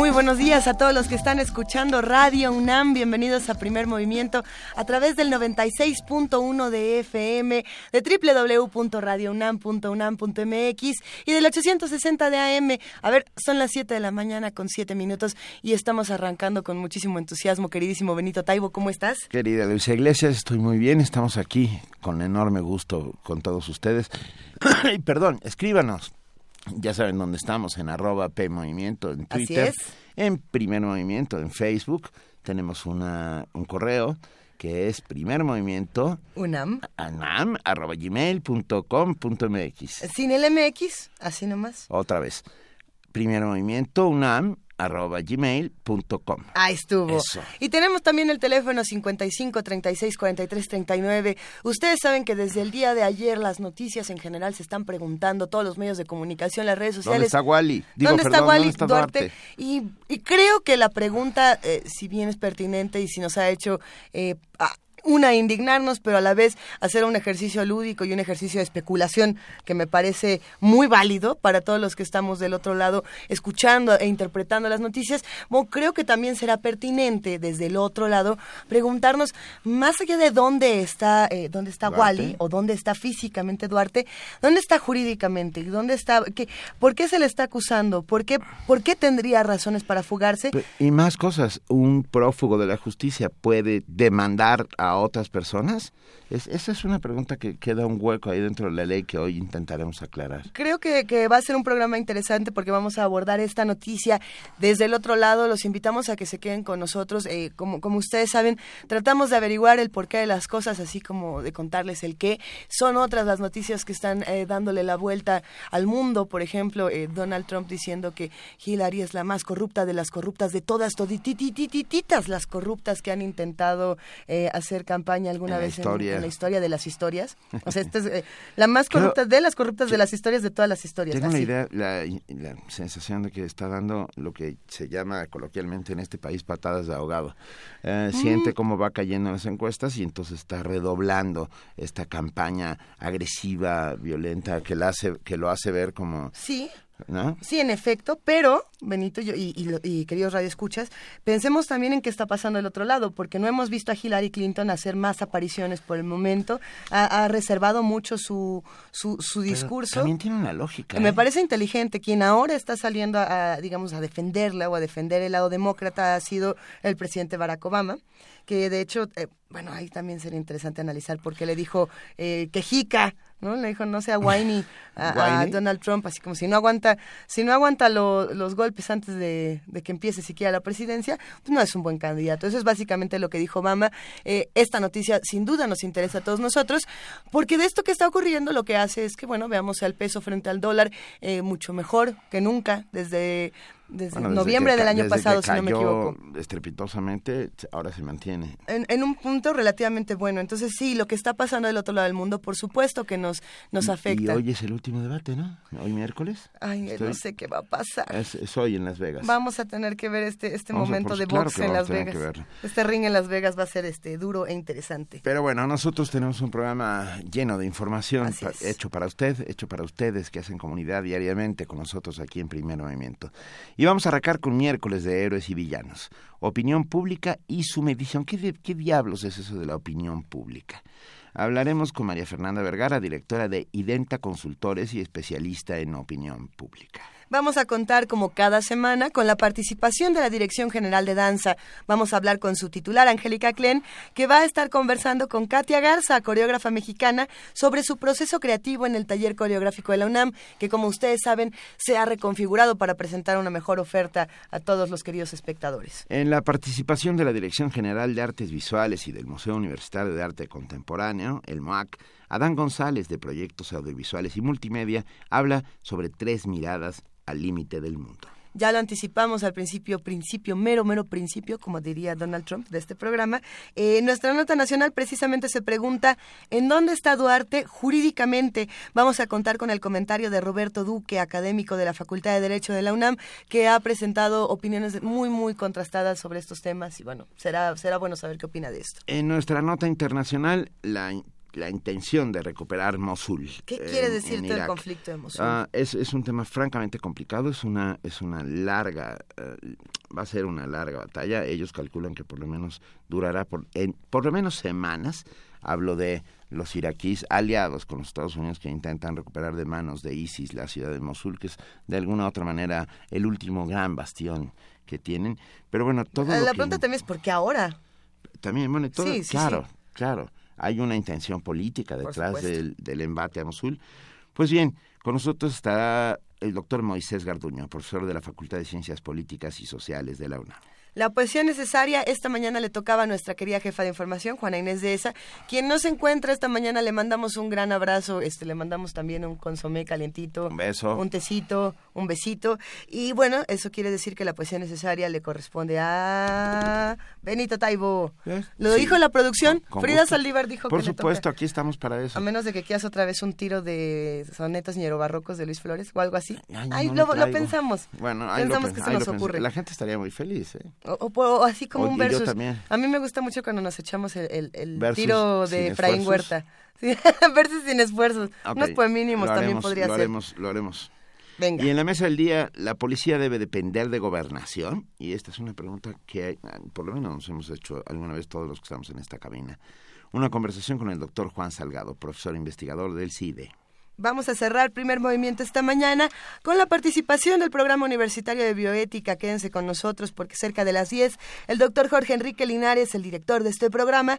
Muy buenos días a todos los que están escuchando Radio UNAM. Bienvenidos a Primer Movimiento a través del 96.1 de FM, de www.radiounam.unam.mx y del 860 de AM. A ver, son las 7 de la mañana con 7 minutos y estamos arrancando con muchísimo entusiasmo. Queridísimo Benito Taibo, ¿cómo estás? Querida Luisa Iglesias, estoy muy bien. Estamos aquí con enorme gusto con todos ustedes. Perdón, escríbanos ya saben dónde estamos, en arroba P Movimiento, en Twitter, en Primer Movimiento, en Facebook. Tenemos una, un correo que es primer movimiento unam, anam arroba gmail.com.mx. Sin el MX, así nomás. Otra vez. Primer movimiento unam arroba gmail.com. Ahí estuvo. Y tenemos también el teléfono 55 36 43 39. Ustedes saben que desde el día de ayer las noticias en general se están preguntando, todos los medios de comunicación, las redes sociales. ¿Dónde está Wally? ¿Dónde está Wally Duarte? Y, creo que la pregunta, eh, si bien es pertinente y si nos ha hecho eh, una, indignarnos, pero a la vez hacer un ejercicio lúdico y un ejercicio de especulación que me parece muy válido para todos los que estamos del otro lado escuchando e interpretando las noticias. Bueno, creo que también será pertinente desde el otro lado preguntarnos, más allá de dónde está, eh, dónde está Wally o dónde está físicamente Duarte, dónde está jurídicamente, dónde está, qué, por qué se le está acusando, por qué, por qué tendría razones para fugarse. Y más cosas, un prófugo de la justicia puede demandar a otras personas? Es, esa es una pregunta que queda un hueco ahí dentro de la ley que hoy intentaremos aclarar. Creo que, va a ser un programa interesante porque vamos a abordar esta noticia desde el otro lado. Los invitamos a que se queden con nosotros. Eh, como, como ustedes saben, tratamos de averiguar el porqué de las cosas, así como de contarles el qué. Son otras las noticias que están eh, dándole la vuelta al mundo. Por ejemplo, eh, Donald Trump diciendo que Hillary es la más corrupta de las corruptas de todas, todititititas las corruptas que han intentado hacer campaña alguna vez en, la historia de las historias. O sea, esta es eh, la más corrupta de las corruptas de las historias de todas las historias. Tengo una idea, la, sensación de que está dando lo que se llama coloquialmente en este país patadas de ahogado. Eh, siente mm. cómo va cayendo las encuestas y entonces está redoblando esta campaña agresiva, violenta, que, la hace, que lo hace ver como... Sí Sí, en efecto, pero, Benito y, y, y, queridos radioescuchas, pensemos también en qué está pasando del otro lado, porque no hemos visto a Hillary Clinton hacer más apariciones por el momento, ha, reservado mucho su, su, discurso. también tiene una lógica. Me ¿eh? parece inteligente. Quien ahora está saliendo a, digamos, a defenderla o a defender el lado demócrata ha sido el presidente Barack Obama que de hecho, eh, bueno, ahí también sería interesante analizar porque le dijo eh, quejica ¿no? Le dijo, no sea whiny a, Donald Trump, así como si no aguanta, si no aguanta los golpes antes de, que empiece siquiera la presidencia, pues no es un buen candidato. Eso es básicamente lo que dijo Obama. Eh, esta noticia sin duda nos interesa a todos nosotros, porque de esto que está ocurriendo lo que hace es que, bueno, veamos el peso frente al dólar eh, mucho mejor que nunca desde desde, noviembre del año pasado, si no me equivoco. estrepitosamente, ahora se mantiene. En, un punto relativamente bueno. Entonces, sí, lo que está pasando del otro lado del mundo, por supuesto que nos, nos afecta. Y hoy es el último debate, ¿no? Hoy miércoles. Ay, no sé qué va a pasar. Es, hoy en Las Vegas. Vamos a tener que ver este, este momento de box en Las Vegas. Este ring en Las Vegas va a ser este duro e interesante. Pero bueno, nosotros tenemos un programa lleno de información hecho para usted, hecho para ustedes que hacen comunidad diariamente con nosotros aquí en Primer Movimiento. Y vamos a arrancar con miércoles de héroes y villanos. Opinión pública y su medición. ¿Qué, ¿Qué diablos es eso de la opinión pública? Hablaremos con María Fernanda Vergara, directora de Identa Consultores y especialista en opinión pública. Vamos a contar, como cada semana, con la participación de la Dirección General de Danza. Vamos a hablar con su titular, Angélica Klen, que va a estar conversando con Katia Garza, coreógrafa mexicana, sobre su proceso creativo en el taller coreográfico de la UNAM, que como ustedes saben, se ha reconfigurado para presentar una mejor oferta a todos los queridos espectadores. En la participación de la Dirección General de Artes Visuales y del Museo Universitario de Arte Contemporáneo, el MOAC, Adán González, de Proyectos Audiovisuales y Multimedia, habla sobre tres miradas al límite del mundo. ya lo anticipamos al principio, principio, mero, mero principio, como diría Donald Trump de este programa. Eh, nuestra nota nacional precisamente se pregunta, ¿en dónde está Duarte jurídicamente? Vamos a contar con el comentario de Roberto Duque, académico de la Facultad de Derecho de la UNAM, que ha presentado opiniones muy, muy contrastadas sobre estos temas y bueno, será, será bueno saber qué opina de esto. En nuestra nota internacional, la la intención de recuperar Mosul. ¿Qué quiere decir el conflicto de Mosul? Ah, es, es, un tema francamente complicado, es una, es una larga, eh, va a ser una larga batalla. Ellos calculan que por lo menos durará por, en, por lo menos semanas. Hablo de los iraquíes aliados con los Estados Unidos que intentan recuperar de manos de ISIS la ciudad de Mosul, que es de alguna u otra manera el último gran bastión que tienen. Pero bueno, todo. La, la pregunta también es ¿por qué ahora? También, bueno, todo, claro, claro hay una intención política detrás del, del, embate a Mosul. Pues bien, con nosotros está el doctor Moisés Garduño, profesor de la Facultad de Ciencias Políticas y Sociales de la UNAM. La poesía necesaria esta mañana le tocaba a nuestra querida jefa de información, Juana Inés de Esa, quien no se encuentra esta mañana, le mandamos un gran abrazo, este le mandamos también un consomé calientito, un beso, un tecito, un besito y bueno, eso quiere decir que la poesía necesaria le corresponde a Benito Taibo. ¿Eh? Lo dijo la producción, Frida Saldívar dijo Por que supuesto, aquí estamos para eso. A menos de que quieras otra vez un tiro de sonetos barrocos de Luis Flores o algo así. Ay, lo, pensamos. Bueno, ahí pensamos que se nos ocurre. La gente estaría muy feliz, ¿eh? O, así como un versus. A mí me gusta mucho cuando nos echamos el, tiro de Efraín Huerta. versus sin esfuerzos. Unos mínimos también podría lo ser. Haremos, lo haremos. Venga. Y en la mesa del día, ¿la policía debe depender de gobernación? Y esta es una pregunta que por lo menos nos hemos hecho alguna vez todos los que estamos en esta cabina. Una conversación con el doctor Juan Salgado, profesor investigador del CIDE. Vamos a cerrar primer movimiento esta mañana con la participación del programa universitario de bioética. Quédense con nosotros porque cerca de las 10 el doctor Jorge Enrique Linares, el director de este programa,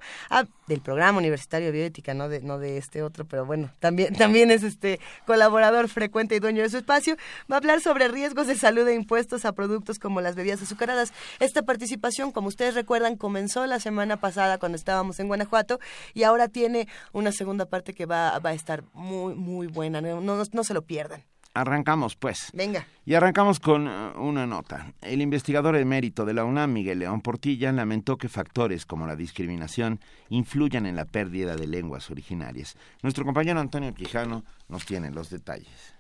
del programa universitario de bioética, no de, no de este otro, pero bueno, también, también es este colaborador frecuente y dueño de su espacio, va a hablar sobre riesgos de salud e impuestos a productos como las bebidas azucaradas. Esta participación, como ustedes recuerdan, comenzó la semana pasada cuando estábamos en Guanajuato y ahora tiene una segunda parte que va, va a estar muy, muy buena, no, no, se lo pierdan. Arrancamos, pues. Venga. Y arrancamos con uh, una nota. El investigador emérito de la UNAM, Miguel León Portilla, lamentó que factores como la discriminación influyan en la pérdida de lenguas originarias. Nuestro compañero Antonio Quijano nos tiene los detalles.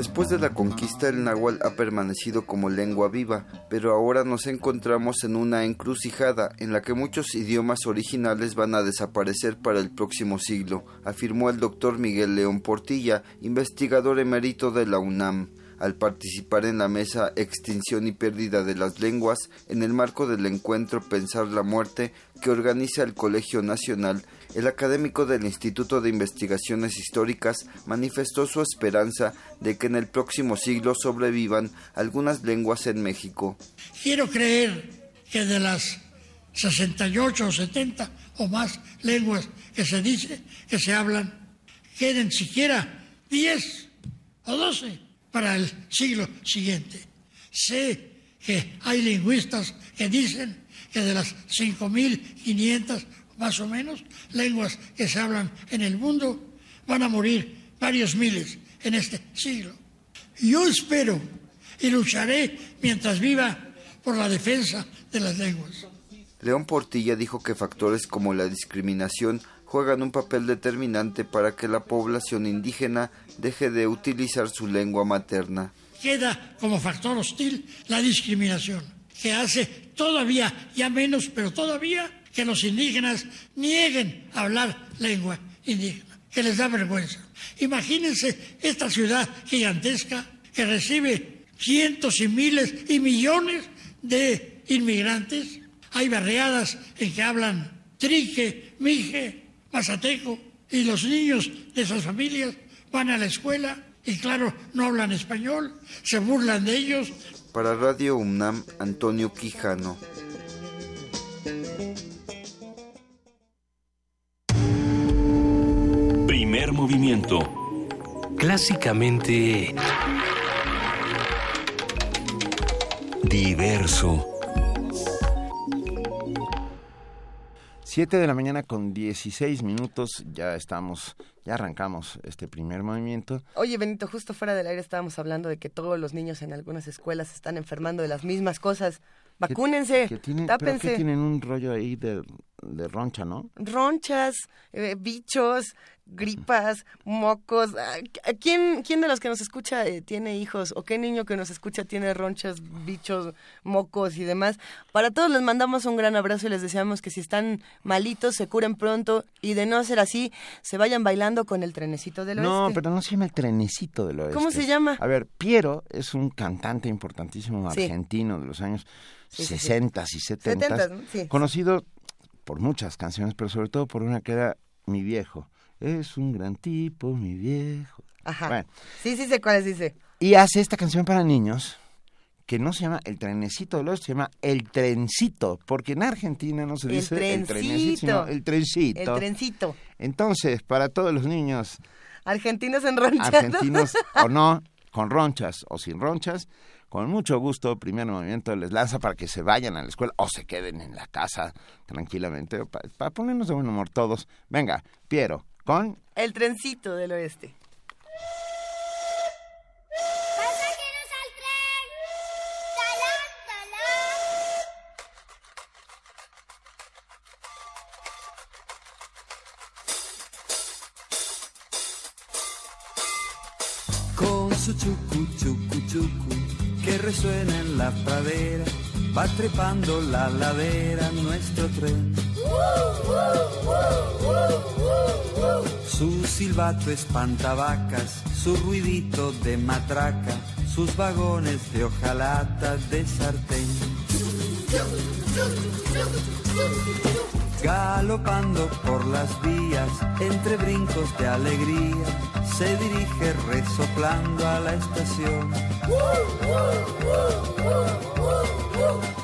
Después de la conquista, el náhuatl ha permanecido como lengua viva, pero ahora nos encontramos en una encrucijada en la que muchos idiomas originales van a desaparecer para el próximo siglo, afirmó el doctor Miguel León Portilla, investigador emérito de la UNAM al participar en la mesa Extinción y Pérdida de las Lenguas en el marco del encuentro Pensar la Muerte que organiza el Colegio Nacional el académico del Instituto de Investigaciones Históricas manifestó su esperanza de que en el próximo siglo sobrevivan algunas lenguas en México. Quiero creer que de las 68 o 70 o más lenguas que se dice que se hablan, queden siquiera 10 o 12 para el siglo siguiente. Sé que hay lingüistas que dicen que de las 5.500 más o menos, lenguas que se hablan en el mundo, van a morir varios miles en este siglo. Yo espero y lucharé mientras viva por la defensa de las lenguas. León Portilla dijo que factores como la discriminación juegan un papel determinante para que la población indígena deje de utilizar su lengua materna. Queda como factor hostil la discriminación, que hace todavía, ya menos, pero todavía que los indígenas nieguen hablar lengua indígena, que les da vergüenza. Imagínense esta ciudad gigantesca que recibe cientos y miles y millones de inmigrantes. Hay barriadas en que hablan trique, mije, mazateco, y los niños de esas familias van a la escuela y claro, no hablan español, se burlan de ellos. Para Radio UNAM, Antonio Quijano. Primer movimiento. Clásicamente... Diverso. Siete de la mañana con 16 minutos, ya estamos Ya arrancamos este primer movimiento. Oye, Benito, justo fuera del aire estábamos hablando de que todos los niños en algunas escuelas están enfermando de las mismas cosas. Vacúnense, que, tienen, tápense. tienen un rollo ahí de, roncha, ¿no? Ronchas, eh, bichos, gripas, mocos. ¿Quién, ¿Quién de los que nos escucha eh, tiene hijos? ¿O qué niño que nos escucha tiene ronchas, bichos, mocos y demás? Para todos les mandamos un gran abrazo y les deseamos que si están malitos se curen pronto y de no ser así, se vayan bailando con el trenecito del oeste. No, pero no se llama el trenecito del oeste. ¿Cómo se llama? A ver, Piero es un cantante importantísimo argentino de los años sesentas 60 y 70, conocido por muchas canciones, pero sobre todo por una que era Mi Viejo es un gran tipo, mi viejo. Ajá. Sí, sí sé cuál dice. Y hace esta canción para niños que no se llama el trenecito del oeste, se llama el trencito, porque en Argentina no se dice el trenecito, sino el trencito. El trencito. Entonces, para todos los niños argentinos en ronchas. Argentinos o no, con ronchas o sin ronchas, con mucho gusto, primer movimiento les lanza para que se vayan a la escuela o se queden en la casa tranquilamente, para, para ponernos de buen humor todos. Venga, Piero, con... El trencito del oeste. ¡Pasajeros al tren! ¡Talán, talán! Con su chucu, chucu, chucu, que resuena en la pradera, va trepando la ladera nuestro tren. Su silbato espanta vacas, su ruidito de matraca, sus vagones de hojalata de sartén. Galopando por las vías, entre brincos de alegría, se dirige resoplando a la estación.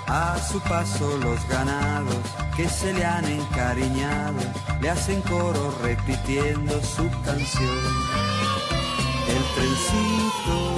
A su paso los ganados que se le han encariñado le hacen coro repitiendo su canción. El trencito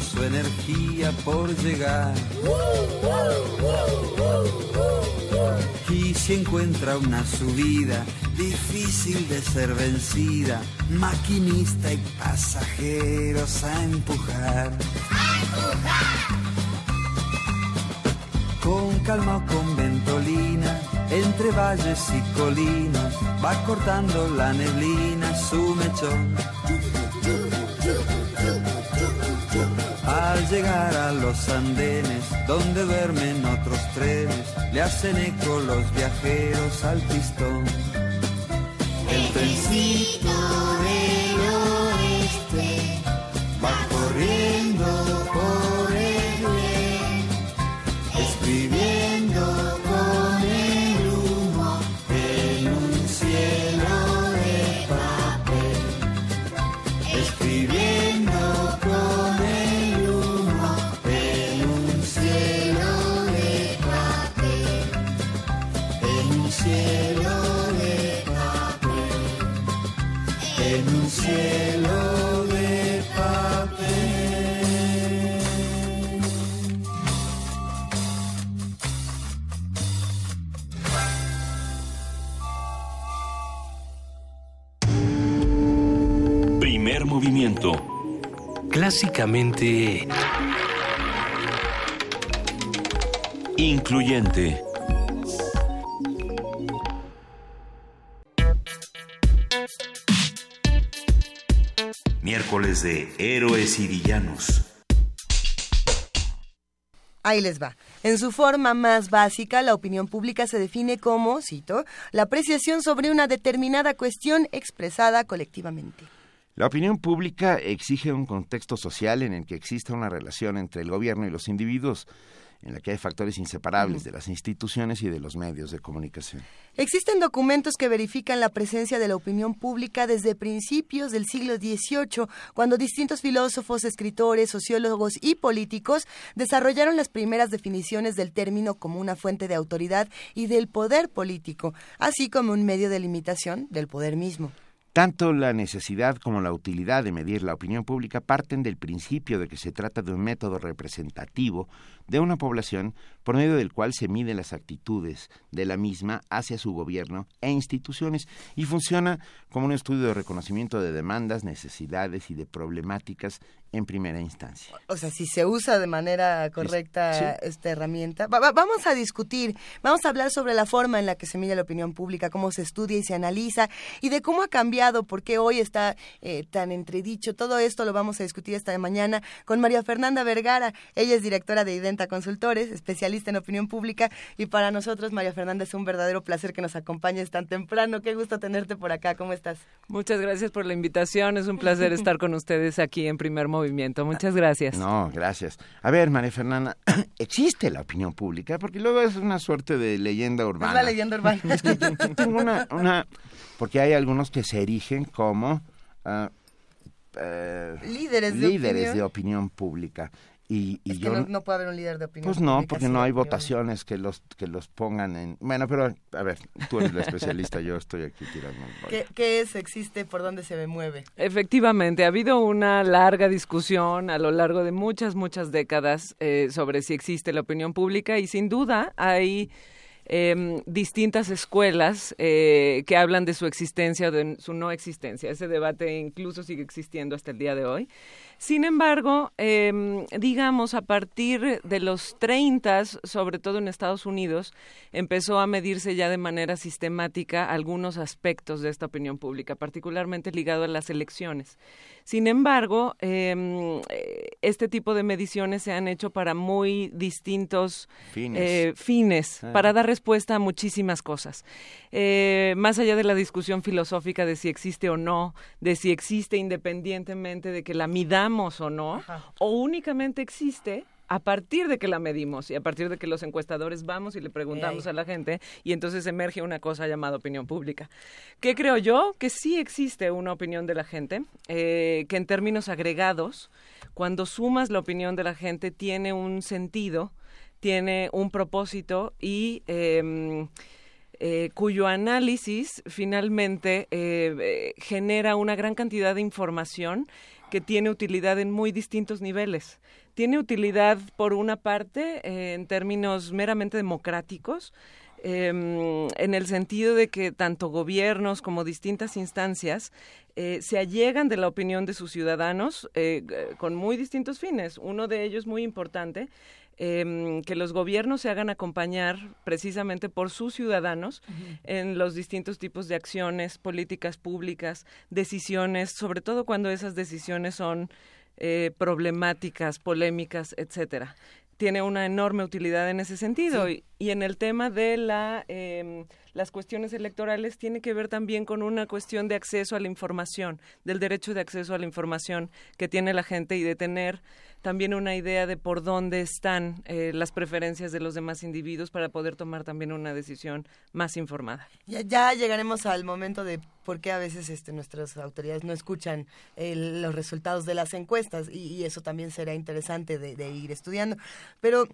su energía por llegar. Y si encuentra una subida difícil de ser vencida, maquinista y pasajeros a empujar. Con calma o con ventolina, entre valles y colinas, va cortando la neblina su mechón. Llegar a los andenes, donde duermen otros trenes, le hacen eco los viajeros al pistón. El trencito Incluyente. Miércoles de Héroes y Villanos. Ahí les va. En su forma más básica, la opinión pública se define como, cito, la apreciación sobre una determinada cuestión expresada colectivamente. La opinión pública exige un contexto social en el que exista una relación entre el gobierno y los individuos. en la que hay factores inseparables de las instituciones y de los medios de comunicación. Existen documentos que verifican la presencia de la opinión pública desde principios del siglo XVIII, cuando distintos filósofos, escritores, sociólogos y políticos desarrollaron las primeras definiciones del término como una fuente de autoridad y del poder político, así como un medio de limitación del poder mismo. Tanto la necesidad como la utilidad de medir la opinión pública parten del principio de que se trata de un método representativo de una población por medio del cual se miden las actitudes de la misma hacia su gobierno e instituciones y funciona como un estudio de reconocimiento de demandas, necesidades y de problemáticas en primera instancia. O sea, si se usa de manera correcta esta herramienta. vamos a discutir, vamos a hablar sobre la forma en la que se mide la opinión pública, cómo se estudia y se analiza y de cómo ha cambiado, por qué hoy está eh, tan entredicho. Todo esto lo vamos a discutir esta mañana con María Fernanda Vergara. Ella es directora de Identa Consultores, especialista en opinión pública y para nosotros, María Fernanda, es un verdadero placer que nos acompañes tan temprano. Qué gusto tenerte por acá. ¿Cómo estás? Muchas gracias por la invitación. Es un placer estar con ustedes aquí en Primer Movimiento. Muchas gracias. No, gracias. A ver, María Fernanda, ¿existe la opinión pública? Porque luego es una suerte de leyenda urbana. Es la leyenda urbana. Es que tengo una, una... Porque hay algunos que se erigen como... Uh, líderes, líderes de opinión pública. Y, y yo, no, puede haber un líder de opinión. Pues no, porque no hay votaciones que los que los pongan en. Bueno, pero a ver, tú eres la especialista, yo estoy aquí tirando. ¿Qué, ¿Qué, es, existe, por dónde se mueve? Efectivamente, ha habido una larga discusión a lo largo de muchas, muchas décadas eh, sobre si existe la opinión pública y sin duda hay eh, distintas escuelas eh, que hablan de su existencia o de su no existencia. Ese debate incluso sigue existiendo hasta el día de hoy. Sin embargo, eh, digamos, a partir de los 30, sobre todo en Estados Unidos, empezó a medirse ya de manera sistemática algunos aspectos de esta opinión pública, particularmente ligado a las elecciones. Sin embargo, em, eh, este tipo de mediciones se han hecho para muy distintos fines, eh, ah. para dar respuesta a muchísimas cosas. Eh, más allá de la discusión filosófica de si existe o no, de si existe independientemente de que la midamos o no, o únicamente existe a partir de que la medimos y a partir de que los encuestadores vamos y le preguntamos a la gente y entonces emerge una cosa llamada opinión pública. ¿Qué creo yo? Que sí existe una opinión de la gente, eh, que en términos agregados, cuando sumas la opinión de la gente, tiene un sentido, tiene un propósito y... Em, eh, cuyo análisis finalmente eh, genera una gran cantidad de información que tiene utilidad en muy distintos niveles tiene utilidad por una parte eh, en términos meramente democráticos, em, en el sentido de que tanto gobiernos como distintas instancias eh, se allegan de la opinión de sus ciudadanos eh, con muy distintos fines. Uno de ellos muy importante em, que los gobiernos se hagan acompañar precisamente por sus ciudadanos en los distintos tipos de acciones, políticas públicas, decisiones, sobre todo cuando esas decisiones son eh, problemáticas, polémicas, etcétera. Tiene una enorme utilidad en ese sentido. Y, en el tema de la, em, las cuestiones electorales tiene que ver también con una cuestión de acceso a la información, del derecho de acceso a la información que tiene la gente y de tener también una idea de por dónde están eh, las preferencias de los demás individuos para poder tomar también una decisión más informada. Ya, ya llegaremos al momento de por qué a veces este, nuestras autoridades no escuchan los resultados de las encuestas y, eso también será interesante de, de ir estudiando. Pero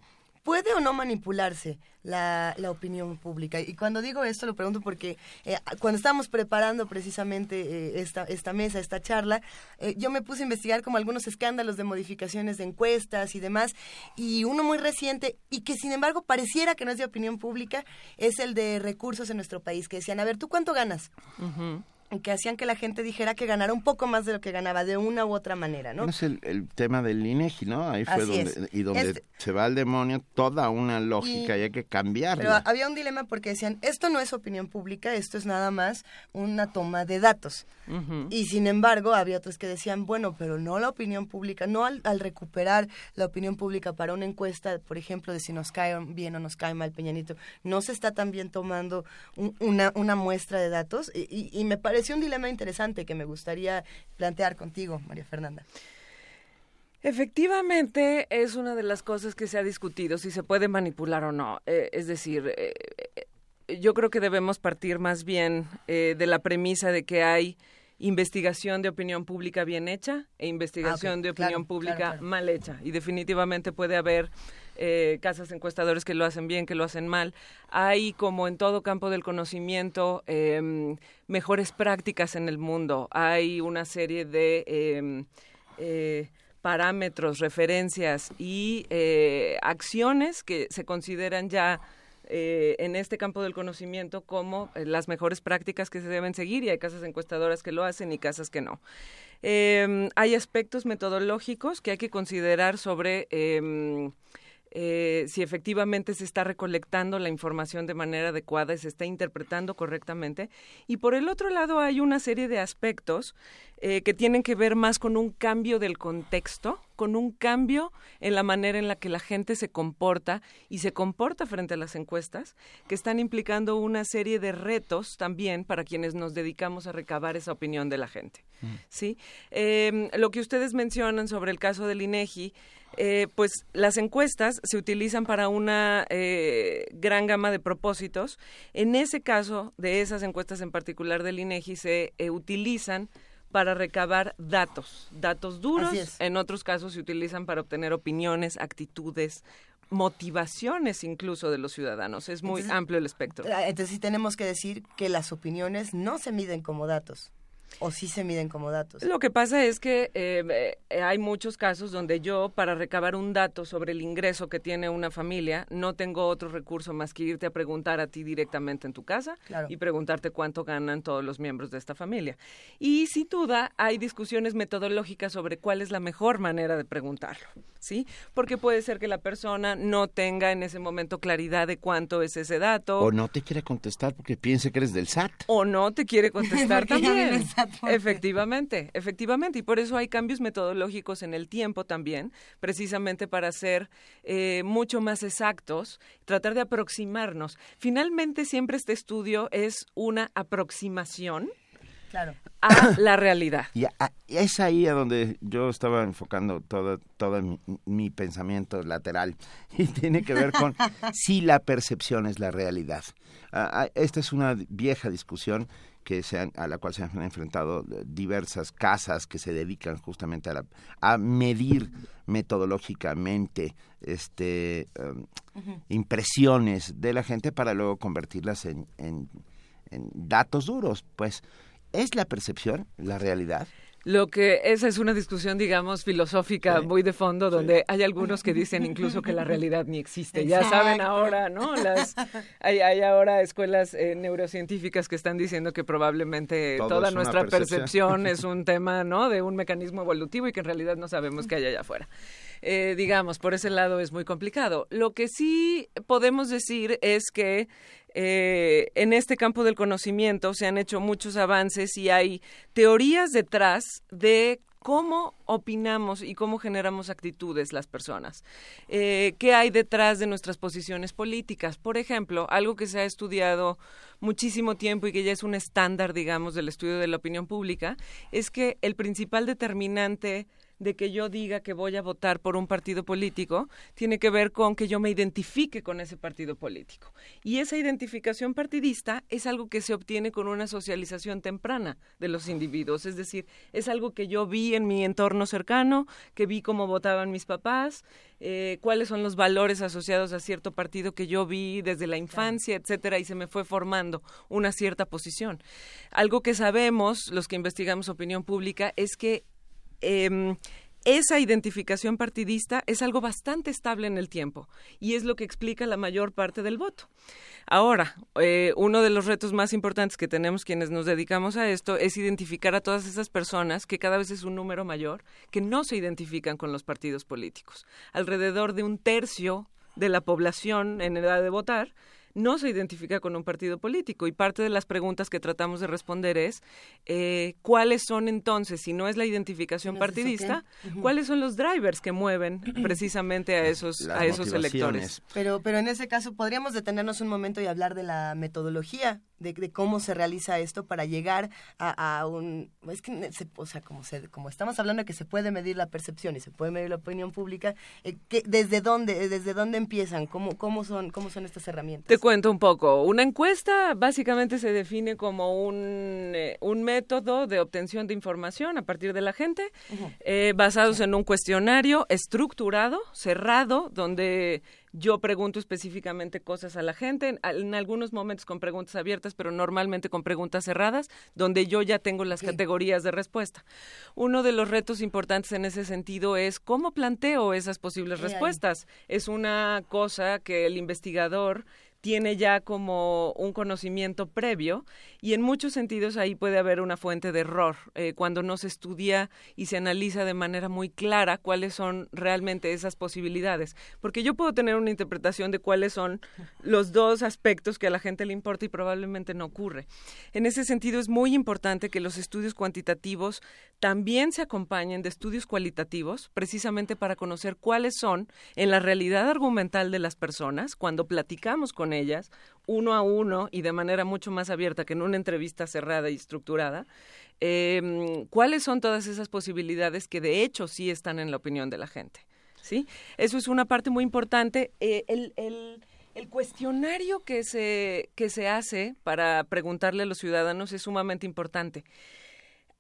¿Puede o no manipularse la, la, opinión pública? Y cuando digo esto lo pregunto porque eh, cuando estábamos preparando precisamente eh, esta, esta mesa, esta charla, eh, yo me puse a investigar como algunos escándalos de modificaciones de encuestas y demás, y uno muy reciente y que sin embargo pareciera que no es de opinión pública, es el de recursos en nuestro país, que decían, a ver, ¿tú cuánto ganas? Que hacían que la gente dijera que ganara un poco más de lo que ganaba de una u otra manera, ¿no? Es el, el tema del INEGI, ¿no? Ahí fue donde y donde este se va al demonio toda una lógica y, hay que cambiarla. Pero había un dilema porque decían, esto no es opinión pública, esto es nada más una toma de datos. Y sin embargo, había otros que decían, bueno, pero no la opinión pública, no al, recuperar la opinión pública para una encuesta, por ejemplo, de si nos cae bien o nos cae mal Peñanito, no se está también tomando una, una muestra de datos y, y me parece es un dilema interesante que me gustaría plantear contigo, María Fernanda. Efectivamente, es una de las cosas que se ha discutido, si se puede manipular o no. Eh, es decir, eh, yo creo que debemos partir más bien eh, de la premisa de que hay investigación de opinión pública bien hecha e investigación Ah, de claro, opinión pública claro, claro. mal hecha. Y definitivamente puede haber eh, casas encuestadores que lo hacen bien, que lo hacen mal. Hay, como en todo campo del conocimiento, em, mejores prácticas en el mundo. Hay una serie de em, eh, parámetros, referencias y eh, acciones que se consideran ya eh, en este campo del conocimiento como las mejores prácticas que se deben seguir y hay casas encuestadoras que lo hacen y casas que no. Eh, hay aspectos metodológicos que hay que considerar sobre em, eh, si efectivamente se está recolectando la información de manera adecuada y se está interpretando correctamente. Y por el otro lado hay una serie de aspectos eh, que tienen que ver más con un cambio del contexto, con un cambio en la manera en la que la gente se comporta y se comporta frente a las encuestas, que están implicando una serie de retos también para quienes nos dedicamos a recabar esa opinión de la gente. ¿sí? Eh, lo que ustedes mencionan sobre el caso del INEGI, eh, pues las encuestas se utilizan para una eh, gran gama de propósitos. En ese caso, de esas encuestas en particular del INEGI, se eh, utilizan para recabar datos, datos duros. En otros casos se utilizan para obtener opiniones, actitudes, motivaciones incluso de los ciudadanos. Es muy Entonces- amplio el espectro. Ah, Entonces sí tenemos que decir que las opiniones no se miden como datos. O sí se miden como datos. Lo que pasa es que eh, eh, hay muchos casos donde yo, para recabar un dato sobre el ingreso que tiene una familia, no tengo otro recurso más que irte a preguntar a ti directamente en tu casa Claro. y preguntarte cuánto ganan todos los miembros de esta familia. Y sin duda hay discusiones metodológicas sobre cuál es la mejor manera de preguntarlo, ¿sí? Porque puede ser que la persona no tenga en ese momento claridad de cuánto es ese dato O no te quiere contestar porque piense que eres del SAT. o no te quiere contestar también. Efectivamente, efectivamente. Y por eso hay cambios metodológicos en el tiempo también, precisamente para ser eh, mucho más exactos, tratar de aproximarnos. Finalmente, siempre este estudio es una aproximación Claro. a la realidad. Y a- es ahí a donde yo estaba enfocando todo, todo mi, mi pensamiento lateral. Y tiene que ver con si la percepción es la realidad. Ah, ah, esta es una vieja discusión que se han- a la cual se han enfrentado eh, diversas casas que se dedican justamente a, la- a medir metodológicamente este, em, impresiones de la gente para luego convertirlas en, en- en datos duros. Pues, ¿es la percepción la realidad? Lo que esa es una discusión, digamos, filosófica Sí. muy de fondo, donde hay algunos que dicen incluso que la realidad ni existe. Ya saben ahora, ¿no? Las, hay, hay ahora escuelas eh, neurocientíficas que están diciendo que probablemente Todo toda nuestra percepción. percepción es un tema, ¿no? De un mecanismo evolutivo y que en realidad no sabemos qué hay allá afuera. Eh, digamos, por ese lado es muy complicado. Lo que sí podemos decir es que eh, en este campo del conocimiento se han hecho muchos avances y hay teorías detrás de cómo opinamos y cómo generamos actitudes las personas. Eh, ¿Qué hay detrás de nuestras posiciones políticas? Por ejemplo, algo que se ha estudiado muchísimo tiempo y que ya es un estándar, digamos, del estudio de la opinión pública, es que el principal determinante de que yo diga que voy a votar por un partido político tiene que ver con que yo me identifique con ese partido político. Y esa identificación partidista es algo que se obtiene con una socialización temprana de los individuos, es decir, es algo que yo vi en mi entorno cercano, que vi cómo votaban mis papás, eh, cuáles son los valores asociados a cierto partido que yo vi desde la infancia, etcétera, y se me fue formando una cierta posición. Algo que sabemos, los que investigamos opinión pública, es que em, esa identificación partidista es algo bastante estable en el tiempo y es lo que explica la mayor parte del voto. Ahora, eh, uno de los retos más importantes que tenemos quienes nos dedicamos a esto es identificar a todas esas personas, que cada vez es un número mayor, que no se identifican con los partidos políticos. Alrededor de un tercio de la población en edad de votar no se identifica con un partido político. Y parte de las preguntas que tratamos de responder es eh, cuáles son entonces, si no es la identificación ¿No es eso partidista, cuáles son los drivers que mueven precisamente a esos, Las a esos electores. Pero, pero en ese caso podríamos detenernos un momento y hablar de la metodología de, cómo se realiza esto para llegar a, un... Es que, o sea, como, se, como estamos hablando de que se puede medir la percepción y se puede medir la opinión pública, eh, ¿desde dónde desde dónde empiezan? ¿Cómo, cómo, son, ¿Cómo son estas herramientas? Te cuento un poco. Una encuesta básicamente se define como un, eh, un método de obtención de información a partir de la gente, eh, basados en un cuestionario estructurado, cerrado, donde yo pregunto específicamente cosas a la gente, en, algunos momentos con preguntas abiertas, pero normalmente con preguntas cerradas, donde yo ya tengo las categorías de respuesta. Uno de los retos importantes en ese sentido es cómo planteo esas posibles respuestas. Es una cosa que el investigador tiene ya como un conocimiento previo y en muchos sentidos ahí puede haber una fuente de error eh, cuando no se estudia y se analiza de manera muy clara cuáles son realmente esas posibilidades. Porque yo puedo tener una interpretación de cuáles son los dos aspectos que a la gente le importa y probablemente no ocurre. En ese sentido es muy importante que los estudios cuantitativos también se acompañen de estudios cualitativos precisamente para conocer cuáles son en la realidad argumental de las personas cuando platicamos con ellas, uno a uno y de manera mucho más abierta que en una entrevista cerrada y estructurada, em, cuáles son todas esas posibilidades que de hecho sí están en la opinión de la gente. ¿sí? Eso es una parte muy importante. Eh, el, el, cuestionario que se, que se hace para preguntarle a los ciudadanos es sumamente importante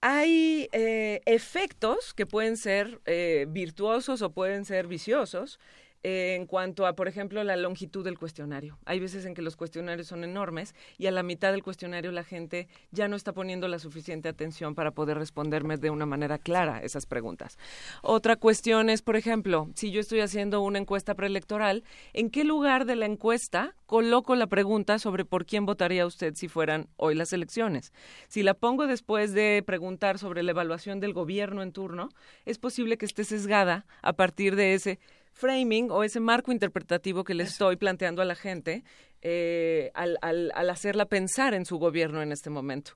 hay eh, efectos que pueden ser eh, virtuosos o pueden ser viciosos en cuanto a, por ejemplo, la longitud del cuestionario. Hay veces en que los cuestionarios son enormes y a la mitad del cuestionario la gente ya no está poniendo la suficiente atención para poder responderme de una manera clara esas preguntas. Otra cuestión es, por ejemplo, si yo estoy haciendo una encuesta preelectoral, ¿en qué lugar de la encuesta coloco la pregunta sobre por quién votaría usted si fueran hoy las elecciones? Si la pongo después de preguntar sobre la evaluación del gobierno en turno, es posible que esté sesgada a partir de ese framing o ese marco interpretativo que le estoy planteando a la gente eh, al, al, al hacerla pensar en su gobierno en este momento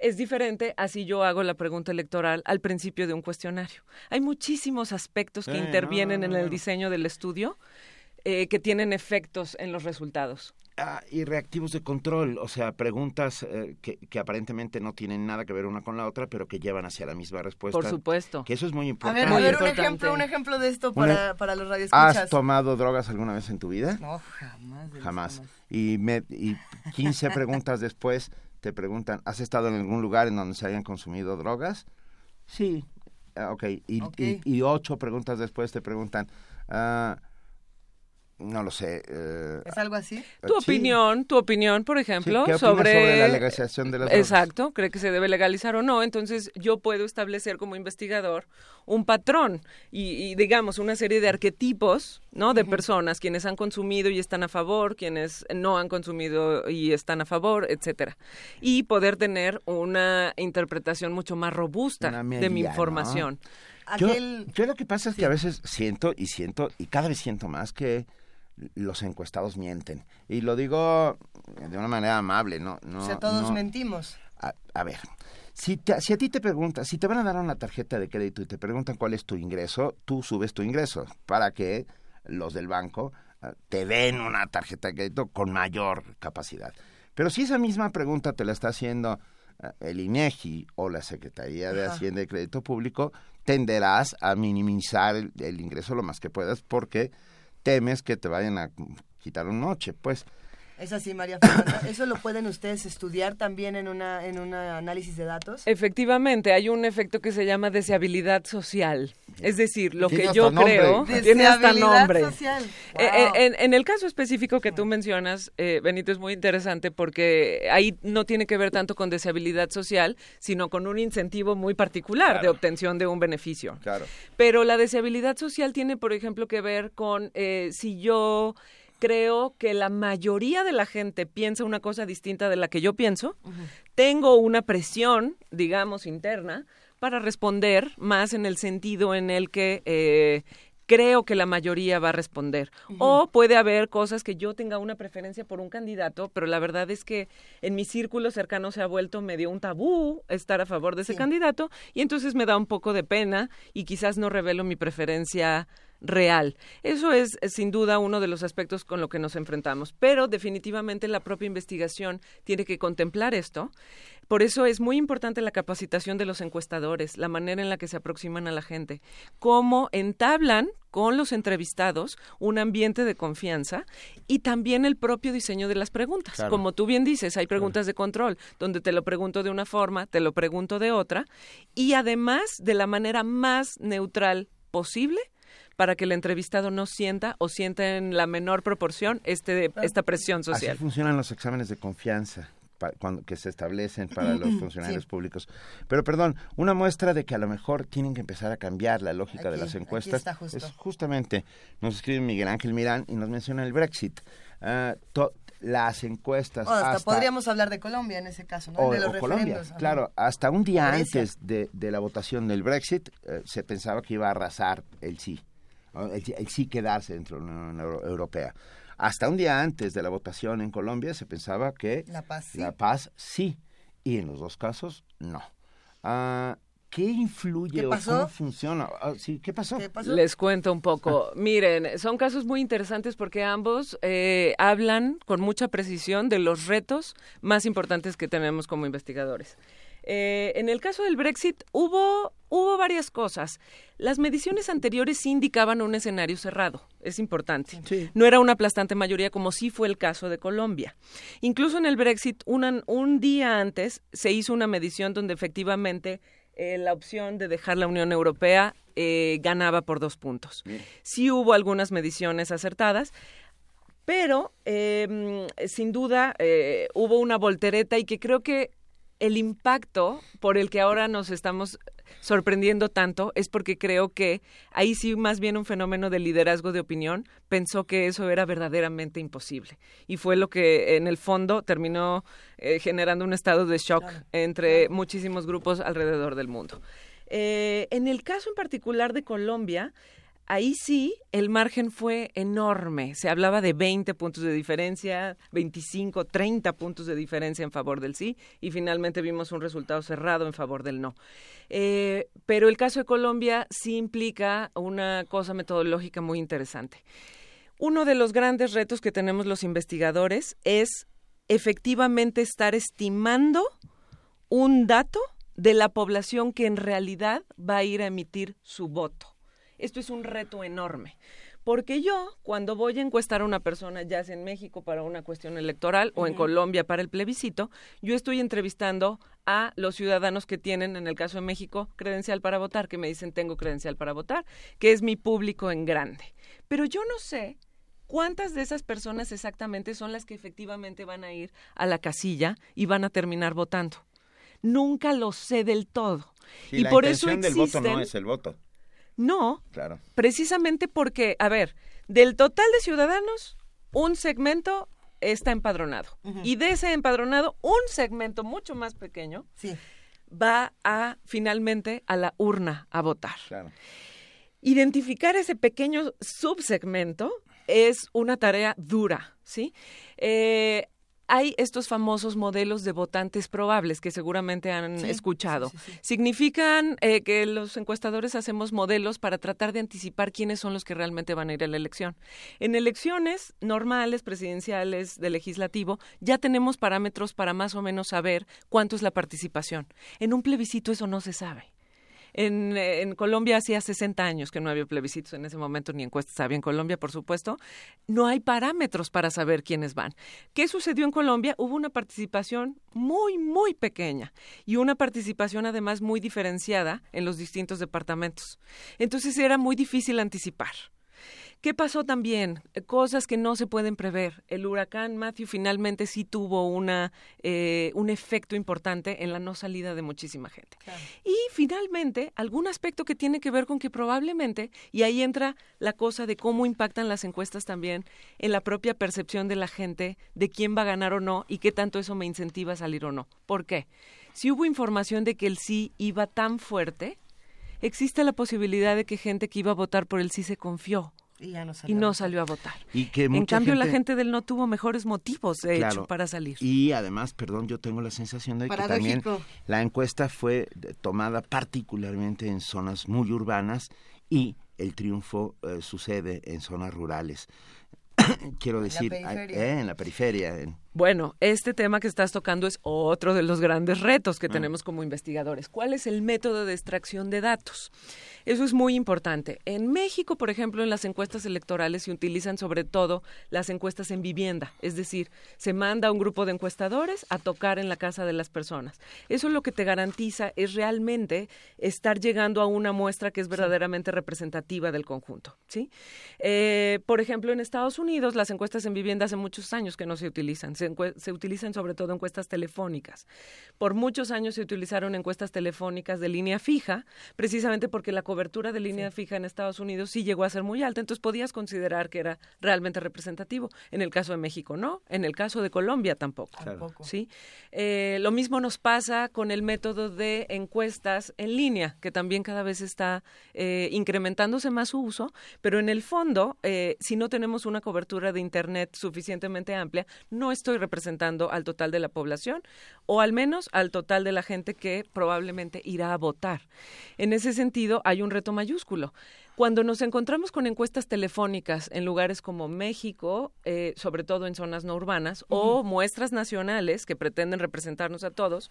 es diferente así yo hago la pregunta electoral al principio de un cuestionario. Hay muchísimos aspectos que intervienen en el diseño del estudio eh, que tienen efectos en los resultados. Ah, y reactivos de control, o sea, preguntas eh, que, aparentemente no tienen nada que ver una con la otra, pero que llevan hacia la misma respuesta. Por supuesto. Que eso es muy importante. A ver, un ejemplo, un ejemplo de esto para, para los radioescuchas. ¿Has tomado drogas alguna vez en tu vida? No, jamás. Jamás. Y, me, y 15 preguntas después te preguntan, ¿has estado en algún lugar en donde se hayan consumido drogas? Sí. Ah, ok. Y, y, ocho preguntas después te preguntan, uh, no lo sé. Eh, ¿Es algo así? Tu opinión, tu opinión, por ejemplo, sobre... sobre... la legalización de las Exacto, cree que se debe legalizar o no. Entonces, yo puedo establecer como investigador un patrón y, digamos, una serie de arquetipos, ¿no? De personas, quienes han consumido y están a favor, quienes no han consumido y están a favor, etcétera. Y poder tener una interpretación mucho más robusta de mi información. Yo, yo, lo que pasa es que a veces siento y siento y cada vez siento más que los encuestados mienten. Y lo digo de una manera amable, ¿no? no o sea, todos mentimos. A, ver, si, si a ti te preguntan, si te van a dar una tarjeta de crédito y te preguntan cuál es tu ingreso, tú subes tu ingreso para que los del banco ah, te den una tarjeta de crédito con mayor capacidad. Pero si esa misma pregunta te la está haciendo ah, el INEGI o la Secretaría de Hacienda y Crédito Público, tenderás a minimizar el ingreso lo más que puedas porque temes que te vayan a quitar un noche, pues. Es así, María Fernanda. ¿Eso lo pueden ustedes estudiar también en una en un análisis de datos? Efectivamente, hay un efecto que se llama deseabilidad social. Es decir, lo que yo creo tiene hasta nombre. Social. Eh, eh, en, el caso específico que tú mencionas, eh, Benito, es muy interesante porque ahí no tiene que ver tanto con deseabilidad social, sino con un incentivo muy particular de obtención de un beneficio. Claro. Pero la deseabilidad social tiene, por ejemplo, que ver con si yo creo que la mayoría de la gente piensa una cosa distinta de la que yo pienso. Tengo una presión, digamos, interna para responder más en el sentido en el que eh, creo que la mayoría va a responder. O puede haber cosas que yo tenga una preferencia por un candidato, pero la verdad es que en mi círculo cercano se ha vuelto medio un tabú estar a favor de ese candidato y entonces me da un poco de pena y quizás no revelo mi preferencia real. Eso es, sin duda uno de los aspectos con lo que nos enfrentamos, pero definitivamente la propia investigación tiene que contemplar esto. Por eso es muy importante la capacitación de los encuestadores, la manera en la que se aproximan a la gente, cómo entablan con los entrevistados un ambiente de confianza y también el propio diseño de las preguntas. Como tú bien dices, hay preguntas de control, donde te lo pregunto de una forma, te lo pregunto de otra, y además de la manera más neutral posible para que el entrevistado no sienta o sienta en la menor proporción este, esta presión social. Así funcionan los exámenes de confianza. que se establecen para los funcionarios públicos. Pero perdón, una muestra de que a lo mejor tienen que empezar a cambiar la lógica de las encuestas es justamente, nos escribe Miguel Ángel Mirán y nos menciona el Brexit. Uh, las encuestas. hasta, podríamos hablar de Colombia en ese caso, ¿no? de los Colombia, claro. Hasta un día antes de, la votación del Brexit eh, se pensaba que iba a arrasar el sí, el, sí quedarse dentro de la Unión Europea. Hasta un día antes de la votación en Colombia se pensaba que la paz sí, la paz, sí y en los dos casos no. Ah, ¿Qué influye o cómo funciona? Ah, ¿qué, pasó? Les cuento un poco. Miren, son casos muy interesantes porque ambos eh, hablan con mucha precisión de los retos más importantes que tenemos como investigadores. Eh, en el caso del Brexit hubo, hubo varias cosas. Las mediciones anteriores sí indicaban un escenario cerrado, es importante. No era una aplastante mayoría como sí fue el caso de Colombia. Incluso en el Brexit, un día antes, se hizo una medición donde efectivamente eh, la opción de dejar la Unión Europea eh, ganaba por dos puntos. Sí hubo algunas mediciones acertadas, pero em, sin duda eh, hubo una voltereta y que creo que el impacto por el que ahora nos estamos sorprendiendo tanto es porque creo que ahí sí más bien un fenómeno de liderazgo de opinión pensó que eso era verdaderamente imposible. Y fue lo que en el fondo terminó eh, generando un estado de shock entre muchísimos grupos alrededor del mundo. Eh, en el caso en particular de Colombia, ahí sí el margen fue enorme. Se hablaba de 20 puntos de diferencia, 25, 30 puntos de diferencia en favor del sí y finalmente vimos un resultado cerrado en favor del no. Eh, pero el caso de Colombia sí implica una cosa metodológica muy interesante. Uno de los grandes retos que tenemos los investigadores es efectivamente estar estimando un dato de la población que en realidad va a ir a emitir su voto. Esto es un reto enorme. Porque yo, cuando voy a encuestar a una persona, ya sea en México para una cuestión electoral o en Colombia para el plebiscito, yo estoy entrevistando a los ciudadanos que tienen, en el caso de México, credencial para votar, que me dicen tengo credencial para votar, que es mi público en grande. Pero yo no sé cuántas de esas personas exactamente son las que efectivamente van a ir a la casilla y van a terminar votando. Nunca lo sé del todo. y por eso existen, del voto no es el voto. No, precisamente porque, a ver, del total de ciudadanos, un segmento está empadronado. Y de ese empadronado, un segmento mucho más pequeño va a finalmente a la urna a votar. Identificar ese pequeño subsegmento es una tarea dura, ¿sí? Eh, hay estos famosos modelos de votantes probables que seguramente han escuchado. Significan eh, que los encuestadores hacemos modelos para tratar de anticipar quiénes son los que realmente van a ir a la elección. En elecciones normales, presidenciales, de legislativo, ya tenemos parámetros para más o menos saber cuánto es la participación. En un plebiscito eso no se sabe. En, Colombia hacía 60 años que no había plebiscitos en ese momento ni encuestas había en Colombia, por supuesto. No hay parámetros para saber quiénes van. ¿Qué sucedió en Colombia? Hubo una participación muy, muy pequeña y una participación además muy diferenciada en los distintos departamentos. Entonces era muy difícil anticipar. ¿Qué pasó también? Eh, cosas que no se pueden prever. El huracán Matthew finalmente sí tuvo una, eh, un efecto importante en la no salida de muchísima gente. Y finalmente, algún aspecto que tiene que ver con que probablemente, y ahí entra la cosa de cómo impactan las encuestas también en la propia percepción de la gente de quién va a ganar o no y qué tanto eso me incentiva a salir o no. ¿Por qué? Si hubo información de que el sí iba tan fuerte, existe la posibilidad de que gente que iba a votar por el sí se confió y, no salió, a votar. Y que en cambio la gente del no tuvo mejores motivos, de hecho, para salir. Y además, perdón, yo tengo la sensación de que también la encuesta fue tomada particularmente en zonas muy urbanas y el triunfo eh, sucede en zonas rurales. Quiero decir, en la periferia. Bueno, este tema que estás tocando es otro de los grandes retos que ah. tenemos como investigadores. ¿Cuál es el método de extracción de datos? Eso es muy importante. En México, por ejemplo, en las encuestas electorales se utilizan sobre todo las encuestas en vivienda, es decir, se manda a un grupo de encuestadores a tocar en la casa de las personas. Eso lo que te garantiza es realmente estar llegando a una muestra que es verdaderamente representativa del conjunto. ¿sí? Eh, por ejemplo, en Estados Unidos las encuestas en vivienda hace muchos años que no se utilizan. Se, se utilizan sobre todo encuestas telefónicas. Por muchos años se utilizaron encuestas telefónicas de línea fija, precisamente porque la cobertura de línea fija en Estados Unidos sí llegó a ser muy alta, entonces podías considerar que era realmente representativo. En el caso de México no, en el caso de Colombia tampoco. ¿sí? Eh, lo mismo nos pasa con el método de encuestas en línea, que también cada vez está eh, incrementándose más su uso, pero en el fondo, eh, si no tenemos una cobertura de Internet suficientemente amplia, no estoy representando al total de la población o al menos al total de la gente que probablemente irá a votar. En ese sentido, hay un reto mayúsculo. Cuando nos encontramos con encuestas telefónicas en lugares como México, eh, sobre todo en zonas no urbanas, o muestras nacionales que pretenden representarnos a todos,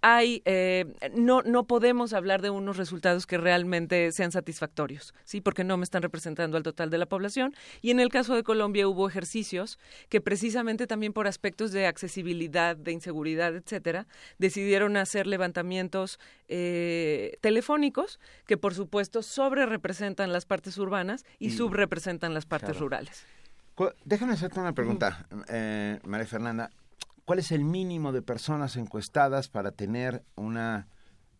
hay eh, no no podemos hablar de unos resultados que realmente sean satisfactorios, sí, porque no me están representando al total de la población. Y en el caso de Colombia hubo ejercicios que precisamente también por aspectos de accesibilidad, de inseguridad, etcétera, decidieron hacer levantamientos eh, telefónicos que por supuesto sobre representan las partes urbanas y, subrepresentan las partes rurales. Déjame hacerte una pregunta, eh, María Fernanda. ¿Cuál es el mínimo de personas encuestadas para tener una,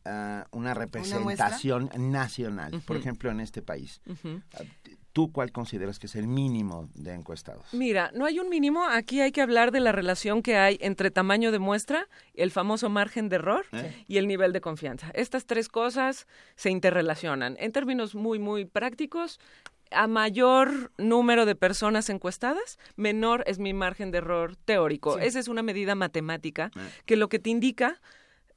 ah, una representación nacional, por ejemplo, en este país? ¿Tú cuál consideras que es el mínimo de encuestados? Mira, no hay un mínimo. Aquí hay que hablar de la relación que hay entre tamaño de muestra, el famoso margen de error ¿Eh? y el nivel de confianza. Estas tres cosas se interrelacionan. En términos muy, muy prácticos, a mayor número de personas encuestadas, menor es mi margen de error teórico. Esa es una medida matemática ¿Eh? que lo que te indica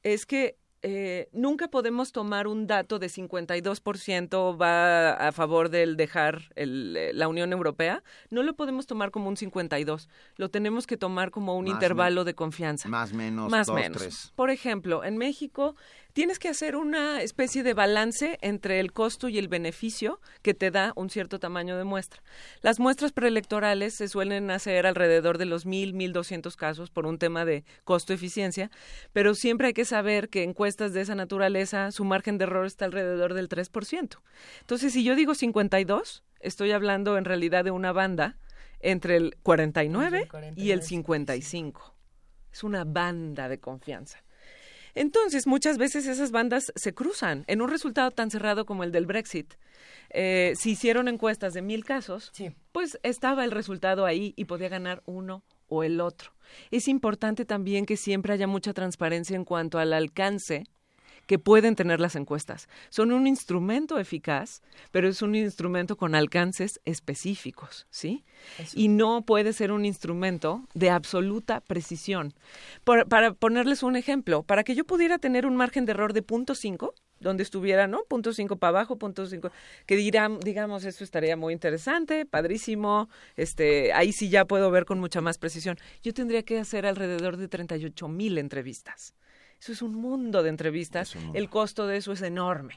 es que eh, nunca podemos tomar un dato de 52% va a favor del dejar eh, la Unión Europea, no lo podemos tomar como un 52, lo tenemos que tomar como un intervalo de confianza. Más menos. Más menos. Por ejemplo, en México tienes que hacer una especie de balance entre el costo y el beneficio que te da un cierto tamaño de muestra. Las muestras preelectorales se suelen hacer alrededor de los mil, mil doscientos casos por un tema de costo-eficiencia, pero siempre hay que saber que encuestas de esa naturaleza, su margen de error está alrededor del 3%. Entonces, si yo digo 52, estoy hablando en realidad de una banda entre el 49 y el 55. Es una banda de confianza. Entonces, muchas veces esas bandas se cruzan. En un resultado tan cerrado como el del Brexit, eh, si hicieron encuestas de mil casos, pues estaba el resultado ahí y podía ganar uno o el otro. Es importante también que siempre haya mucha transparencia en cuanto al alcance que pueden tener las encuestas. Son un instrumento eficaz, pero es un instrumento con alcances específicos, ¿sí? Y no puede ser un instrumento de absoluta precisión. para ponerles un ejemplo, para que yo pudiera tener un margen de error de punto .5, donde estuviera, ¿no? Punto cinco para abajo, punto cinco, que dirán, digamos, esto estaría muy interesante, padrísimo, este, ahí sí ya puedo ver con mucha más precisión. Yo tendría que hacer alrededor de 38 mil entrevistas. Eso es un mundo de entrevistas. El costo de eso es enorme.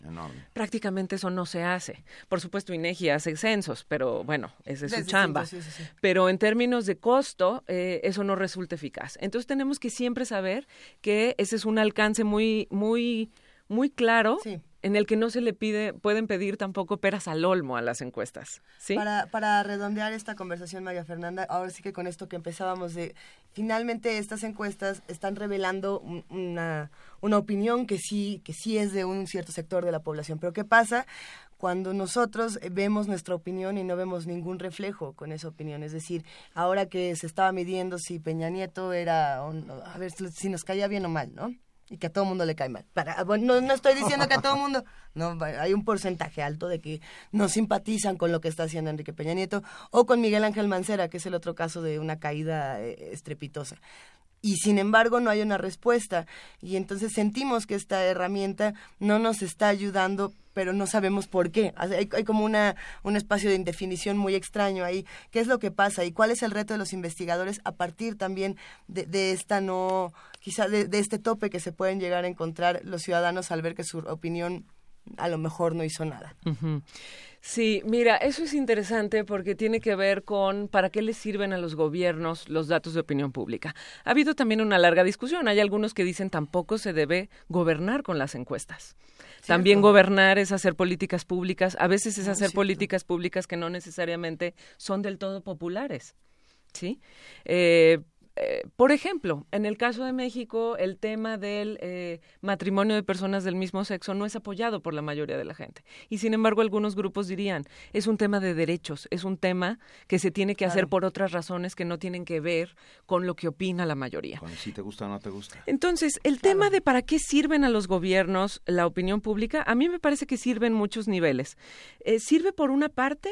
Prácticamente eso no se hace. Por supuesto, INEGI hace censos, pero bueno, ese es su chamba. pero en términos de costo, eh, eso no resulta eficaz. Entonces tenemos que siempre saber que ese es un alcance muy, muy, muy claro en el que no se le pide, pueden pedir tampoco peras al olmo a las encuestas. ¿sí? Para, para redondear esta conversación, María Fernanda, ahora sí que con esto que empezábamos de, finalmente estas encuestas están revelando una, una opinión que sí, que sí es de un cierto sector de la población. Pero ¿qué pasa? cuando nosotros vemos nuestra opinión y no vemos ningún reflejo con esa opinión. Es decir, ahora que se estaba midiendo si Peña Nieto era, a ver si nos caía bien o mal, ¿no? Y que a todo mundo le cae mal. Para, bueno, no, estoy diciendo que a todo mundo, no, hay un porcentaje alto de que no simpatizan con lo que está haciendo Enrique Peña Nieto o con Miguel Ángel Mancera, que es el otro caso de una caída eh, estrepitosa. Y sin embargo no hay una respuesta y entonces sentimos que esta herramienta no nos está ayudando pero no sabemos por qué. Hay, como una, un espacio de indefinición muy extraño ahí. ¿Qué es lo que pasa y cuál es el reto de los investigadores a partir también de, esta no, quizá de, este tope que se pueden llegar a encontrar los ciudadanos al ver que su opinión a lo mejor no hizo nada? Sí, mira, eso es interesante porque tiene que ver con para qué les sirven a los gobiernos los datos de opinión pública. Ha habido también una larga discusión. Hay algunos que dicen tampoco se debe gobernar con las encuestas. También gobernar es hacer políticas públicas. A veces es hacer políticas públicas que no necesariamente son del todo populares. ¿Sí? Eh, eh, por ejemplo, en el caso de México, el tema del eh, matrimonio de personas del mismo sexo no es apoyado por la mayoría de la gente. Y sin embargo, algunos grupos dirían, es un tema de derechos, es un tema que se tiene que hacer por otras razones que no tienen que ver con lo que opina la mayoría. si te gusta o no te gusta. Entonces, el tema de para qué sirven a los gobiernos la opinión pública, a mí me parece que sirve en muchos niveles. Eh, sirve por una parte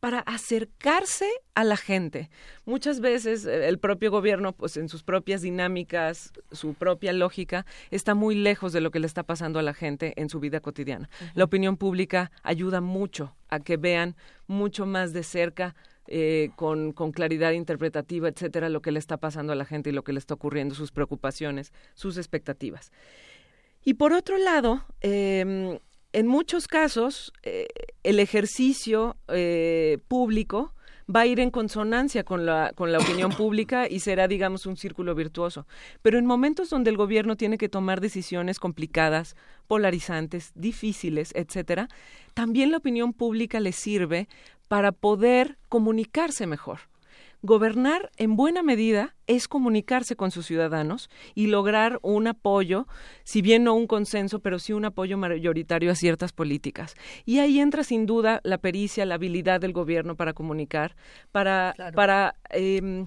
para acercarse a la gente. Muchas veces eh, el propio gobierno, pues en sus propias dinámicas, su propia lógica, está muy lejos de lo que le está pasando a la gente en su vida cotidiana. La opinión pública ayuda mucho a que vean mucho más de cerca eh, con, con, claridad interpretativa, etcétera, lo que le está pasando a la gente y lo que le está ocurriendo, sus preocupaciones, sus expectativas. Y por otro lado, eh, en muchos casos, eh, el ejercicio eh, público va a ir en consonancia con la, con la opinión pública y será, digamos, un círculo virtuoso. Pero en momentos donde el gobierno tiene que tomar decisiones complicadas, polarizantes, difíciles, etcétera, también la opinión pública le sirve para poder comunicarse mejor Gobernar en buena medida es comunicarse con sus ciudadanos y lograr un apoyo, si bien no un consenso, pero sí un apoyo mayoritario a ciertas políticas. Y ahí entra sin duda la pericia, la habilidad del gobierno para comunicar, para, para em,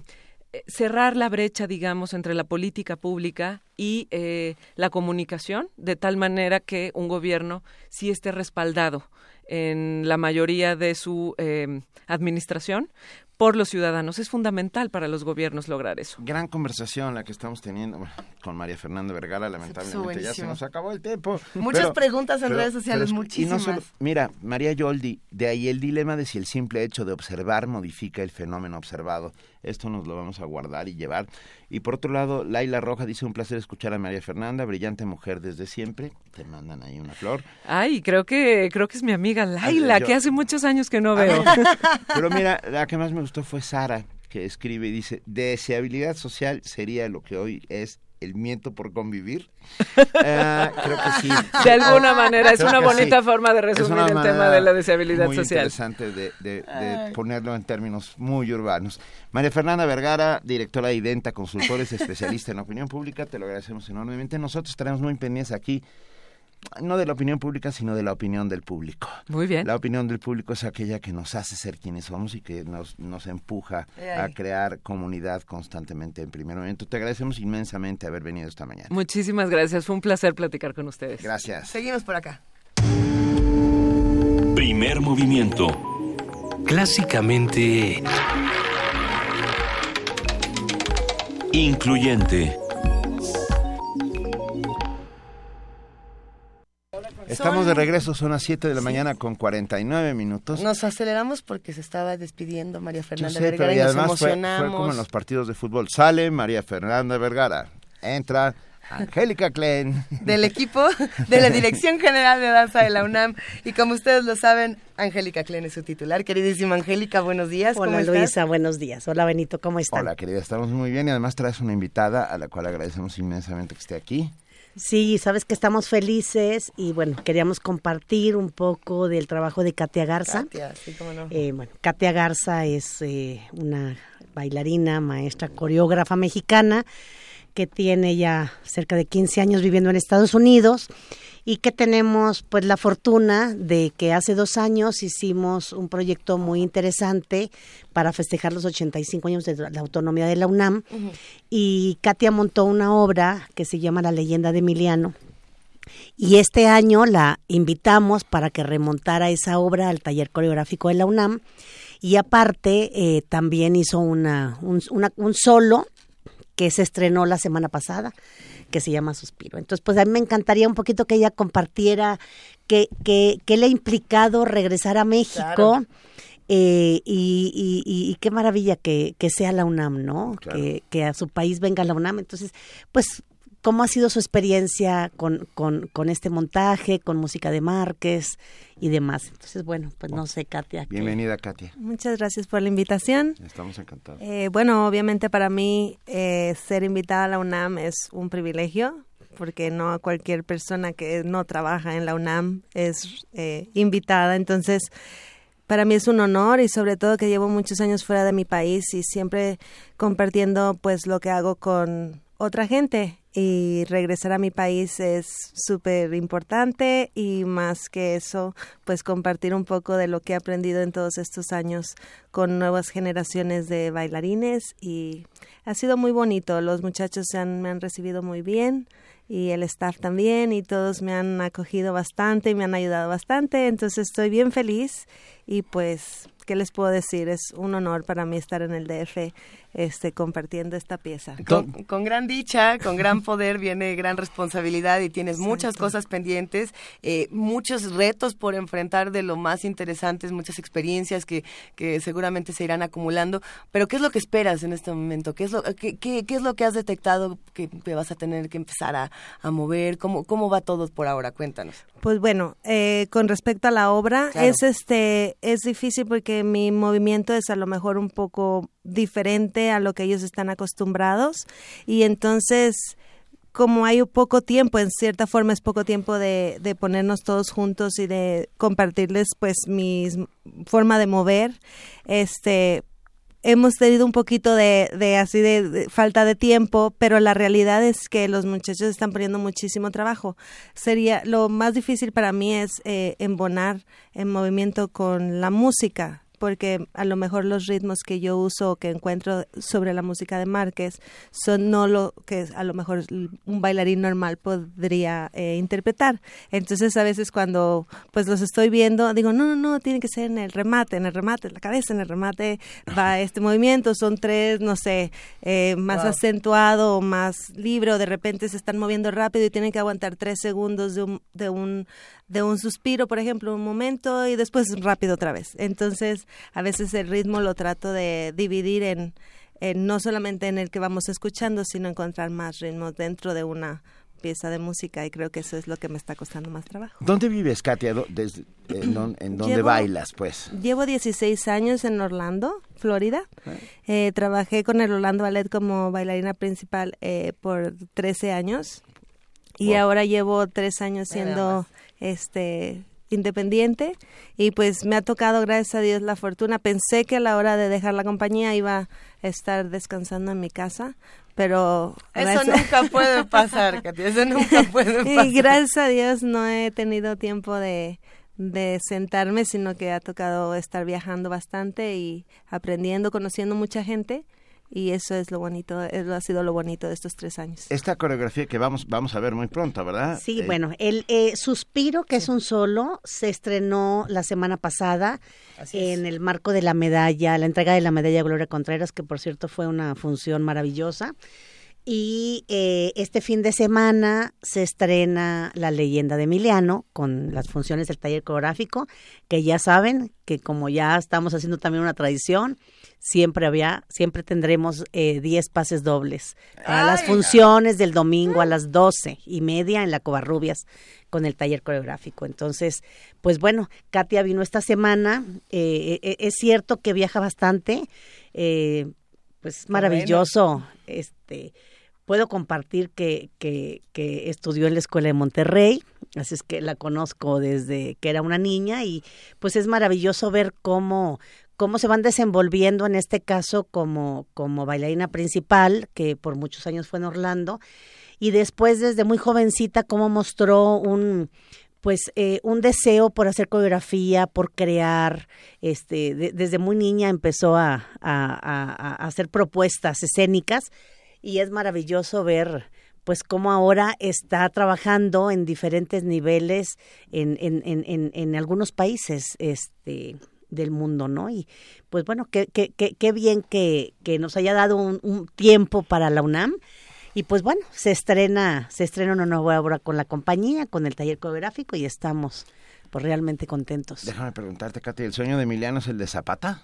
cerrar la brecha, digamos, entre la política pública y eh, la comunicación, de tal manera que un gobierno sí esté respaldado en la mayoría de su em, administración por los ciudadanos. Es fundamental para los gobiernos lograr eso. Gran conversación la que estamos teniendo con María Fernanda Vergara. Lamentablemente ya se nos acabó el tiempo. Muchas preguntas en redes sociales, muchísimas. mira, María Yoldi, de ahí el dilema de si el simple hecho de observar modifica el fenómeno observado. Esto nos lo vamos a guardar y llevar. Y por otro lado, Laila Roja dice un placer escuchar a María Fernanda, brillante mujer desde siempre. Te mandan ahí una flor. Ay, creo que creo que es mi amiga Laila, que hace muchos años que no veo. Pero mira, la que más me gustó fue Sara, que escribe y dice, deseabilidad social sería lo que hoy es el miento por convivir. Eh, creo que sí. De alguna manera, es una bonita forma de resumir el tema de la deseabilidad muy social. interesante de, de, ponerlo en términos muy urbanos. María Fernanda Vergara, directora de IDENTA, consultores, especialista en opinión pública, te lo agradecemos enormemente. Nosotros estaremos muy pendientes aquí no de la opinión pública, sino de la opinión del público. Muy bien. La opinión del público es aquella que nos hace ser quienes somos y que nos, nos empuja a crear comunidad constantemente en primer momento. Te agradecemos inmensamente haber venido esta mañana. Muchísimas gracias. Fue un placer platicar con ustedes. Gracias. Seguimos por acá. Primer movimiento. Clásicamente... Incluyente. Estamos de regreso, son las 7 de la mañana con 49 minutos. Nos aceleramos porque se estaba despidiendo María Fernanda Vergara y, nos emocionamos. Fue, como en los partidos de fútbol. Sale María Fernanda Vergara, entra Angélica Klein. Del equipo de la Dirección General de Danza de la UNAM. Y como ustedes lo saben, Angélica Klein es su titular. Queridísima Angélica, buenos días. Hola Luisa, buenos días. Hola Benito, ¿cómo estás? Hola querida, estamos muy bien y además traes una invitada a la cual agradecemos inmensamente que esté aquí. Sí, sabes que estamos felices y bueno, queríamos compartir un poco del trabajo de Katia Garza. Katia, sí, cómo no. Eh, bueno, Katia Garza es eh, una bailarina, maestra, coreógrafa mexicana que tiene ya cerca de 15 años viviendo en Estados Unidos y que tenemos pues la fortuna de que hace dos años hicimos un proyecto muy interesante para festejar los 85 años de la autonomía de la UNAM. Y Katia montó una obra que se llama La leyenda de Emiliano. Y este año la invitamos para que remontara esa obra al taller coreográfico de la UNAM. Y aparte eh, también hizo una, un, una, un solo que se estrenó la semana pasada, que se llama Suspiro. Entonces, pues a mí me encantaría un poquito que ella compartiera qué que, que le ha implicado regresar a México. Eh, y, y, qué maravilla que, que, sea la UNAM, ¿no? Que, que, a su país venga la UNAM. Entonces, pues ¿Cómo ha sido su experiencia con, con, con, este montaje, con música de Márquez y demás? Entonces, bueno, pues no sé, Katia. Bienvenida, Katia. Muchas gracias por la invitación. Estamos encantados. Eh, bueno, obviamente para mí eh, ser invitada a la UNAM es un privilegio, porque no a cualquier persona que no trabaja en la UNAM es eh, invitada. Entonces, para mí es un honor y sobre todo que llevo muchos años fuera de mi país y siempre compartiendo pues lo que hago con otra gente y regresar a mi país es súper importante y más que eso, pues compartir un poco de lo que he aprendido en todos estos años con nuevas generaciones de bailarines y ha sido muy bonito. Los muchachos se han, me han recibido muy bien y el staff también y todos me han acogido bastante y me han ayudado bastante, entonces estoy bien feliz y pues, ¿qué les puedo decir? Es un honor para mí estar en el DF este, compartiendo esta pieza. Con, gran dicha, con gran poder viene gran responsabilidad y tienes muchas cosas pendientes, eh, muchos retos por enfrentar de lo más interesantes, muchas experiencias que, que seguramente se irán acumulando. Pero ¿qué es lo que esperas en este momento? ¿Qué es lo, qué, qué, es lo que has detectado que te vas a tener que empezar a, a mover? ¿Cómo, ¿Cómo va todo por ahora? Cuéntanos. Pues bueno, eh, con respecto a la obra, es este es difícil porque mi movimiento es a lo mejor un poco diferente a lo que ellos están acostumbrados y entonces como hay poco tiempo, en cierta forma es poco tiempo de, ponernos todos juntos y de compartirles pues mi forma de mover, este hemos tenido un poquito de, de así de, falta de tiempo, pero la realidad es que los muchachos están poniendo muchísimo trabajo. Sería lo más difícil para mí es eh, embonar en movimiento con la música porque a lo mejor los ritmos que yo uso o que encuentro sobre la música de Márquez son no lo que a lo mejor un bailarín normal podría eh, interpretar. Entonces a veces cuando pues los estoy viendo digo, no, no, no, tiene que ser en el remate, en el remate, en la cabeza, en el remate va este movimiento, son tres, no sé, eh, más acentuado o más libre o de repente se están moviendo rápido y tienen que aguantar tres segundos de un, de un de un suspiro, por ejemplo, un momento y después rápido otra vez. Entonces, a veces el ritmo lo trato de dividir en, no solamente en el que vamos escuchando, sino encontrar más ritmos dentro de una pieza de música y creo que eso es lo que me está costando más trabajo. ¿Dónde vives, Katia? ¿En, dónde bailas, pues? Llevo 16 años en Orlando, Florida. Eh, trabajé con el Orlando Ballet como bailarina principal eh, por 13 años y ahora llevo tres años siendo este independiente. Y pues me ha tocado gracias a Dios la fortuna. Pensé que a la hora de dejar la compañía iba a estar descansando en mi casa pero eso nunca puede pasar eso nunca puede pasar. y gracias a Dios no he tenido tiempo de de sentarme sino que ha tocado estar viajando bastante y aprendiendo conociendo mucha gente y eso es lo bonito, eso ha sido lo bonito de estos tres años. Esta coreografía que vamos, vamos a ver muy pronto, ¿verdad? Sí, eh, bueno, el eh, Suspiro, que es un solo, se estrenó la semana pasada en el marco de la medalla, la entrega de la medalla Gloria Contreras, que por cierto fue una función maravillosa. Y eh, este fin de semana se estrena La leyenda de Emiliano con las funciones del taller coreográfico, que ya saben que como ya estamos haciendo también una tradición, siempre había, siempre tendremos 10 eh, pases dobles para las funciones del domingo a las doce y media en la Covarrubias con el taller coreográfico. Entonces, pues bueno, Katia vino esta semana. Eh, eh, es cierto que viaja bastante, pues maravilloso. Este, puedo compartir que, que, que estudió en la escuela de Monterrey, así es que la conozco desde que era una niña y pues es maravilloso ver cómo cómo se van desenvolviendo en este caso como, como bailarina principal, que por muchos años fue en Orlando, y después desde muy jovencita cómo mostró un pues eh, un deseo por hacer coreografía, por crear, este, desde muy niña empezó a, a, hacer propuestas escénicas y es maravilloso ver pues cómo ahora está trabajando en diferentes niveles en, en, en, en algunos países, este, del mundo, ¿no? Y pues bueno, qué, qué, qué, bien que, que, nos haya dado un, tiempo para la UNAM. Y pues bueno, se estrena, se estrena una nueva obra con la compañía, con el taller coreográfico y estamos pues realmente contentos. Déjame preguntarte, Katy, ¿el sueño de Emiliano es el de Zapata?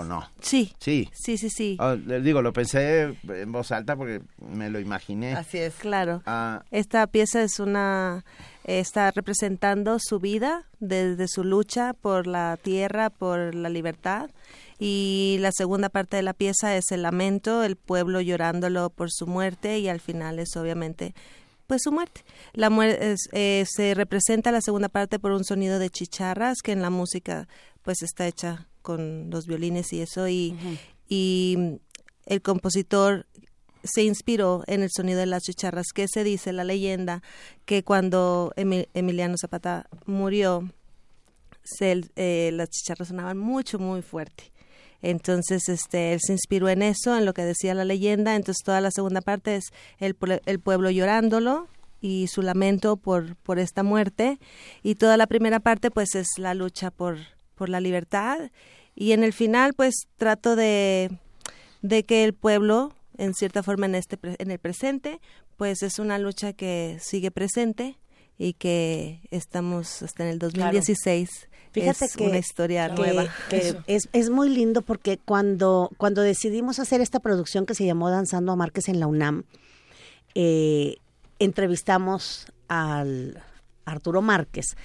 ¿O no? Sí. Sí. Sí, sí, sí. Oh, les digo, lo pensé en voz alta porque me lo imaginé. Así es. Claro. Ah. Esta pieza es una está representando su vida desde su lucha por la tierra, por la libertad. Y la segunda parte de la pieza es el lamento, el pueblo llorándolo por su muerte y al final es obviamente pues su muerte. La eh, se representa la segunda parte por un sonido de chicharras que en la música pues está hecha con los violines y eso y, y el compositor se inspiró en el sonido de las chicharras, que se dice la leyenda que cuando Emiliano Zapata murió, eh, las chicharras sonaban mucho, muy fuerte. Entonces, este, él se inspiró en eso, en lo que decía la leyenda. Entonces, toda la segunda parte es el, el pueblo llorándolo y su lamento por, por esta muerte. Y toda la primera parte, pues, es la lucha por, por la libertad. Y en el final, pues, trato de, de que el pueblo en cierta forma en este en el presente, pues es una lucha que sigue presente y que estamos hasta en el 2016. Fíjate es que, una historia nueva. es, es muy lindo porque cuando, cuando decidimos hacer esta producción que se llamó Danzando a Márquez en la UNAM, eh, entrevistamos al Arturo Márquez.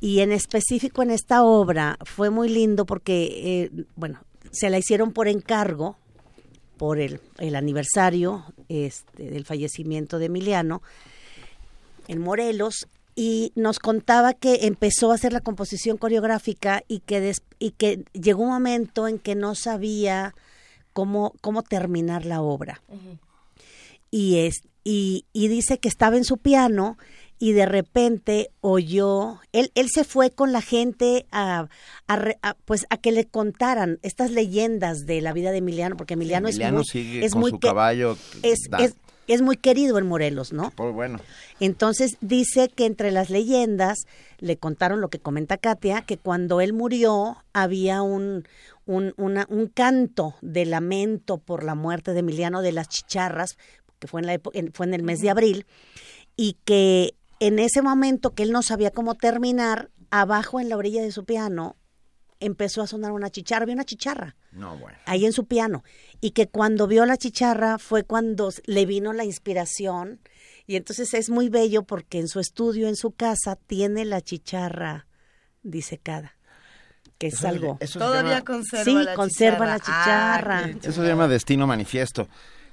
Y en específico en esta obra fue muy lindo porque, eh, bueno, se la hicieron por encargo por el, el aniversario este, del fallecimiento de Emiliano en Morelos y nos contaba que empezó a hacer la composición coreográfica y que, y que llegó un momento en que no sabía cómo, cómo terminar la obra. y, es, y, y dice que estaba en su piano y de repente oyó, él, él se fue con la gente a, pues a que le contaran estas leyendas de la vida de Emiliano, porque Emiliano, es muy, es muy caballo. Es, es, muy querido en Morelos, ¿no? Pues bueno. Entonces dice que entre las leyendas le contaron lo que comenta Katia, que cuando él murió había un, un, una, un canto de lamento por la muerte de Emiliano de las chicharras, que fue en, la fue en el mes de abril, y que en ese momento que él no sabía cómo terminar, abajo en la orilla de su piano empezó a sonar una chicharra, vio una chicharra. No, bueno. Ahí en su piano. Y que cuando vio la chicharra fue cuando le vino la inspiración. Y entonces es muy bello porque en su estudio, en su casa, tiene la chicharra disecada. Que es algo. Todavía conserva sí, la conserva la chicharra. eso se llama destino manifiesto.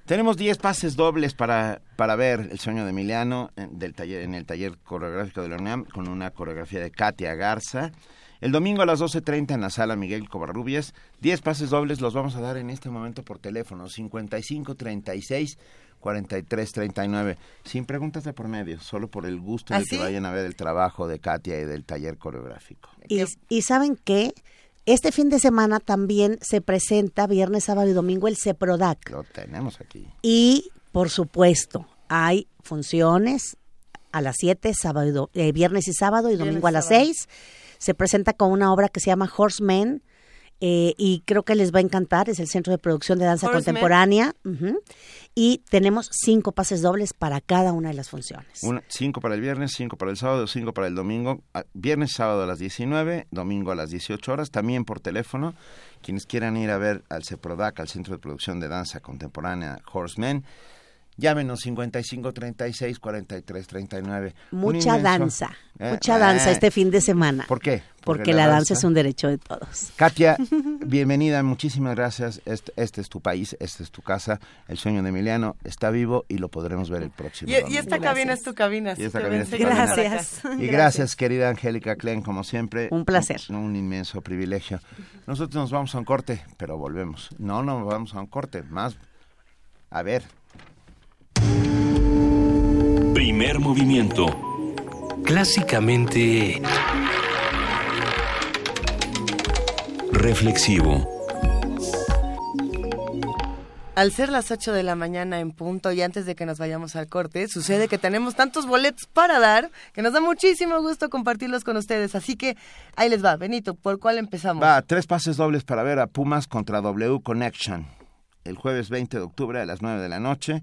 Tenemos 10 pases dobles para, para ver El sueño de Emiliano en, del taller, en el taller coreográfico de la UNAM con una coreografía de Katia Garza. El domingo a las 12.30 en la sala Miguel Covarrubias. 10 pases dobles los vamos a dar en este momento por teléfono. 55 36 43 39. Sin preguntas de por medio, solo por el gusto de ¿Ah, que vayan a ver el trabajo de Katia y del taller coreográfico. Y, y ¿saben qué? Este fin de semana también se presenta viernes, sábado y domingo el CEPRODAC. Lo tenemos aquí. Y, por supuesto, hay funciones a las 7, sábado, eh, viernes y sábado y domingo a las 6. Se presenta con una obra que se llama Horsemen, eh, y creo que les va a encantar, es el Centro de Producción de Danza Contemporánea. Y tenemos cinco pases dobles para cada una de las funciones. cinco para el viernes, cinco para el sábado, cinco para el domingo. Ah, viernes, sábado a las 19, domingo a las 18 horas, también por teléfono. Quienes quieran ir a ver al CEPRODAC, al Centro de Producción de Danza Contemporánea Horsemen, Llámenos 55 36 43 39. Mucha danza, eh, mucha danza eh. este fin de semana. ¿Por qué? Porque, la, danza, es un derecho de todos. Katia, bienvenida, muchísimas gracias. Este, este, es tu país, esta es tu casa. El sueño de Emiliano está vivo y lo podremos ver el próximo. Y, y esta cabina es tu cabina. Y esta cabina es tu gracias. Y gracias, querida Angélica Klein, como siempre. Un placer. Un, un, inmenso privilegio. Nosotros nos vamos a un corte, pero volvemos. No, no vamos a un corte, más. A ver, Primer movimiento. Clásicamente... Reflexivo. Al ser las 8 de la mañana en punto y antes de que nos vayamos al corte, sucede que tenemos tantos boletos para dar que nos da muchísimo gusto compartirlos con ustedes. Así que ahí les va, Benito, ¿por cuál empezamos? Va, tres pases dobles para ver a Pumas contra W Connection. El jueves 20 de octubre a las 9 de la noche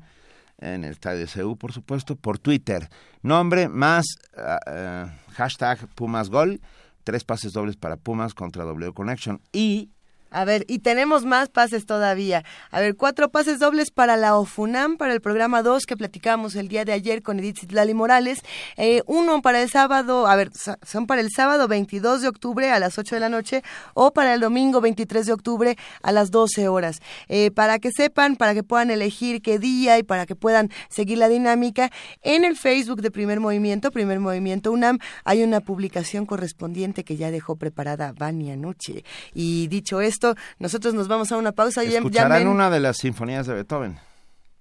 en el estadio CU, por supuesto, por Twitter. Nombre más uh, hashtag Pumas Gol. Tres pases dobles para Pumas contra W Connection. Y a ver, y tenemos más pases todavía. A ver, cuatro pases dobles para la OFUNAM, para el programa 2 que platicamos el día de ayer con Edith Citlali Morales. Eh, uno para el sábado, a ver, son para el sábado 22 de octubre a las 8 de la noche o para el domingo 23 de octubre a las 12 horas. Eh, para que sepan, para que puedan elegir qué día y para que puedan seguir la dinámica, en el Facebook de Primer Movimiento, Primer Movimiento UNAM, hay una publicación correspondiente que ya dejó preparada Vania Noche. Y dicho esto, nosotros nos vamos a una pausa. y Escucharán una de las sinfonías de Beethoven.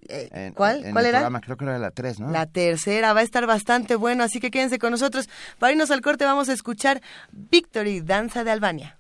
Eh, ¿Cuál? ¿Cuál era? creo que era la 3, ¿no? La tercera, va a estar bastante bueno, así que quédense con nosotros. Para irnos al corte vamos a escuchar Victory, Danza de Albania.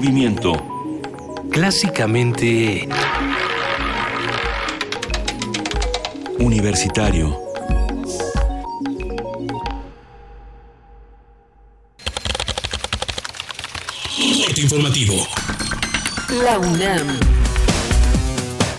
Movimiento. Clásicamente... Universitario. informativo. La UNAM.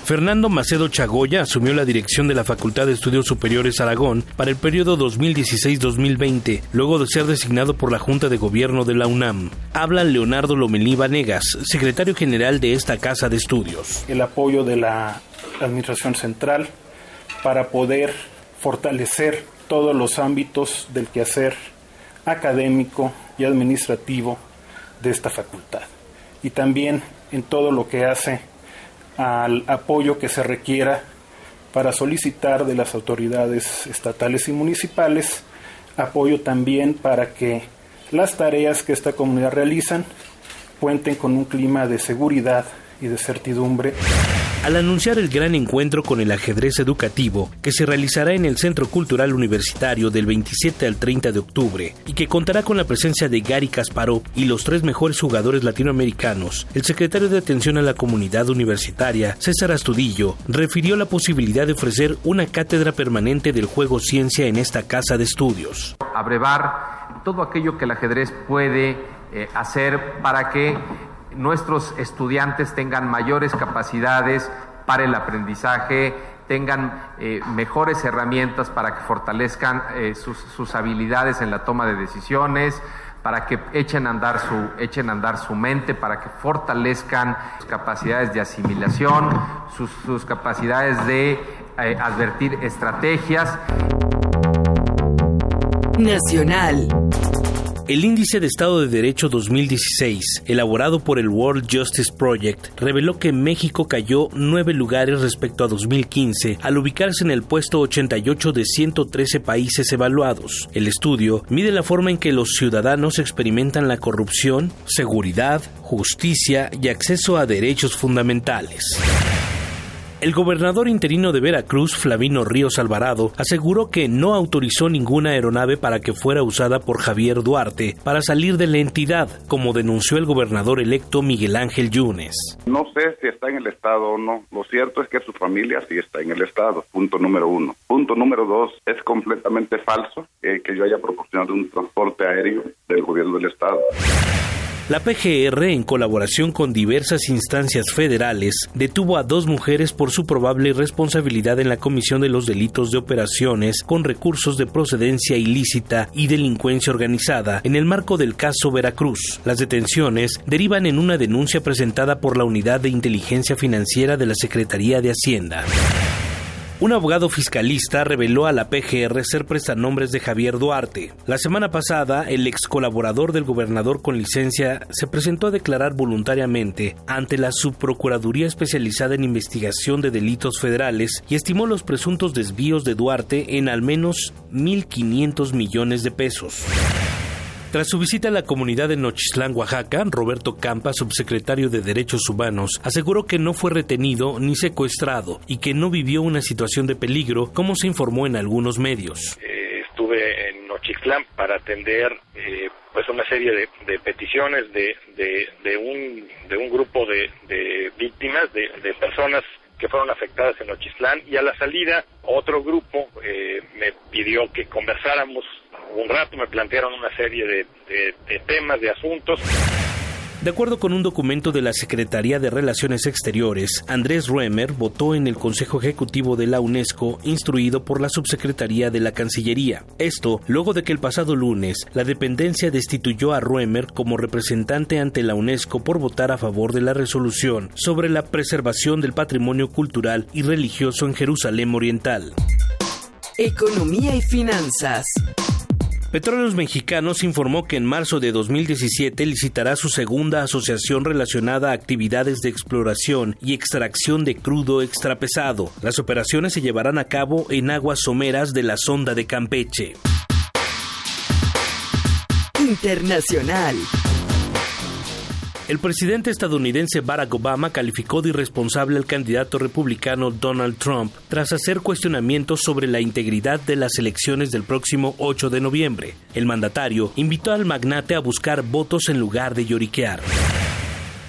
Fernando Macedo Chagoya asumió la dirección de la Facultad de Estudios Superiores Aragón para el periodo 2016-2020, luego de ser designado por la Junta de Gobierno de la UNAM. Habla Leonardo Lomelí Vanegas, secretario general de esta casa de estudios. El apoyo de la Administración Central para poder fortalecer todos los ámbitos del quehacer académico y administrativo de esta facultad y también en todo lo que hace al apoyo que se requiera para solicitar de las autoridades estatales y municipales apoyo también para que las tareas que esta comunidad realizan cuenten con un clima de seguridad y de certidumbre al anunciar el gran encuentro con el ajedrez educativo que se realizará en el Centro Cultural Universitario del 27 al 30 de octubre y que contará con la presencia de Gary Kasparov y los tres mejores jugadores latinoamericanos, el secretario de Atención a la Comunidad Universitaria, César Astudillo, refirió la posibilidad de ofrecer una cátedra permanente del juego ciencia en esta casa de estudios. Abrevar todo aquello que el ajedrez puede eh, hacer para que nuestros estudiantes tengan mayores capacidades para el aprendizaje, tengan eh, mejores herramientas para que fortalezcan eh, sus, habilidades en la toma de decisiones, para que echen a andar su, echen andar su mente, para que fortalezcan sus capacidades de asimilación, sus, capacidades de eh, advertir estrategias. Nacional. El Índice de Estado de Derecho 2016, elaborado por el World Justice Project, reveló que México cayó nueve lugares respecto a 2015 al ubicarse en el puesto 88 de 113 países evaluados. El estudio mide la forma en que los ciudadanos experimentan la corrupción, seguridad, justicia y acceso a derechos fundamentales. El gobernador interino de Veracruz, Flavino Ríos Alvarado, aseguró que no autorizó ninguna aeronave para que fuera usada por Javier Duarte para salir de la entidad, como denunció el gobernador electo Miguel Ángel Yunes. No sé si está en el Estado o no. Lo cierto es que su familia sí está en el Estado. Punto número uno. Punto número dos, es completamente falso eh, que yo haya proporcionado un transporte aéreo del gobierno del Estado. La PGR, en colaboración con diversas instancias federales, detuvo a dos mujeres por su probable responsabilidad en la comisión de los delitos de operaciones con recursos de procedencia ilícita y delincuencia organizada en el marco del caso Veracruz. Las detenciones derivan en una denuncia presentada por la Unidad de Inteligencia Financiera de la Secretaría de Hacienda. Un abogado fiscalista reveló a la PGR ser prestanombres de Javier Duarte. La semana pasada, el ex colaborador del gobernador con licencia se presentó a declarar voluntariamente ante la Subprocuraduría Especializada en Investigación de Delitos Federales y estimó los presuntos desvíos de Duarte en al menos 1.500 millones de pesos. Tras su visita a la comunidad de Nochislán, Oaxaca, Roberto Campa, subsecretario de Derechos Humanos, aseguró que no fue retenido ni secuestrado y que no vivió una situación de peligro, como se informó en algunos medios. Eh, estuve en Nochislán para atender eh, pues una serie de, peticiones de, de, un, de un grupo de, víctimas, de, personas que fueron afectadas en Nochislán y a la salida otro grupo eh, me pidió que conversáramos un rato, me plantearon una serie de, temas, de asuntos. De acuerdo con un documento de la Secretaría de Relaciones Exteriores, Andrés Ruemer votó en el Consejo Ejecutivo de la UNESCO, instruido por la Subsecretaría de la Cancillería. Esto luego de que el pasado lunes la dependencia destituyó a Ruemer como representante ante la UNESCO por votar a favor de la resolución sobre la preservación del patrimonio cultural y religioso en Jerusalén Oriental. Economía y finanzas. Petróleos Mexicanos informó que en marzo de 2017 licitará su segunda asociación relacionada a actividades de exploración y extracción de crudo extrapesado. Las operaciones se llevarán a cabo en aguas someras de la sonda de Campeche. Internacional. El presidente estadounidense Barack Obama calificó de irresponsable al candidato republicano Donald Trump tras hacer cuestionamientos sobre la integridad de las elecciones del próximo 8 de noviembre. El mandatario invitó al magnate a buscar votos en lugar de lloriquear.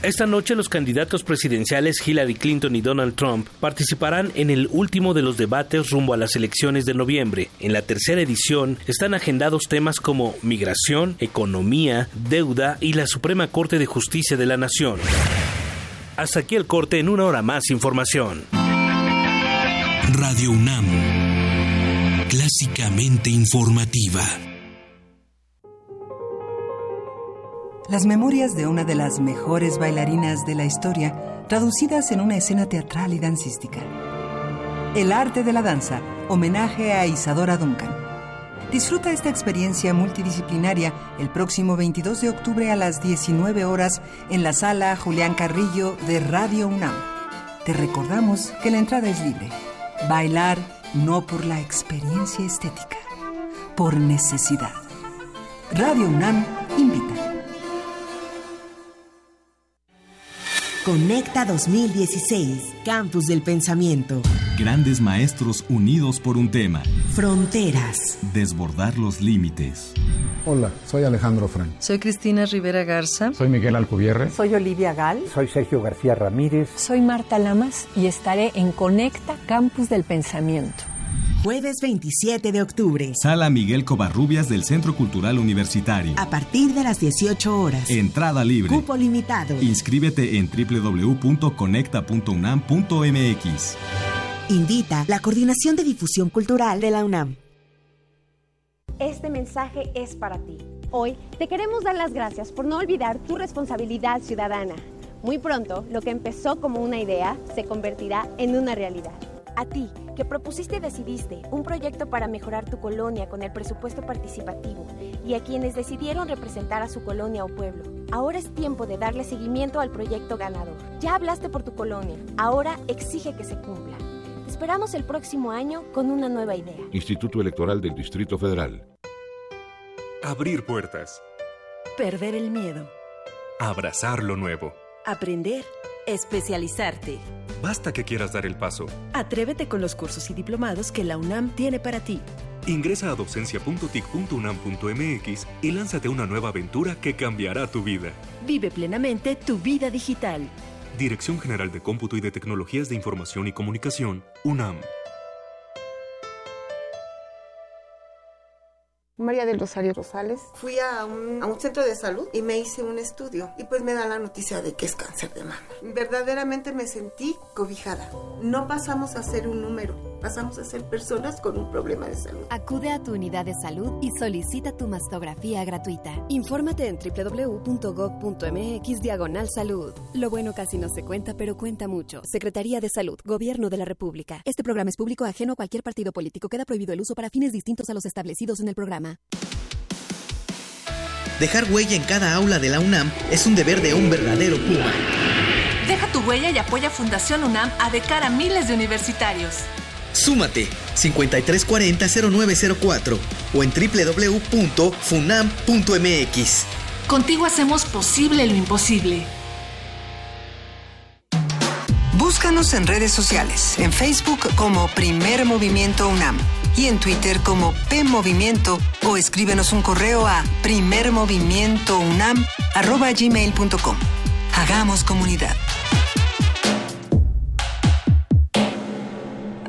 Esta noche los candidatos presidenciales Hillary Clinton y Donald Trump participarán en el último de los debates rumbo a las elecciones de noviembre. En la tercera edición están agendados temas como migración, economía, deuda y la Suprema Corte de Justicia de la Nación. Hasta aquí el corte en una hora más información. Radio UNAM, clásicamente informativa. Las memorias de una de las mejores bailarinas de la historia, traducidas en una escena teatral y dancística. El arte de la danza, homenaje a Isadora Duncan. Disfruta esta experiencia multidisciplinaria el próximo 22 de octubre a las 19 horas en la sala Julián Carrillo de Radio UNAM. Te recordamos que la entrada es libre. Bailar no por la experiencia estética, por necesidad. Radio UNAM invita. Conecta 2016, Campus del Pensamiento. Grandes maestros unidos por un tema. Fronteras. Desbordar los límites. Hola, soy Alejandro Frank. Soy Cristina Rivera Garza. Soy Miguel Alcubierre. Soy Olivia Gal. Soy Sergio García Ramírez. Soy Marta Lamas y estaré en Conecta Campus del Pensamiento. Jueves 27 de octubre. Sala Miguel Covarrubias del Centro Cultural Universitario. A partir de las 18 horas. Entrada libre. Cupo limitado. Inscríbete en www.conecta.unam.mx. Invita la Coordinación de Difusión Cultural de la UNAM. Este mensaje es para ti. Hoy te queremos dar las gracias por no olvidar tu responsabilidad ciudadana. Muy pronto, lo que empezó como una idea se convertirá en una realidad. A ti, que propusiste y decidiste un proyecto para mejorar tu colonia con el presupuesto participativo y a quienes decidieron representar a su colonia o pueblo. Ahora es tiempo de darle seguimiento al proyecto ganador. Ya hablaste por tu colonia, ahora exige que se cumpla. Te esperamos el próximo año con una nueva idea. Instituto Electoral del Distrito Federal. Abrir puertas. Perder el miedo. Abrazar lo nuevo. Aprender especializarte. Basta que quieras dar el paso. Atrévete con los cursos y diplomados que la UNAM tiene para ti. Ingresa a docencia.tic.unam.mx y lánzate a una nueva aventura que cambiará tu vida. Vive plenamente tu vida digital. Dirección General de Cómputo y de Tecnologías de Información y Comunicación, UNAM. María del Rosario Rosales. Fui a un, a un, centro de salud y me hice un estudio y pues me da la noticia de que es cáncer de mama. Verdaderamente me sentí cobijada. No pasamos a ser un número, pasamos a ser personas con un problema de salud. Acude a tu unidad de salud y solicita tu mastografía gratuita. Infórmate en www.gov.mx diagonal salud. Lo bueno casi no se cuenta, pero cuenta mucho. Secretaría de Salud, Gobierno de la República. Este programa es público ajeno a cualquier partido político. Queda prohibido el uso para fines distintos a los establecidos en el programa. Dejar huella en cada aula de la UNAM es un deber de un verdadero Puma. Deja tu huella y apoya Fundación UNAM a de cara a miles de universitarios. Súmate 5340-0904 o en www.funam.mx. Contigo hacemos posible lo imposible. Búscanos en redes sociales, en Facebook como Primer Movimiento UNAM y en Twitter como P Movimiento o escríbenos un correo a primermovimientounam@gmail.com. Hagamos comunidad.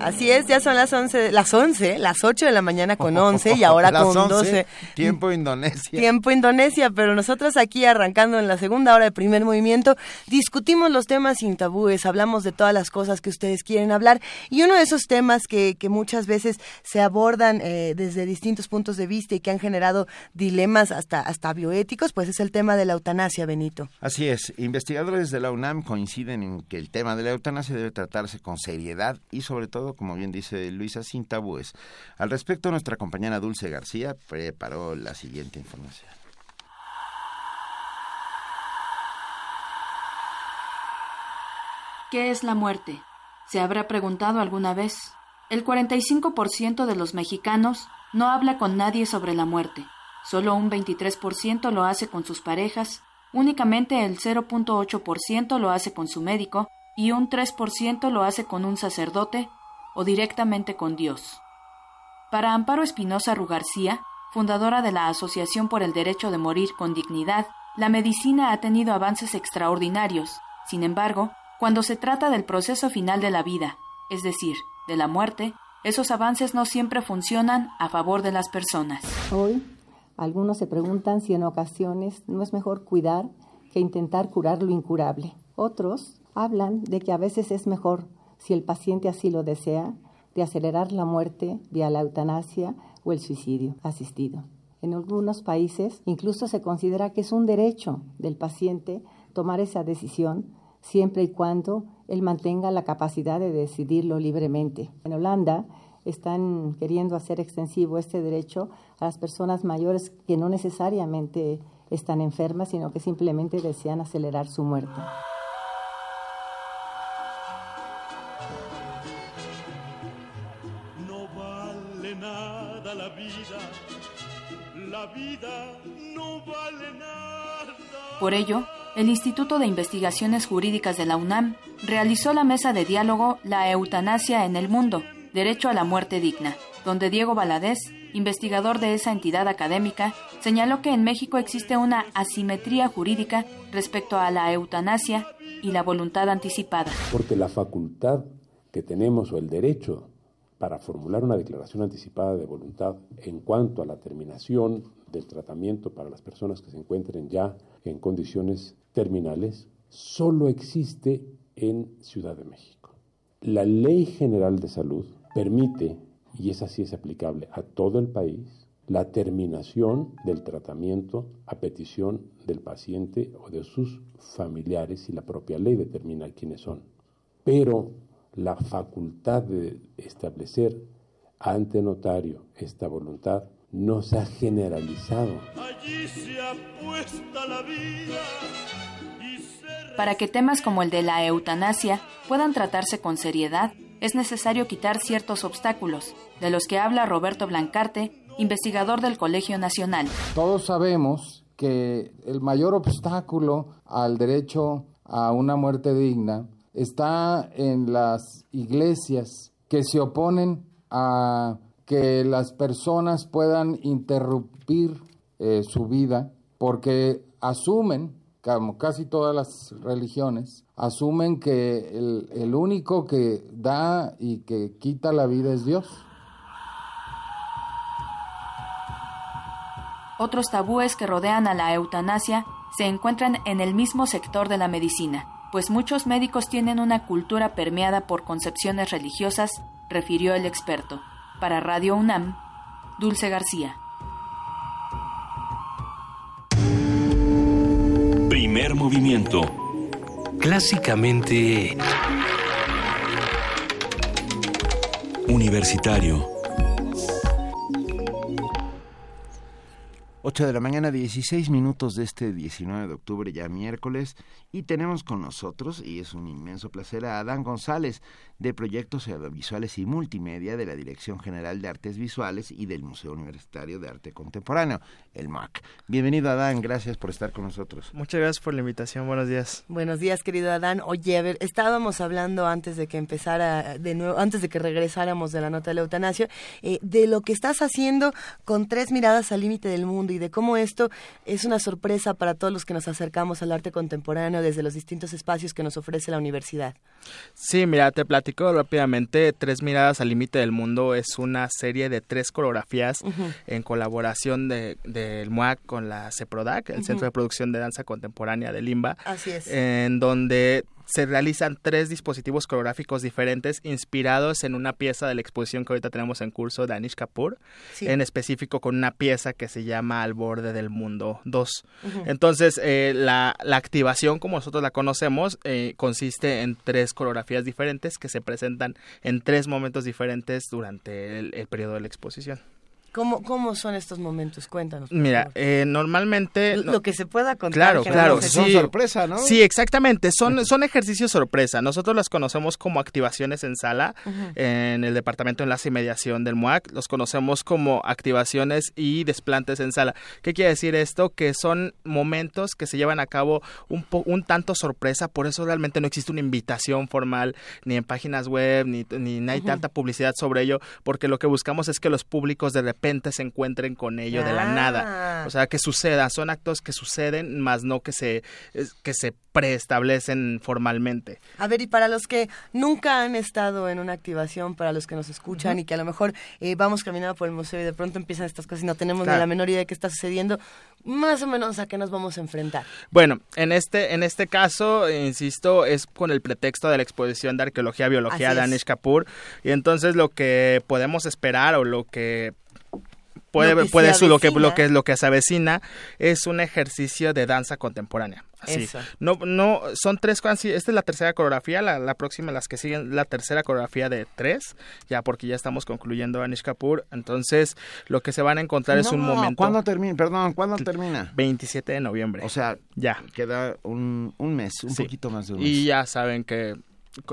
Así es, ya son las 11, las 11, las 8 de la mañana con 11 y ahora con 12. Tiempo Indonesia. Tiempo Indonesia, pero nosotros aquí arrancando en la segunda hora de primer movimiento, discutimos los temas sin tabúes, hablamos de todas las cosas que ustedes quieren hablar y uno de esos temas que, que muchas veces se abordan eh, desde distintos puntos de vista y que han generado dilemas hasta, hasta bioéticos, pues es el tema de la eutanasia, Benito. Así es, investigadores de la UNAM coinciden en que el tema de la eutanasia debe tratarse con seriedad y sobre todo como bien dice Luisa, sin tabúes. Al respecto, nuestra compañera Dulce García preparó la siguiente información. ¿Qué es la muerte? ¿Se habrá preguntado alguna vez? El 45% de los mexicanos no habla con nadie sobre la muerte. Solo un 23% lo hace con sus parejas, únicamente el 0.8% lo hace con su médico y un 3% lo hace con un sacerdote o directamente con Dios. Para Amparo Espinosa Rugarcía, fundadora de la Asociación por el Derecho de Morir con Dignidad, la medicina ha tenido avances extraordinarios. Sin embargo, cuando se trata del proceso final de la vida, es decir, de la muerte, esos avances no siempre funcionan a favor de las personas. Hoy, algunos se preguntan si en ocasiones no es mejor cuidar que intentar curar lo incurable. Otros hablan de que a veces es mejor si el paciente así lo desea, de acelerar la muerte vía la eutanasia o el suicidio asistido. En algunos países incluso se considera que es un derecho del paciente tomar esa decisión siempre y cuando él mantenga la capacidad de decidirlo libremente. En Holanda están queriendo hacer extensivo este derecho a las personas mayores que no necesariamente están enfermas, sino que simplemente desean acelerar su muerte. Por ello, el Instituto de Investigaciones Jurídicas de la UNAM realizó la mesa de diálogo La eutanasia en el mundo, Derecho a la Muerte Digna, donde Diego Valadez, investigador de esa entidad académica, señaló que en México existe una asimetría jurídica respecto a la eutanasia y la voluntad anticipada. Porque la facultad que tenemos o el derecho para formular una declaración anticipada de voluntad en cuanto a la terminación del tratamiento para las personas que se encuentren ya en condiciones terminales solo existe en Ciudad de México. La Ley General de Salud permite, y es así es aplicable a todo el país, la terminación del tratamiento a petición del paciente o de sus familiares y la propia ley determina quiénes son. Pero la facultad de establecer ante notario esta voluntad no se ha generalizado. Para que temas como el de la eutanasia puedan tratarse con seriedad, es necesario quitar ciertos obstáculos, de los que habla Roberto Blancarte, investigador del Colegio Nacional. Todos sabemos que el mayor obstáculo al derecho a una muerte digna está en las iglesias que se oponen a que las personas puedan interrumpir eh, su vida porque asumen, como casi todas las religiones, asumen que el, el único que da y que quita la vida es Dios. Otros tabúes que rodean a la eutanasia se encuentran en el mismo sector de la medicina, pues muchos médicos tienen una cultura permeada por concepciones religiosas, refirió el experto. Para Radio UNAM, Dulce García. Primer movimiento. Clásicamente... Universitario. 8 de la mañana, 16 minutos de este 19 de octubre, ya miércoles, y tenemos con nosotros, y es un inmenso placer, a Adán González, de Proyectos Audiovisuales y Multimedia de la Dirección General de Artes Visuales y del Museo Universitario de Arte Contemporáneo, el MAC. Bienvenido, Adán, gracias por estar con nosotros. Muchas gracias por la invitación, buenos días. Buenos días, querido Adán. Oye, a ver, estábamos hablando antes de que empezara, de nuevo, antes de que regresáramos de la nota de la eutanasia, eh, de lo que estás haciendo con tres miradas al límite del mundo y de cómo esto es una sorpresa para todos los que nos acercamos al arte contemporáneo desde los distintos espacios que nos ofrece la universidad. Sí, mira, te platico rápidamente. Tres miradas al límite del mundo es una serie de tres coreografías en colaboración del de, MUAC con la CEPRODAC, el Centro de Producción de Danza Contemporánea de Limba. Así es. En donde se realizan tres dispositivos coreográficos diferentes inspirados en una pieza de la exposición que ahorita tenemos en curso de Anish Kapoor, en específico con una pieza que se llama Al borde del mundo 2. Entonces, eh, la, la, activación, como nosotros la conocemos, eh, consiste en tres coreografías diferentes que se presentan en tres momentos diferentes durante el periodo de la exposición. ¿Cómo, ¿Cómo son estos momentos? Cuéntanos. Mira, eh, normalmente... Lo que se pueda contar. Claro, claro. Sí, son sorpresa, ¿no? Sí, exactamente. Son, son ejercicios sorpresa. Nosotros las conocemos como activaciones en sala en el Departamento de Enlace y Mediación del MUAC. Los conocemos como activaciones y desplantes en sala. ¿Qué quiere decir esto? Que son momentos que se llevan a cabo un, un tanto sorpresa. Por eso realmente no existe una invitación formal ni en páginas web, ni, ni, hay tanta publicidad sobre ello, porque lo que buscamos es que los públicos de repente se encuentren con ello de la nada. O sea, que suceda, son actos que suceden, más no que se, que se preestablecen formalmente. A ver, y para los que nunca han estado en una activación, para los que nos escuchan y que a lo mejor eh, vamos caminando por el museo y de pronto empiezan estas cosas y no tenemos ni la menor idea de qué está sucediendo, más o menos a qué nos vamos a enfrentar. Bueno, en este, en este caso, insisto, es con el pretexto de la exposición de arqueología biología de Anish Kapoor y entonces lo que podemos esperar o lo que puede, lo que puede lo que lo que lo que se avecina es un ejercicio de danza contemporánea. Así. No, no, son tres, esta es la tercera coreografía, la, la, próxima, las que siguen, la tercera coreografía de tres, ya porque ya estamos concluyendo Anish Kapoor, entonces lo que se van a encontrar es un momento. ¿Cuándo termina? Perdón, ¿cuándo termina? 27 de noviembre. O sea, ya. Queda un, un mes, un poquito más de un mes. Y ya saben que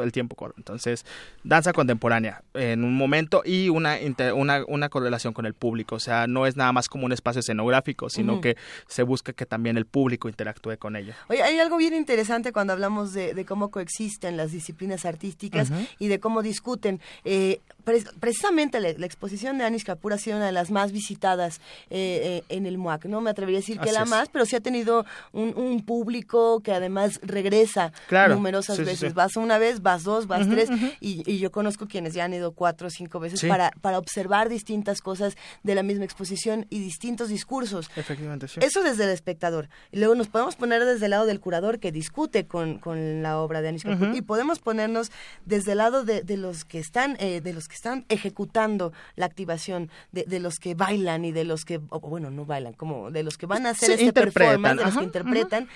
el tiempo corre. Entonces, danza contemporánea en un momento y una, una, una, correlación con el público. O sea, no es nada más como un espacio escenográfico, sino que se busca que también el público interactúe con ello. Oye, hay algo bien interesante cuando hablamos de, cómo coexisten las disciplinas artísticas y de cómo discuten. Eh, precisamente la, exposición de Anish Kapoor ha sido una de las más visitadas eh, eh, en el MUAC. No me atrevería a decir que la más, pero sí ha tenido un, público que además regresa numerosas veces. Vas una vez vas dos, vas tres, y, yo conozco quienes ya han ido cuatro o cinco veces para, para observar distintas cosas de la misma exposición y distintos discursos. Efectivamente, sí. Eso desde el espectador. Y luego nos podemos poner desde el lado del curador que discute con, con la obra de Anish Kapoor y podemos ponernos desde el lado de, de los que están, eh, de los que están ejecutando la activación, de, de, los que bailan y de los que, bueno, no bailan, como de los que van a hacer este performance, de los que interpretan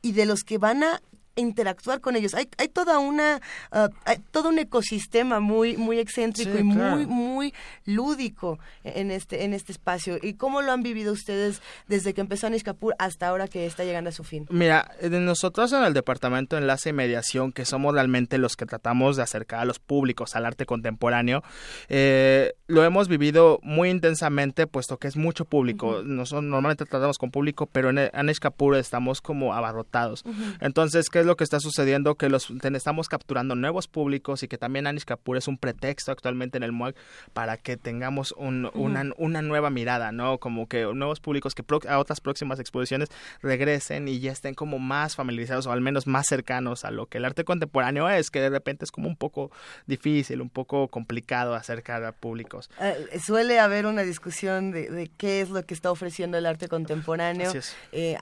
y de los que van a interactuar con ellos. Hay, hay toda una, uh, hay todo un ecosistema muy, muy excéntrico y muy, muy lúdico en este, en este espacio. ¿Y cómo lo han vivido ustedes desde que empezó Anish Kapoor hasta ahora que está llegando a su fin? Mira, nosotros en el Departamento de Enlace y Mediación, que somos realmente los que tratamos de acercar a los públicos al arte contemporáneo, eh, lo hemos vivido muy intensamente, puesto que es mucho público. Nosotros normalmente tratamos con público, pero en Anish Kapoor estamos como abarrotados. Entonces, ¿qué es lo que está sucediendo? Que los estamos capturando nuevos públicos y que también Anish Kapoor es un pretexto actualmente en el MUAC para que tengamos una, una, nueva mirada, ¿no? Como que nuevos públicos que a otras próximas exposiciones regresen y ya estén como más familiarizados o al menos más cercanos a lo que el arte contemporáneo es, que de repente es como un poco difícil, un poco complicado acercar a públicos. Eh, suele haber una discusión de, qué es lo que está ofreciendo el arte contemporáneo. Eh,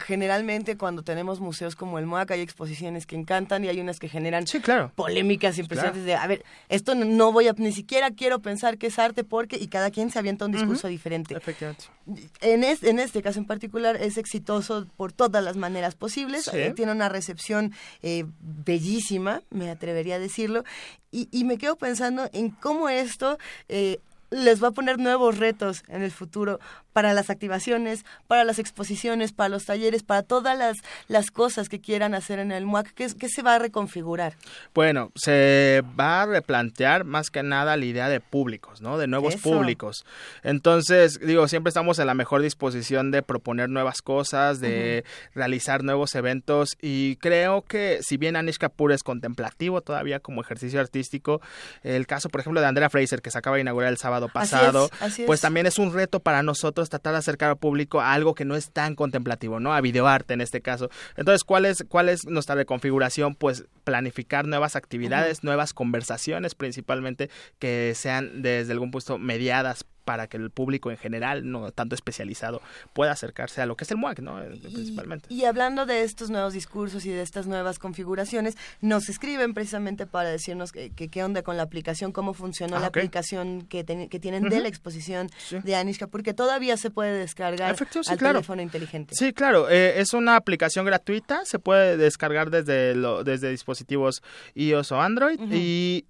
generalmente cuando tenemos museos como el MOAC hay exposiciones que encantan y hay unas que generan polémicas impresionantes de, a ver, esto no voy a, ni siquiera quiero pensar que es arte porque, y cada quien se avienta un discurso diferente. Efectivamente. En, en este caso en particular es exitoso por todas las maneras posibles, eh, tiene una recepción eh, bellísima, me atrevería a decirlo, y, y, me quedo pensando en cómo esto eh, les va a poner nuevos retos en el futuro para las activaciones, para las exposiciones, para los talleres, para todas las, las cosas que quieran hacer en el MUAC? ¿Qué, ¿Qué, se va a reconfigurar? Bueno, se va a replantear más que nada la idea de públicos, ¿no? De nuevos públicos. Entonces, digo, siempre estamos en la mejor disposición de proponer nuevas cosas, de realizar nuevos eventos y creo que si bien Anish Kapoor es contemplativo todavía como ejercicio artístico, el caso, por ejemplo, de Andrea Fraser, que se acaba de inaugurar el sábado pasado, pues también es un reto para nosotros tratar de acercar al público a algo que no es tan contemplativo, ¿no? A videoarte en este caso. Entonces, ¿cuál es, cuál es nuestra reconfiguración? Pues planificar nuevas actividades, nuevas conversaciones principalmente que sean desde algún punto mediadas para que el público en general, no tanto especializado, pueda acercarse a lo que es el MUAC, ¿no? Eh, principalmente. Y, hablando de estos nuevos discursos y de estas nuevas configuraciones, nos escriben precisamente para decirnos que, qué onda con la aplicación, cómo funcionó ah, la aplicación que, que tienen de la exposición de Anishka, porque todavía se puede descargar al teléfono inteligente. Sí, claro, eh, es una aplicación gratuita, se puede descargar desde, lo, desde dispositivos iOS o Android y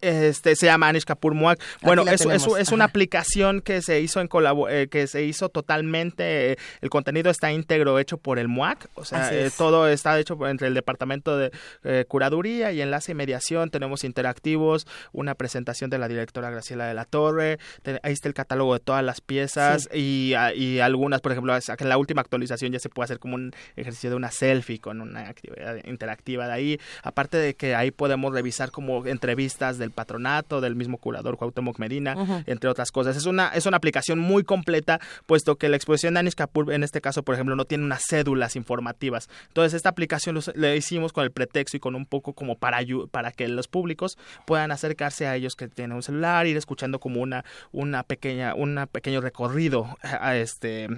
este se llama Anish Kapoor Muak. Bueno, es, es, una aplicación que se hizo en eh, que se hizo totalmente, el contenido está íntegro hecho por el MUAC, o sea, eh, todo está hecho entre el departamento de eh, curaduría y enlace y mediación, tenemos interactivos, una presentación de la directora Graciela de la Torre, ahí está el catálogo de todas las piezas y, y, algunas, por ejemplo, en la última actualización ya se puede hacer como un ejercicio de una selfie con una actividad interactiva de ahí, aparte de que ahí podemos revisar como entrevistas de patronato, del mismo curador Cuauhtémoc Medina, entre otras cosas. Es una, es una aplicación muy completa, puesto que la exposición de Anish Kapoor, en este caso, por ejemplo, no tiene unas cédulas informativas. Entonces, esta aplicación la hicimos con el pretexto y con un poco como para, para que los públicos puedan acercarse a ellos que tienen un celular, ir escuchando como una, una pequeña, un pequeño recorrido a este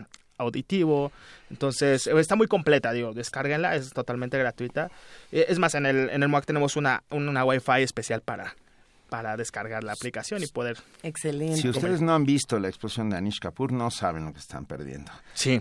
auditivo. Entonces, está muy completa, digo, descárguenla, es totalmente gratuita. Eh, es más, en el, en el MOAC tenemos una, una Wi-Fi especial para, para descargar la aplicación y poder. Excelente. Si ustedes no han visto la exposición de Anish Kapoor, no saben lo que están perdiendo. Sí.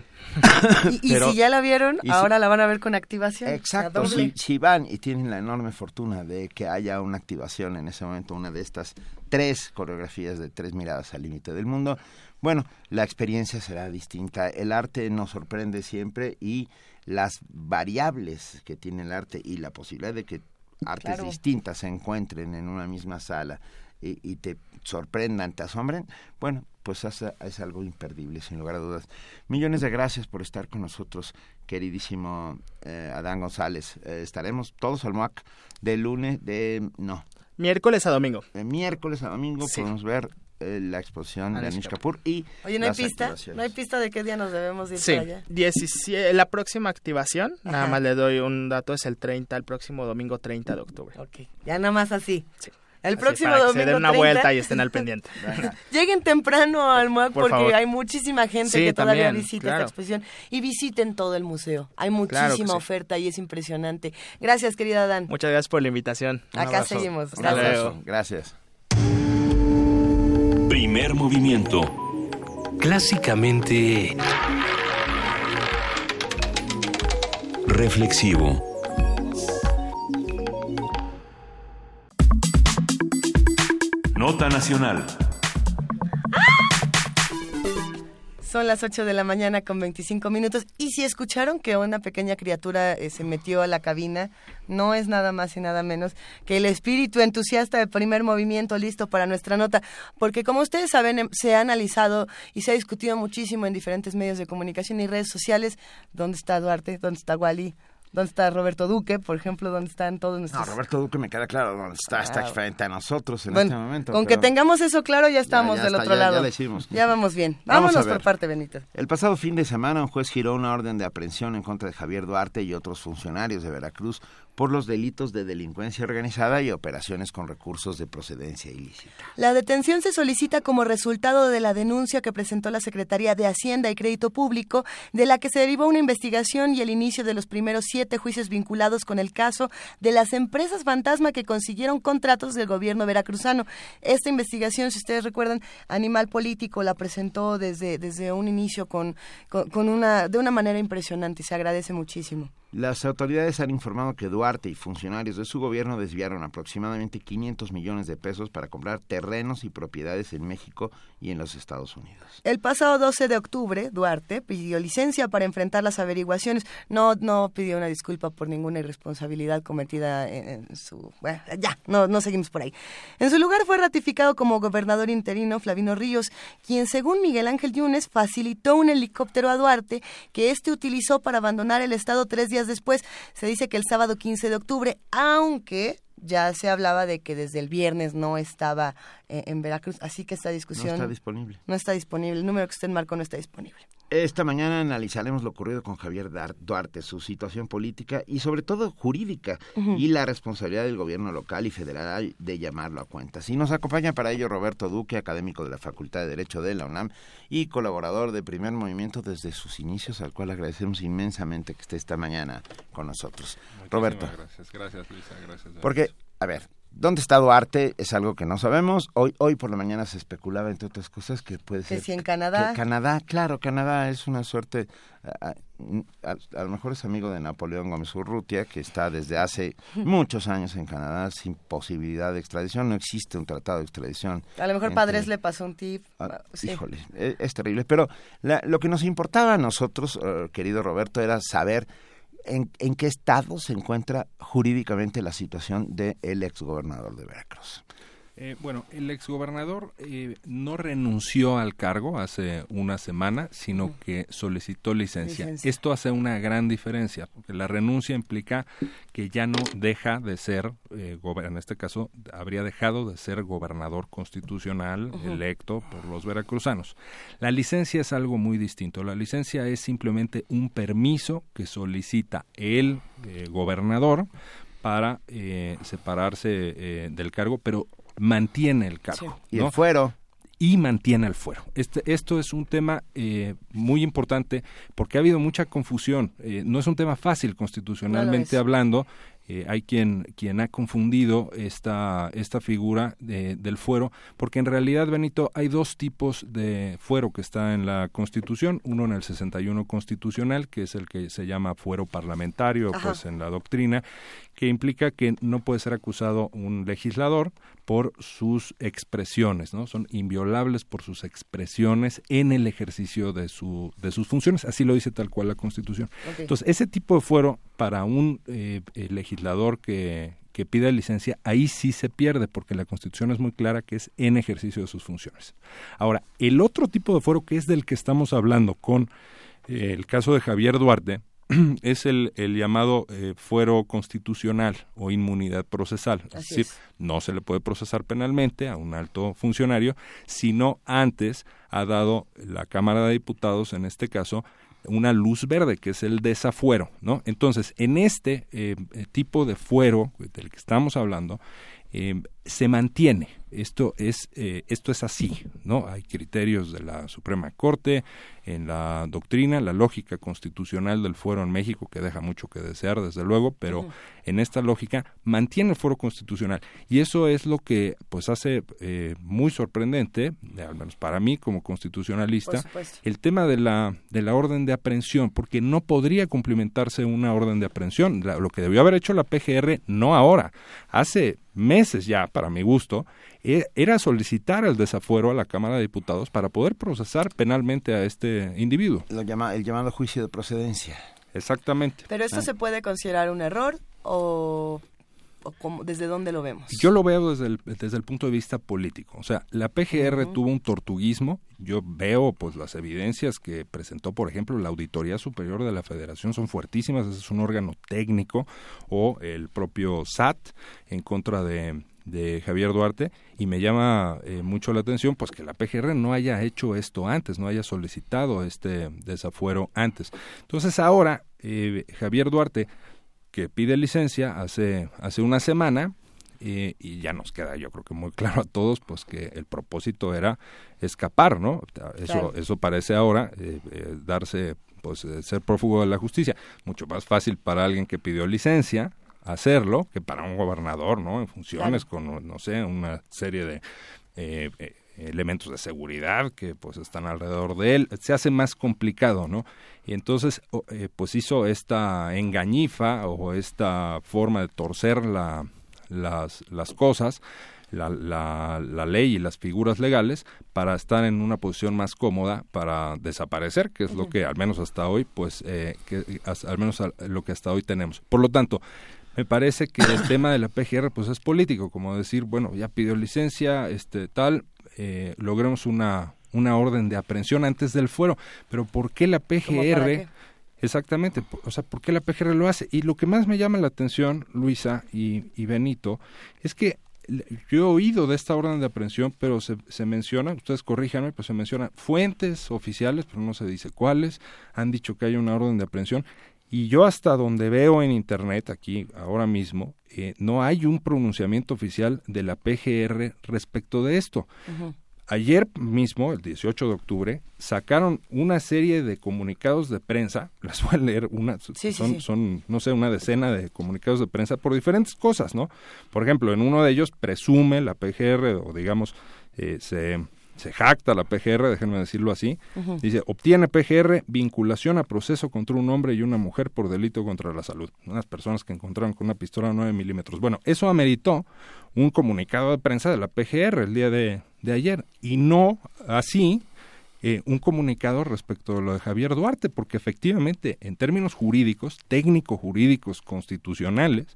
y, si ya la vieron, ahora la van a ver con activación. Exacto. Si, si, van y tienen la enorme fortuna de que haya una activación en ese momento, una de estas tres coreografías de tres miradas al límite del mundo, bueno, la experiencia será distinta. El arte nos sorprende siempre y las variables que tiene el arte y la posibilidad de que artes distintas se encuentren en una misma sala y, te sorprendan, te asombren, bueno, pues es, algo imperdible, sin lugar a dudas. Millones de gracias por estar con nosotros, queridísimo eh, Adán González. Eh, estaremos todos al MOAC de lunes, de... no. Miércoles a domingo. De miércoles a domingo podemos ver eh, la exposición de Anish Kapoor y Oye, ¿no hay pista? ¿No hay pista de qué día nos debemos ir sí. para allá? 17, la próxima activación, nada más le doy un dato, es el 30, el próximo domingo 30 de octubre. Ok, ya nada más así. Sí. El próximo domingo. Que se den una vuelta y estén al pendiente. Lleguen temprano al MUAC porque hay muchísima gente que todavía visita esta exposición y visiten todo el museo. Hay muchísima oferta y es impresionante. Gracias, querida Dan. Muchas gracias por la invitación. Acá seguimos. Gracias. Gracias. Primer movimiento. Clásicamente... Reflexivo. Nota Nacional. Son las 8 de la mañana con 25 minutos. Y si escucharon que una pequeña criatura eh, se metió a la cabina, no es nada más y nada menos que el espíritu entusiasta de primer movimiento listo para nuestra nota. Porque como ustedes saben, em, se ha analizado y se ha discutido muchísimo en diferentes medios de comunicación y redes sociales. ¿Dónde está Duarte? ¿Dónde está Wally? ¿Dónde está Roberto Duque, por ejemplo? ¿Dónde están todos nuestros...? No, Roberto Duque me queda claro dónde está, está ah, frente a nosotros en este momento. Con que tengamos eso claro, ya estamos del otro lado. Ya, ya vamos bien. Vámonos por parte, Benito. El pasado fin de semana, un juez giró una orden de aprehensión en contra de Javier Duarte y otros funcionarios de Veracruz por los delitos de delincuencia organizada y operaciones con recursos de procedencia ilícita. La detención se solicita como resultado de la denuncia que presentó la Secretaría de Hacienda y Crédito Público, de la que se derivó una investigación y el inicio de los primeros siete juicios vinculados con el caso de las empresas fantasma que consiguieron contratos del gobierno veracruzano. Esta investigación, si ustedes recuerdan, Animal Político la presentó desde, desde un inicio con, con una, de una manera impresionante y se agradece muchísimo. Las autoridades han informado que Duarte y funcionarios de su gobierno desviaron aproximadamente 500 millones de pesos para comprar terrenos y propiedades en México y en los Estados Unidos. El pasado 12 de octubre, Duarte pidió licencia para enfrentar las averiguaciones. No, no pidió una disculpa por ninguna irresponsabilidad cometida en, su... Bueno, ya, no, no seguimos por ahí. En su lugar fue ratificado como gobernador interino Flavino Ríos, quien según Miguel Ángel Yunes facilitó un helicóptero a Duarte que éste utilizó para abandonar el estado tres días después. Se dice que el sábado 15 de octubre, aunque ya se hablaba de que desde el viernes no estaba eh, en Veracruz, así que esta discusión... No está disponible. No está disponible, el número que usted marcó no está disponible. Esta mañana analizaremos lo ocurrido con Javier Duarte, su situación política y sobre todo jurídica y la responsabilidad del gobierno local y federal de llamarlo a cuentas. Y nos acompaña para ello Roberto Duque, académico de la Facultad de Derecho de la UNAM y colaborador de Primer Movimiento desde sus inicios, al cual agradecemos inmensamente que esté esta mañana con nosotros. Roberto. Gracias, gracias Luisa, gracias. Porque, a ver, ¿Dónde está Duarte? Es algo que no sabemos. Hoy, hoy por la mañana se especulaba, entre otras cosas, que puede ser... Que si en Canadá. Canadá, claro, Canadá es una suerte... A, lo mejor es amigo de Napoleón Gómez Urrutia, que está desde hace muchos años en Canadá sin posibilidad de extradición. No existe un tratado de extradición. A lo mejor Padres le pasó un tip. Ah, híjole, e, es, terrible. Pero lo que nos importaba a nosotros, eh, querido Roberto, era saber en, qué estado se encuentra jurídicamente la situación del ex exgobernador de Veracruz. Eh, bueno, el exgobernador eh, no renunció al cargo hace una semana, sino que solicitó licencia. Esto hace una gran diferencia, porque la renuncia implica que ya no deja de ser, eh, en este caso, habría dejado de ser gobernador constitucional electo por los veracruzanos. La licencia es algo muy distinto. La licencia es simplemente un permiso que solicita el gobernador para separarse del cargo, pero mantiene el cargo. Y el fuero. Y mantiene el fuero. Este, esto es un tema eh, muy importante porque ha habido mucha confusión. Eh, no es un tema fácil constitucionalmente hablando eh, hay quien, quien ha confundido esta, esta figura del fuero, porque en realidad, Benito, hay dos tipos de fuero que está en la Constitución, uno en el 61 constitucional, que es el que se llama fuero parlamentario, pues en la doctrina, que implica que no puede ser acusado un legislador por sus expresiones, ¿no? Son inviolables por sus expresiones en el ejercicio de, su, de sus funciones, así lo dice tal cual la Constitución. Entonces, ese tipo de fuero para un eh, eh, legislador que, que pida licencia, ahí sí se pierde, porque la Constitución es muy clara que es en ejercicio de sus funciones. Ahora, el otro tipo de fuero que es del que estamos hablando con eh, el caso de Javier Duarte, es el, el llamado fuero constitucional o inmunidad procesal. es decir, no se le puede procesar penalmente a un alto funcionario, sino antes ha dado la Cámara de Diputados, en este caso, una luz verde, que es el desafuero, ¿no? Entonces, en este eh, tipo de fuero del que estamos hablando, eh, se mantiene. Esto es, eh, esto es así, ¿no? Hay criterios de la Suprema Corte, en la doctrina, la lógica constitucional del fuero en México, que deja mucho que desear, desde luego, pero en esta lógica mantiene el fuero constitucional. Y eso es lo que pues hace eh, muy sorprendente, al menos para mí como constitucionalista, el tema de la, de la orden de aprehensión, porque no podría cumplimentarse una orden de aprehensión. lo que debió haber hecho la PGR, no ahora, hace meses ya, para mi gusto, e, era solicitar el desafuero a la Cámara de Diputados para poder procesar penalmente a este individuo. Lo llama, el llamado juicio de procedencia. Exactamente. Pero esto ah. se puede considerar un error o ¿Desde dónde lo vemos? Yo lo veo desde el, desde el punto de vista político. O sea, la PGR tuvo un tortuguismo. Yo veo pues las evidencias que presentó, por ejemplo, la Auditoría Superior de la Federación son fuertísimas. Ese es un órgano técnico o el propio SAT en contra de, de Javier Duarte y me llama eh, mucho la atención pues que la PGR no haya hecho esto antes, no haya solicitado este desafuero antes. Entonces ahora eh, Javier Duarte que pide licencia hace hace una semana eh, y ya nos queda yo creo que muy claro a todos pues que el propósito era escapar, ¿no? Eso eso parece ahora darse pues ser prófugo de la justicia, mucho más fácil para alguien que pidió licencia hacerlo que para un gobernador, ¿no? En funciones con, no sé, una serie de eh, eh, elementos de seguridad que pues están alrededor de él, se hace más complicado, ¿no? Y entonces, eh, pues hizo esta engañifa o esta forma de torcer la, las, las cosas, la, la, la, ley y las figuras legales para estar en una posición más cómoda para desaparecer, que es lo que al menos hasta hoy, pues, que, al menos lo que hasta hoy tenemos. Por lo tanto, me parece que el tema de la PGR pues es político, como decir, bueno, ya pidió licencia, este tal, eh, logremos una, una orden de aprehensión antes del fuero, pero ¿por qué la PGR? Exactamente, o sea, ¿por qué la PGR lo hace? Y lo que más me llama la atención, Luisa y, y Benito, es que yo he oído de esta orden de aprehensión, pero se, se menciona, ustedes corríjanme, pues se menciona fuentes oficiales, pero no se dice cuáles, han dicho que hay una orden de aprehensión y yo hasta donde veo en Internet, aquí ahora mismo, eh, no hay un pronunciamiento oficial de la PGR respecto de esto. Ayer mismo, el 18 de octubre, sacaron una serie de comunicados de prensa, las voy a leer, una, son, son, no sé, una decena de comunicados de prensa por diferentes cosas, ¿no? Por ejemplo, en uno de ellos presume la PGR, o digamos, eh, se se jacta la PGR, déjenme decirlo así, dice, obtiene PGR vinculación a proceso contra un hombre y una mujer por delito contra la salud. Unas personas que encontraron con una pistola de 9 milímetros. Bueno, eso ameritó un comunicado de prensa de la PGR el día de, ayer y no así eh, un comunicado respecto a lo de Javier Duarte, porque efectivamente, en términos jurídicos, técnico-jurídicos, constitucionales,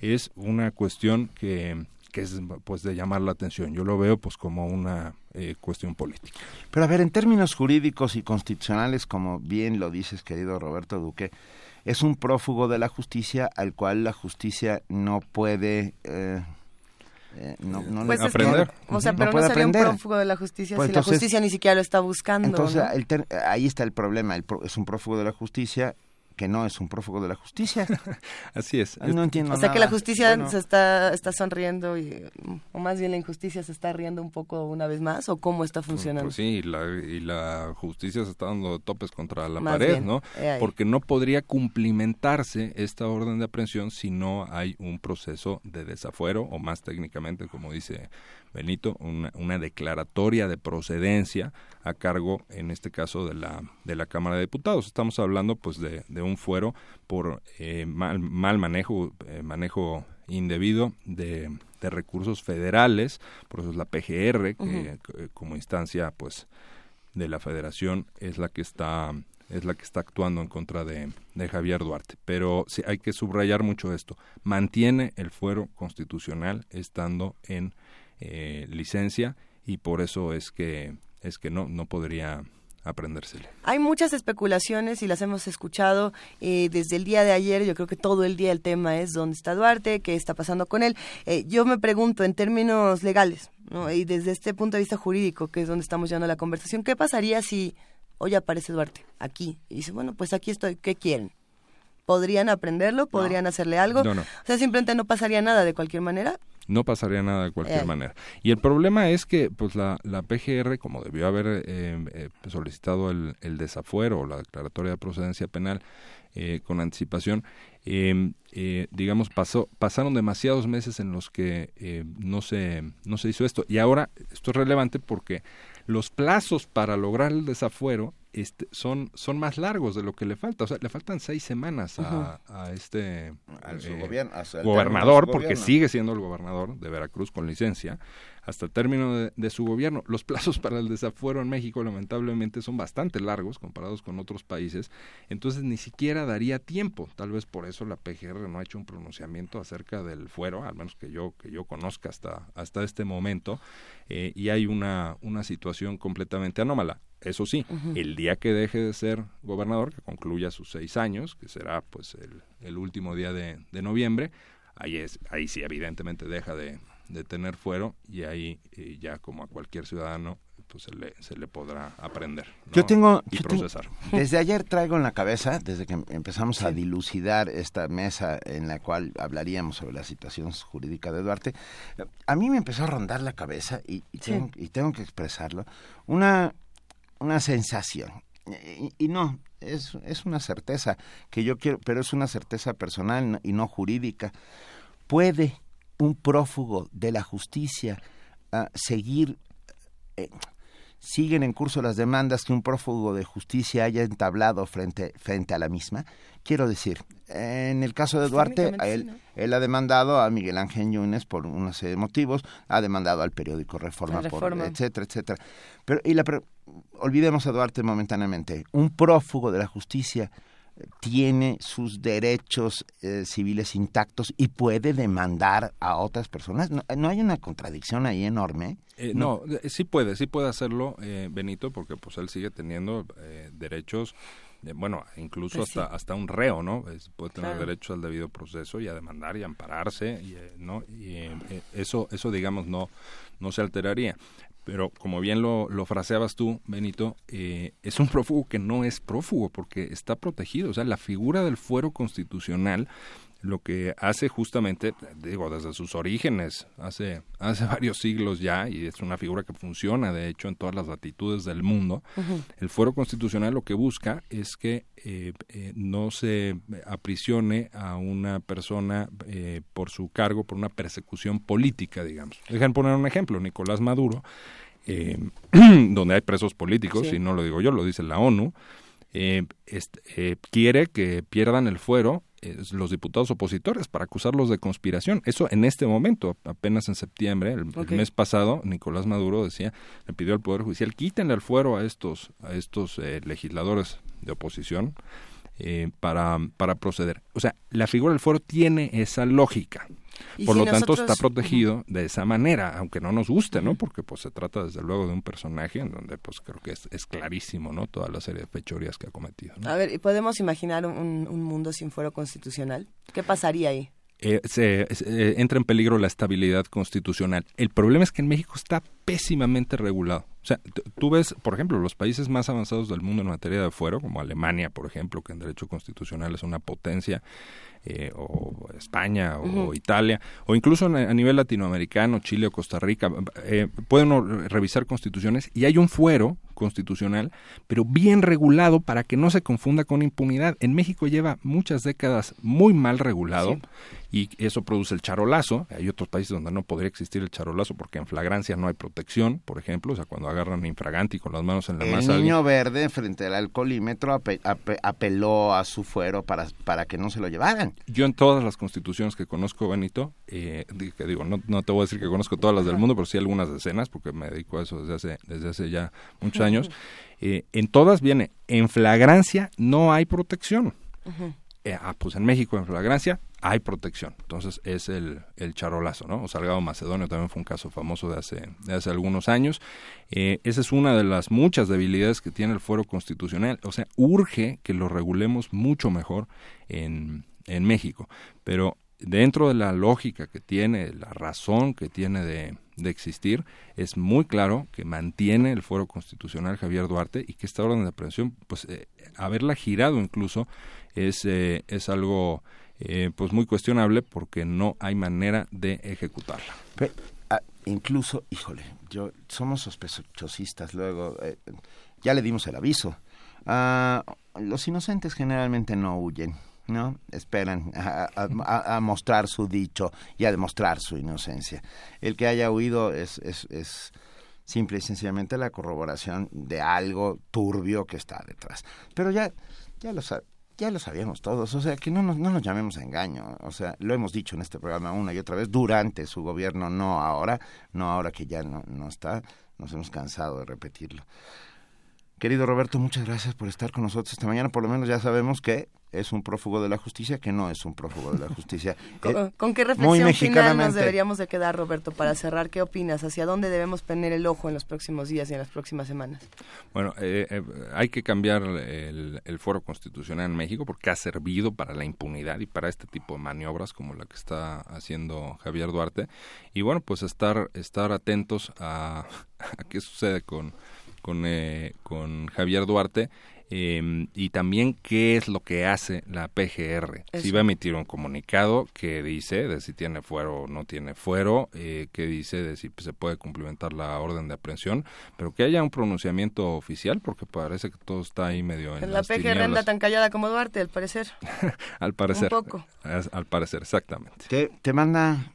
es una cuestión que que es pues de llamar la atención. Yo lo veo pues como una eh, cuestión política. Pero a ver, en términos jurídicos y constitucionales, como bien lo dices, querido Roberto Duque, es un prófugo de la justicia al cual la justicia no puede eh, eh, no, no pues aprender. o sea, pero no, sería un prófugo de la justicia pues si la justicia ni siquiera lo está buscando. Entonces, ahí está el problema. es un prófugo de la justicia que no es un prófugo de la justicia. Así es. No entiendo. O sea que la justicia se está, está sonriendo, y, o más bien la injusticia se está riendo un poco una vez más, o cómo está pues, funcionando. Pues, sí, y la, y la, justicia se está dando topes contra la pared, ¿no? Porque no podría cumplimentarse esta orden de aprehensión si no hay un proceso de desafuero, o más técnicamente, como dice Benito, una, una, declaratoria de procedencia a cargo, en este caso, de la, de la Cámara de Diputados. Estamos hablando, pues, de, de un fuero por eh, mal, mal, manejo, eh, manejo indebido de, de, recursos federales, por eso es la PGR, que como instancia, pues, de la Federación es la que está es la que está actuando en contra de, de Javier Duarte. Pero sí, hay que subrayar mucho esto. Mantiene el fuero constitucional estando en eh, licencia y por eso es que es que no no podría aprendérsele. Hay muchas especulaciones y las hemos escuchado eh, desde el día de ayer. Yo creo que todo el día el tema es dónde está Duarte, qué está pasando con él. Eh, yo me pregunto en términos legales y desde este punto de vista jurídico, que es donde estamos llevando la conversación, ¿qué pasaría si hoy aparece Duarte aquí y dice, bueno, pues aquí estoy, ¿qué quieren? ¿Podrían aprenderlo? ¿Podrían hacerle algo? No, no. O sea, simplemente no pasaría nada de cualquier manera no pasaría nada de cualquier eh. manera. Y el problema es que pues la, la PGR, como debió haber eh, eh, solicitado el, el, desafuero o la declaratoria de procedencia penal con anticipación, em, digamos, pasó, pasaron demasiados meses en los que no, se, no se hizo esto. Y ahora esto es relevante porque los plazos para lograr el desafuero este, son, son más largos de lo que le falta. O sea, le faltan seis semanas a, este gobernador, porque sigue siendo el gobernador de Veracruz con licencia, hasta el término de, su gobierno. Los plazos para el desafuero en México, lamentablemente, son bastante largos comparados con otros países. Entonces, ni siquiera daría tiempo. Tal vez por eso la PGR no ha hecho un pronunciamiento acerca del fuero, al menos que yo, que yo conozca hasta, hasta este momento. Eh, y hay una, una situación completamente anómala. Eso sí, el día que deje de ser gobernador, que concluya sus seis años, que será pues el, último día de, noviembre, ahí, es, ahí sí evidentemente deja de, tener fuero y ahí ya como a cualquier ciudadano pues se le, se le podrá aprender yo tengo y procesar. desde ayer traigo en la cabeza desde que empezamos a dilucidar esta mesa en la cual hablaríamos sobre la situación jurídica de Duarte a mí me empezó a rondar la cabeza y, y tengo que expresarlo una una sensación. Y, no, es, es, una certeza que yo quiero, pero es una certeza personal y no jurídica. ¿Puede un prófugo de la justicia ah, seguir, eh, siguen en curso las demandas que un prófugo de justicia haya entablado frente, frente a la misma? Quiero decir, en el caso de Duarte, él, él ha demandado a Miguel Ángel Yunes por una serie de motivos, ha demandado al periódico Reforma, por etcétera, etcétera. Pero, y la, olvidemos a Duarte momentáneamente. Un prófugo de la justicia tiene sus derechos eh, civiles intactos y puede demandar a otras personas. ¿No, hay una contradicción ahí enorme? Eh, no. sí puede, sí puede hacerlo Benito, porque pues él sigue teniendo derechos bueno, incluso pues hasta hasta un reo, ¿no? puede tener derecho al debido proceso y a demandar y a ampararse, y, eh, ¿no? Y eh, eh, eso, eso digamos, no, no se alteraría. Pero como bien lo, lo fraseabas tú, Benito, es un prófugo que no es prófugo porque está protegido. O sea, la figura del fuero constitucional lo que hace justamente, digo, desde sus orígenes, hace, hace varios siglos ya, y es una figura que funciona, de hecho, en todas las latitudes del mundo, el fuero constitucional lo que busca es que eh, eh, no se aprisione a una persona eh, por su cargo, por una persecución política, digamos. Dejen poner un ejemplo, Nicolás Maduro, donde hay presos políticos, y no lo digo yo, lo dice la ONU, quiere que pierdan el fuero los diputados opositores para acusarlos de conspiración. Eso en este momento, apenas en septiembre, el, mes pasado, Nicolás Maduro decía, le pidió al Poder Judicial, quítenle el fuero a estos, a estos eh, legisladores de oposición eh, para, para proceder. O sea, la figura del fuero tiene esa lógica. Por lo tanto, está protegido de esa manera, aunque no nos guste, ¿no? Porque pues se trata desde luego de un personaje en donde pues creo que es, clarísimo, ¿no? Toda la serie de fechorías que ha cometido. A ver, ¿y podemos imaginar un, un mundo sin fuero constitucional? ¿Qué pasaría ahí? Eh, se, eh, entra en peligro la estabilidad constitucional. El problema es que en México está pésimamente regulado. O sea, tú ves, por ejemplo, los países más avanzados del mundo en materia de fuero, como Alemania, por ejemplo, que en derecho constitucional es una potencia, eh, o España o, Italia, o incluso a nivel latinoamericano, Chile o Costa Rica, eh, pueden revisar constituciones y hay un fuero constitucional, pero bien regulado para que no se confunda con impunidad. En México lleva muchas décadas muy mal regulado y eso produce el charolazo. Hay otros países donde no podría existir el charolazo porque en flagrancia no hay protección, por ejemplo, o sea, cuando agarran infraganti con las manos en la masa. El niño verde frente al alcoholímetro apeló a su fuero para, para que no se lo llevaran. Yo en todas las constituciones que conozco, Benito, eh, que digo, no, no te voy a decir que conozco todas las del mundo, pero sí algunas decenas, porque me dedico a eso desde hace, desde hace ya muchos años, eh, en todas viene, en flagrancia no hay protección. Eh, ah, pues en México en flagrancia hay protección. Entonces es el, el charolazo, ¿no? O Salgado Macedonio también fue un caso famoso de hace, de hace algunos años. Eh, esa es una de las muchas debilidades que tiene el fuero constitucional. O sea, urge que lo regulemos mucho mejor en, en México. Pero dentro de la lógica que tiene, la razón que tiene de, de existir, es muy claro que mantiene el fuero constitucional Javier Duarte y que esta orden de aprehensión, pues eh, haberla girado incluso es, eh, es algo eh, pues muy cuestionable porque no hay manera de ejecutarla. Ah, incluso, híjole, yo somos sospechosistas luego, ya le dimos el aviso. Ah, los inocentes generalmente no huyen ¿no? Esperan a, mostrar su dicho y a demostrar su inocencia. El que haya huido es, es, es simple y sencillamente la corroboración de algo turbio que está detrás. Pero ya, ya lo ya lo sabíamos todos, o sea, que no nos, no nos llamemos a engaño, o sea, lo hemos dicho en este programa una y otra vez, durante su gobierno, no ahora, no ahora que ya no, no está, nos hemos cansado de repetirlo. Querido Roberto, muchas gracias por estar con nosotros esta mañana. Por lo menos ya sabemos que es un prófugo de la justicia, que no es un prófugo de la justicia. Eh, ¿Con, qué reflexión final nos deberíamos de quedar, Roberto, para cerrar? ¿Qué opinas? ¿Hacia dónde debemos poner el ojo en los próximos días y en las próximas semanas? Bueno, eh, eh, hay que cambiar el, el, foro constitucional en México porque ha servido para la impunidad y para este tipo de maniobras como la que está haciendo Javier Duarte. Y bueno, pues estar, estar atentos a, a qué sucede con con, eh, con Javier Duarte. Em, y también qué es lo que hace la PGR. Si va a emitir un comunicado que dice de si tiene fuero o no tiene fuero, eh, que dice de si se puede cumplimentar la orden de aprehensión, pero que haya un pronunciamiento oficial, porque parece que todo está ahí medio en. La PGR anda tan callada como Duarte, al parecer. al parecer. Un poco. Al parecer, exactamente. Te, te manda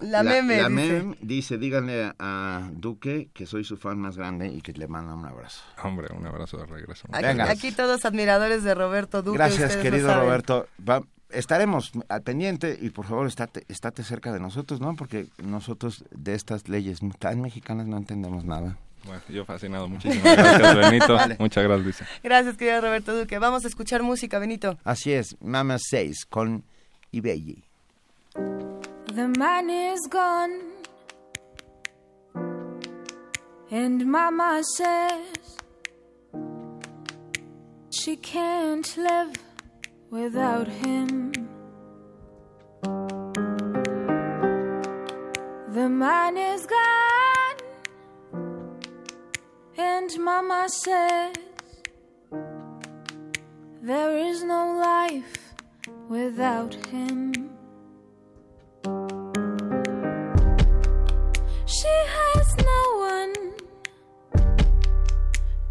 la, meme, la dice. Meme dice, díganle a Duque que soy su fan más grande y que le manda un abrazo. Hombre, un abrazo de regreso. Aquí, aquí todos admiradores de Roberto Duque. Gracias, querido Roberto. estaremos al pendiente y por favor estate, estate cerca de nosotros, ¿no? Porque nosotros de estas leyes tan mexicanas no entendemos nada. Bueno, yo fascinado. Muchísimas gracias, Benito. Muchas gracias, Luisa. Gracias, querido Roberto Duque. Vamos a escuchar música, Benito. Así es, Mama 6 con Ibelli. The man is gone, and Mama says she can't live without him. The man is gone, and Mama says there is no life without him.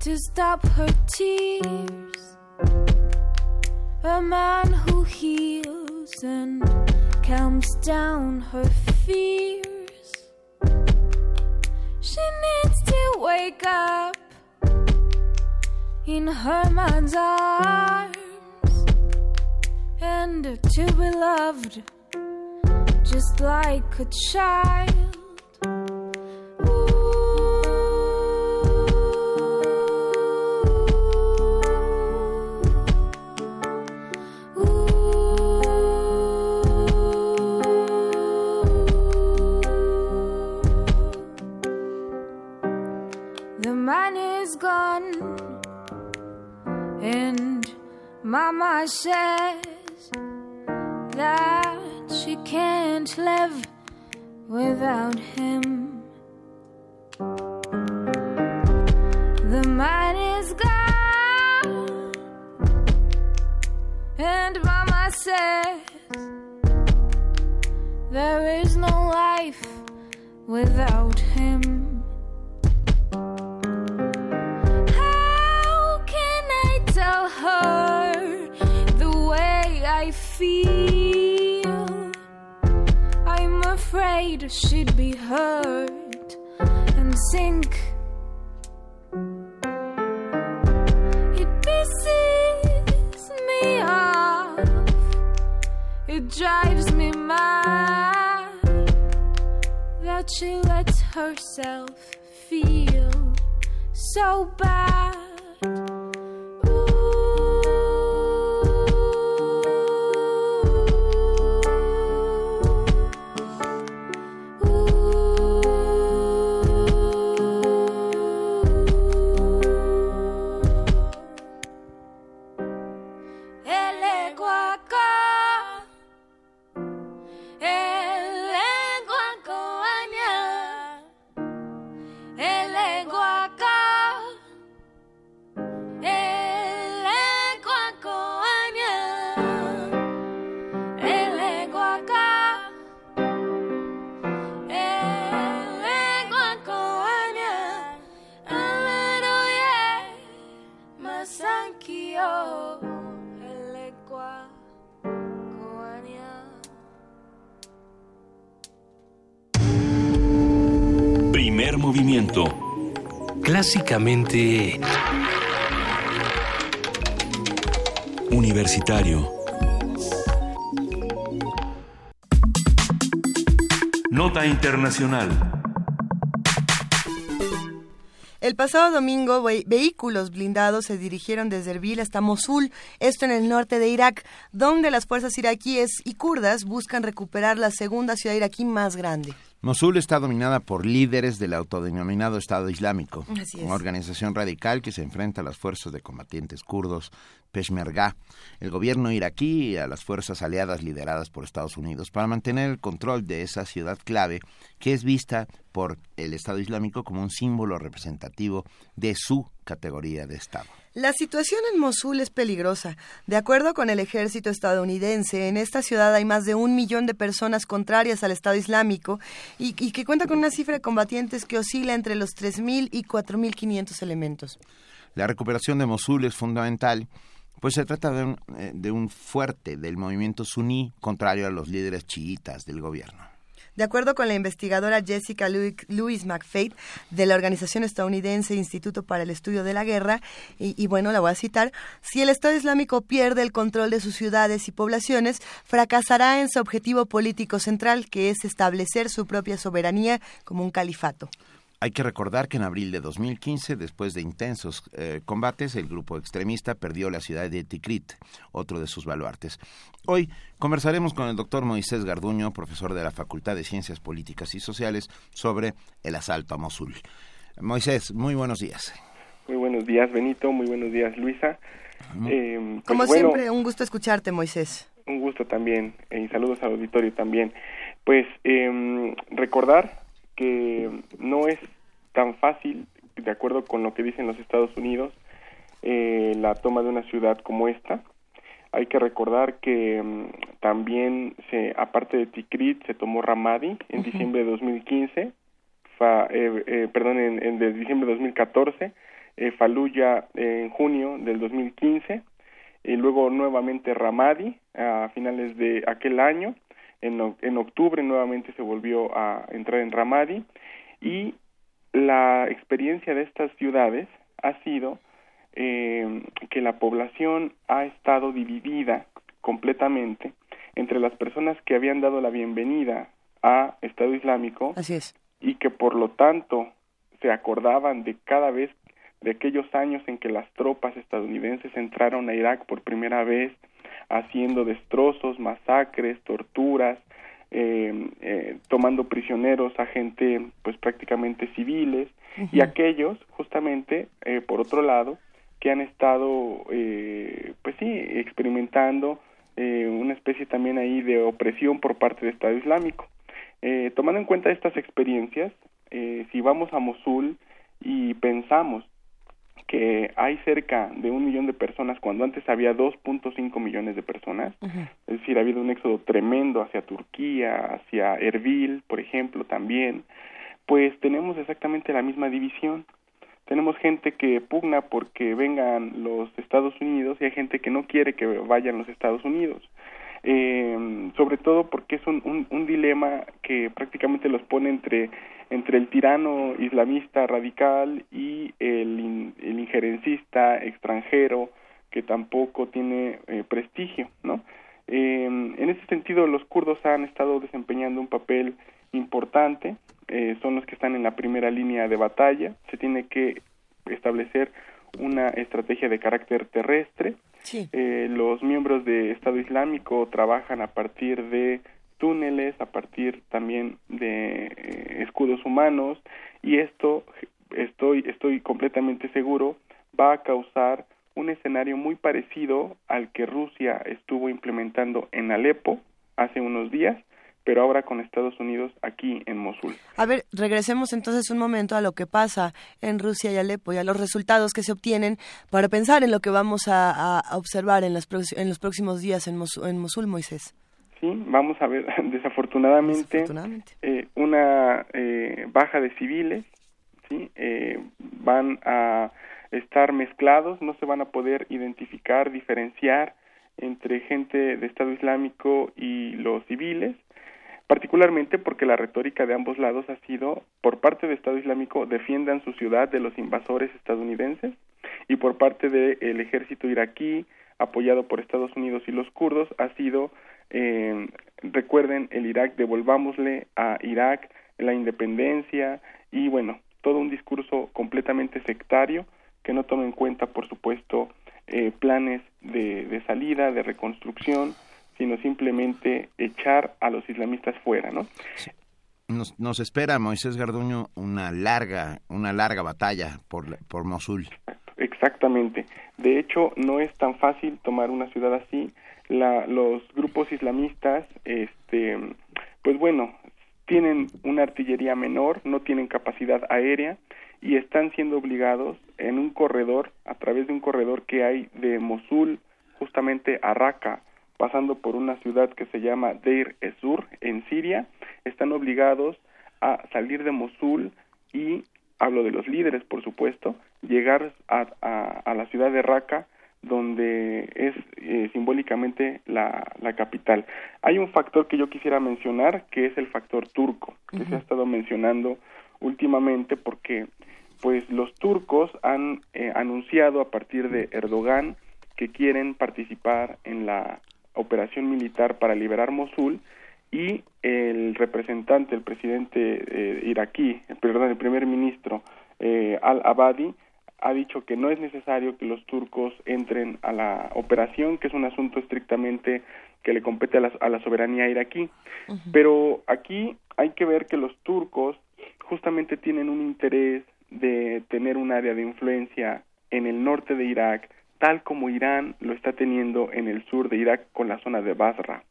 To stop her tears. A man who heals and calms down her fears. She needs to wake up in her man's arms and to be loved just like a child. Mama says that she can't live without him. The man is gone, and Mama says there is no life without him. She'd be hurt and sink. It pisses me off. It drives me mad that she lets herself feel so bad. Universitario. Nota Internacional. El pasado domingo, vehículos blindados se dirigieron desde Erbil hasta Mosul, esto en el norte de Irak, donde las fuerzas iraquíes y kurdas buscan recuperar la segunda ciudad iraquí más grande. Mosul está dominada por líderes del autodenominado Estado Islámico, una organización radical que se enfrenta a las fuerzas de combatientes kurdos Peshmerga, el gobierno iraquí y a las fuerzas aliadas lideradas por Estados Unidos para mantener el control de esa ciudad clave que es vista por el Estado Islámico como un símbolo representativo de su categoría de Estado. La situación en Mosul es peligrosa. De acuerdo con el ejército estadounidense, en esta ciudad hay más de un millón de personas contrarias al Estado Islámico y, que cuenta con una cifra de combatientes que oscila entre los 3.000 y 4.500 elementos. La recuperación de Mosul es fundamental, pues se trata de un, eh, de un fuerte del movimiento suní contrario a los líderes chiitas del gobierno. De acuerdo con la investigadora Jessica Louis McFate de la organización estadounidense Instituto para el Estudio de la Guerra, y, bueno, la voy a citar, si el Estado Islámico pierde el control de sus ciudades y poblaciones, fracasará en su objetivo político central, que es establecer su propia soberanía como un califato. Hay que recordar que en abril de 2015, después de intensos eh, combates, el grupo extremista perdió la ciudad de Tikrit, otro de sus baluartes. Hoy conversaremos con el doctor Moisés Garduño, profesor de la Facultad de Ciencias Políticas y Sociales, sobre el asalto a Mosul. Moisés, muy buenos días. Muy buenos días, Benito. Muy buenos días, Luisa. Eh, pues Como siempre, un gusto escucharte, Moisés. Un gusto también, eh, y saludos al auditorio también. Pues em, recordar que no es tan fácil, de acuerdo con lo que dicen los Estados Unidos, eh, la toma de una ciudad como esta. Hay que recordar que mm, también, se, aparte de Tikrit, se tomó Ramadi en diciembre de 2015, eh, eh, perdón, en, en, de diciembre de 2014, eh, Faluya en junio del 2015, y luego nuevamente Ramadi a finales de aquel año, en, en octubre nuevamente se volvió a entrar en Ramadi y la experiencia de estas ciudades ha sido eh, que la población ha estado dividida completamente entre las personas que habían dado la bienvenida a Estado Islámico y que por lo tanto se acordaban de cada vez de aquellos años en que las tropas estadounidenses entraron a Irak por primera vez haciendo destrozos, masacres, torturas, eh, eh, tomando prisioneros a gente pues prácticamente civiles y aquellos justamente eh, por otro lado que han estado eh, pues sí experimentando eh, una especie también ahí de opresión por parte del Estado Islámico. Eh, tomando en cuenta estas experiencias eh, si vamos a Mosul y pensamos que hay cerca de un millón de personas cuando antes había 2.5 millones de personas, es decir, ha habido un éxodo tremendo hacia Turquía, hacia Erbil, por ejemplo, también, pues tenemos exactamente la misma división. Tenemos gente que pugna porque vengan los Estados Unidos y hay gente que no quiere que vayan los Estados Unidos. Eh, sobre todo porque es un, un dilema que prácticamente los pone entre entre el tirano islamista radical y el, el injerencista extranjero que tampoco tiene eh, prestigio, ¿no? Eh, en ese sentido, los kurdos han estado desempeñando un papel importante, eh, son los que están en la primera línea de batalla, se tiene que establecer una estrategia de carácter terrestre, eh, los miembros de Estado Islámico trabajan a partir de túneles, a partir también de eh, escudos humanos y esto estoy estoy completamente seguro va a causar un escenario muy parecido al que Rusia estuvo implementando en Alepo hace unos días pero ahora con Estados Unidos aquí en Mosul. A ver, regresemos entonces un momento a lo que pasa en Rusia y Alepo y a los resultados que se obtienen para pensar en lo que vamos a, observar en los, en los próximos días en en Mosul, Moisés sí, vamos a ver desafortunadamente, eh, una eh, baja de civiles, sí, eh, van a estar mezclados, no se van a poder identificar, diferenciar entre gente de Estado Islámico y los civiles. particularmente porque la retórica de ambos lados ha sido, por parte del Estado Islámico, defiendan su ciudad de los invasores estadounidenses, y por parte del ejército iraquí, apoyado por Estados Unidos y los kurdos, ha sido, eh, recuerden, el Irak, devolvámosle a Irak la independencia y bueno, todo un discurso completamente sectario que no toma en cuenta, por supuesto, eh, planes de, de, salida, de reconstrucción, sino simplemente echar a los islamistas fuera, ¿no? Nos, nos espera Moisés Garduño una larga, una larga batalla por, por Mosul. Exactamente. De hecho, no es tan fácil tomar una ciudad así. La, los grupos islamistas, este, pues bueno, tienen una artillería menor, no tienen capacidad aérea y están siendo obligados en un corredor, a través de un corredor que hay de Mosul justamente a Raqqa, pasando por una ciudad que se llama Deir Ezur en Siria, están obligados a salir de Mosul y, hablo de los líderes por supuesto, llegar a, a, la ciudad de Raqqa donde es eh, simbólicamente la, la, capital. Hay un factor que yo quisiera mencionar, que es el factor turco, que se ha estado mencionando últimamente porque pues los turcos han eh, anunciado a partir de Erdogan que quieren participar en la operación militar para liberar Mosul y el representante, el presidente eh, iraquí, perdón, el primer ministro eh, al-Abadi ha dicho que no es necesario que los turcos entren a la operación, que es un asunto estrictamente que le compete a la, a la soberanía iraquí. Pero aquí hay que ver que los turcos justamente tienen un interés de tener un área de influencia en el norte de Irak, tal como Irán lo está teniendo en el sur de Irak con la zona de Basra.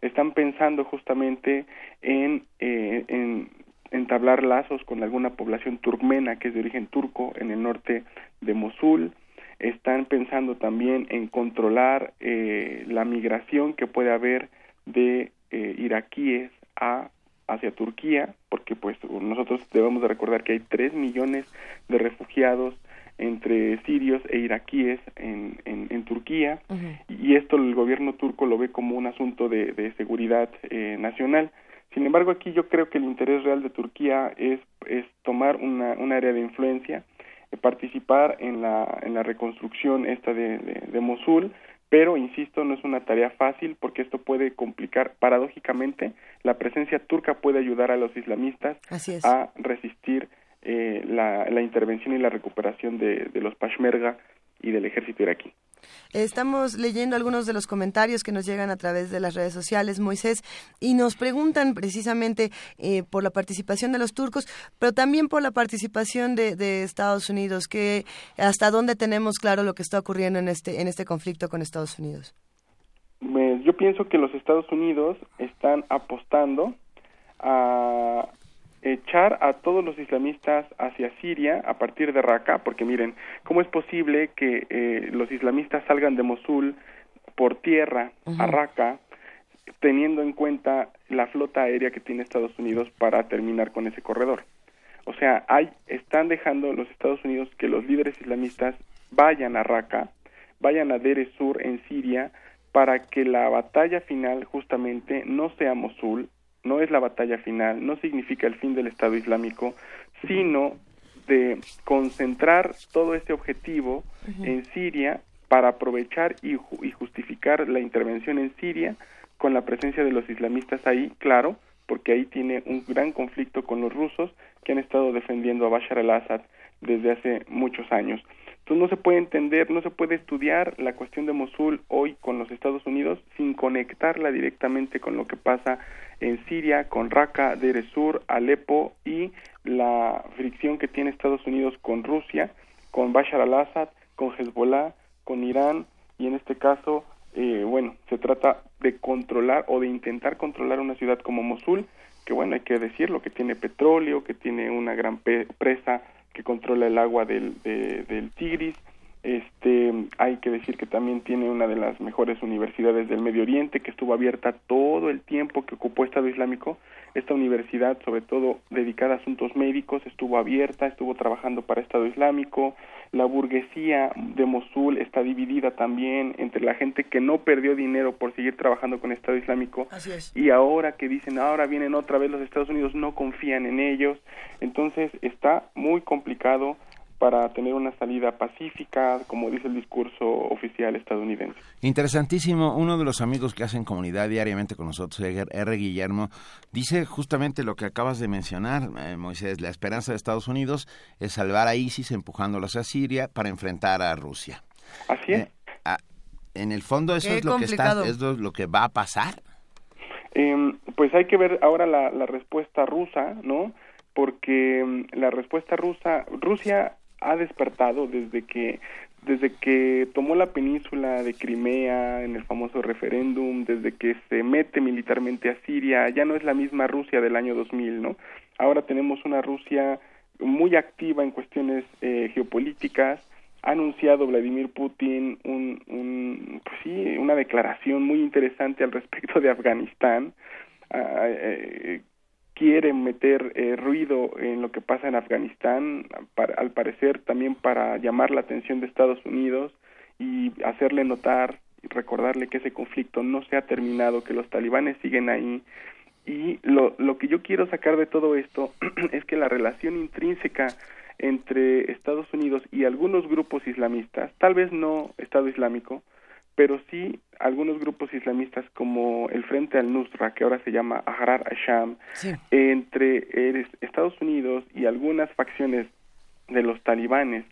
Están pensando justamente en, eh, en entablar lazos con alguna población turkmena que es de origen turco en el norte de Mosul. Están pensando también en controlar eh, la migración que puede haber de eh, iraquíes a hacia Turquía, porque pues nosotros debemos de recordar que hay tres millones de refugiados entre sirios e iraquíes en, en, Turquía y esto el gobierno turco lo ve como un asunto de, de seguridad eh, nacional. Sin embargo, aquí yo creo que el interés real de Turquía es, es tomar una, un área de influencia, eh, participar en la, en la reconstrucción esta de, de, Mosul, pero insisto, no es una tarea fácil porque esto puede complicar, paradójicamente, la presencia turca puede ayudar a los islamistas a resistir eh, la, la, intervención y la recuperación de, de los Peshmerga y del ejército iraquí. Estamos leyendo algunos de los comentarios que nos llegan a través de las redes sociales, Moisés, y nos preguntan precisamente eh, por la participación de los turcos, pero también por la participación de, Estados Unidos, que hasta dónde tenemos claro lo que está ocurriendo en este en este conflicto con Estados Unidos. Yo pienso que los Estados Unidos están apostando a echar a todos los islamistas hacia Siria a partir de Raqqa, porque miren, ¿cómo es posible que eh, los islamistas salgan de Mosul por tierra a Raqqa, teniendo en cuenta la flota aérea que tiene Estados Unidos para terminar con ese corredor? O sea, hay, están dejando los Estados Unidos que los líderes islamistas vayan a Raqqa, vayan a Deir Sur en Siria, para que la batalla final justamente no sea Mosul, no es la batalla final, no significa el fin del Estado Islámico, sino de concentrar todo este objetivo en Siria para aprovechar y, justificar la intervención en Siria con la presencia de los islamistas ahí, claro, porque ahí tiene un gran conflicto con los rusos que han estado defendiendo a Bashar al-Assad desde hace muchos años. Entonces no se puede entender, no se puede estudiar la cuestión de Mosul hoy con los Estados Unidos sin conectarla directamente con lo que pasa en Siria, con Raqqa, Deir Sur, Alepo y la fricción que tiene Estados Unidos con Rusia, con Bashar al-Assad, con Hezbollah, con Irán. Y en este caso, eh, bueno, se trata de controlar o de intentar controlar una ciudad como Mosul, que bueno, hay que decirlo, que tiene petróleo, que tiene una gran presa que controla el agua del, del Tigris, Este, hay que decir que también tiene una de las mejores universidades del Medio Oriente, que estuvo abierta todo el tiempo que ocupó Estado Islámico. Esta universidad, sobre todo dedicada a asuntos médicos, estuvo abierta, estuvo trabajando para Estado Islámico. La burguesía de Mosul está dividida también entre la gente que no perdió dinero por seguir trabajando con Estado Islámico y ahora que dicen ahora vienen otra vez los Estados Unidos no confían en ellos. Entonces está muy complicado para tener una salida pacífica, como dice el discurso oficial estadounidense. Interesantísimo. Uno de los amigos que hacen comunidad diariamente con nosotros, R. Guillermo, dice justamente lo que acabas de mencionar, eh, Moisés. La esperanza de Estados Unidos es salvar a ISIS empujándolos a Siria para enfrentar a Rusia. Así es. Eh, en el fondo eso es lo que está, es lo, que va a pasar. Em, pues hay que ver ahora la, la respuesta rusa, ¿no? Porque em, la respuesta rusa, Rusia ha despertado desde que desde que tomó la península de Crimea en el famoso referéndum, desde que se mete militarmente a Siria, ya no es la misma Rusia del año 2000, ¿no? Ahora tenemos una Rusia muy activa en cuestiones eh, geopolíticas. Ha anunciado Vladimir Putin un, un pues sí, una declaración muy interesante al respecto de Afganistán, eh, quieren meter eh, ruido en lo que pasa en Afganistán, al parecer también para llamar la atención de Estados Unidos y hacerle notar y recordarle que ese conflicto no se ha terminado, que los talibanes siguen ahí. Y lo, lo que yo quiero sacar de todo esto es que la relación intrínseca entre Estados Unidos y algunos grupos islamistas, tal vez no Estado Islámico, pero sí algunos grupos islamistas como el Frente al-Nusra, que ahora se llama Ahrar Asham, entre Estados Unidos y algunas facciones de los talibanes,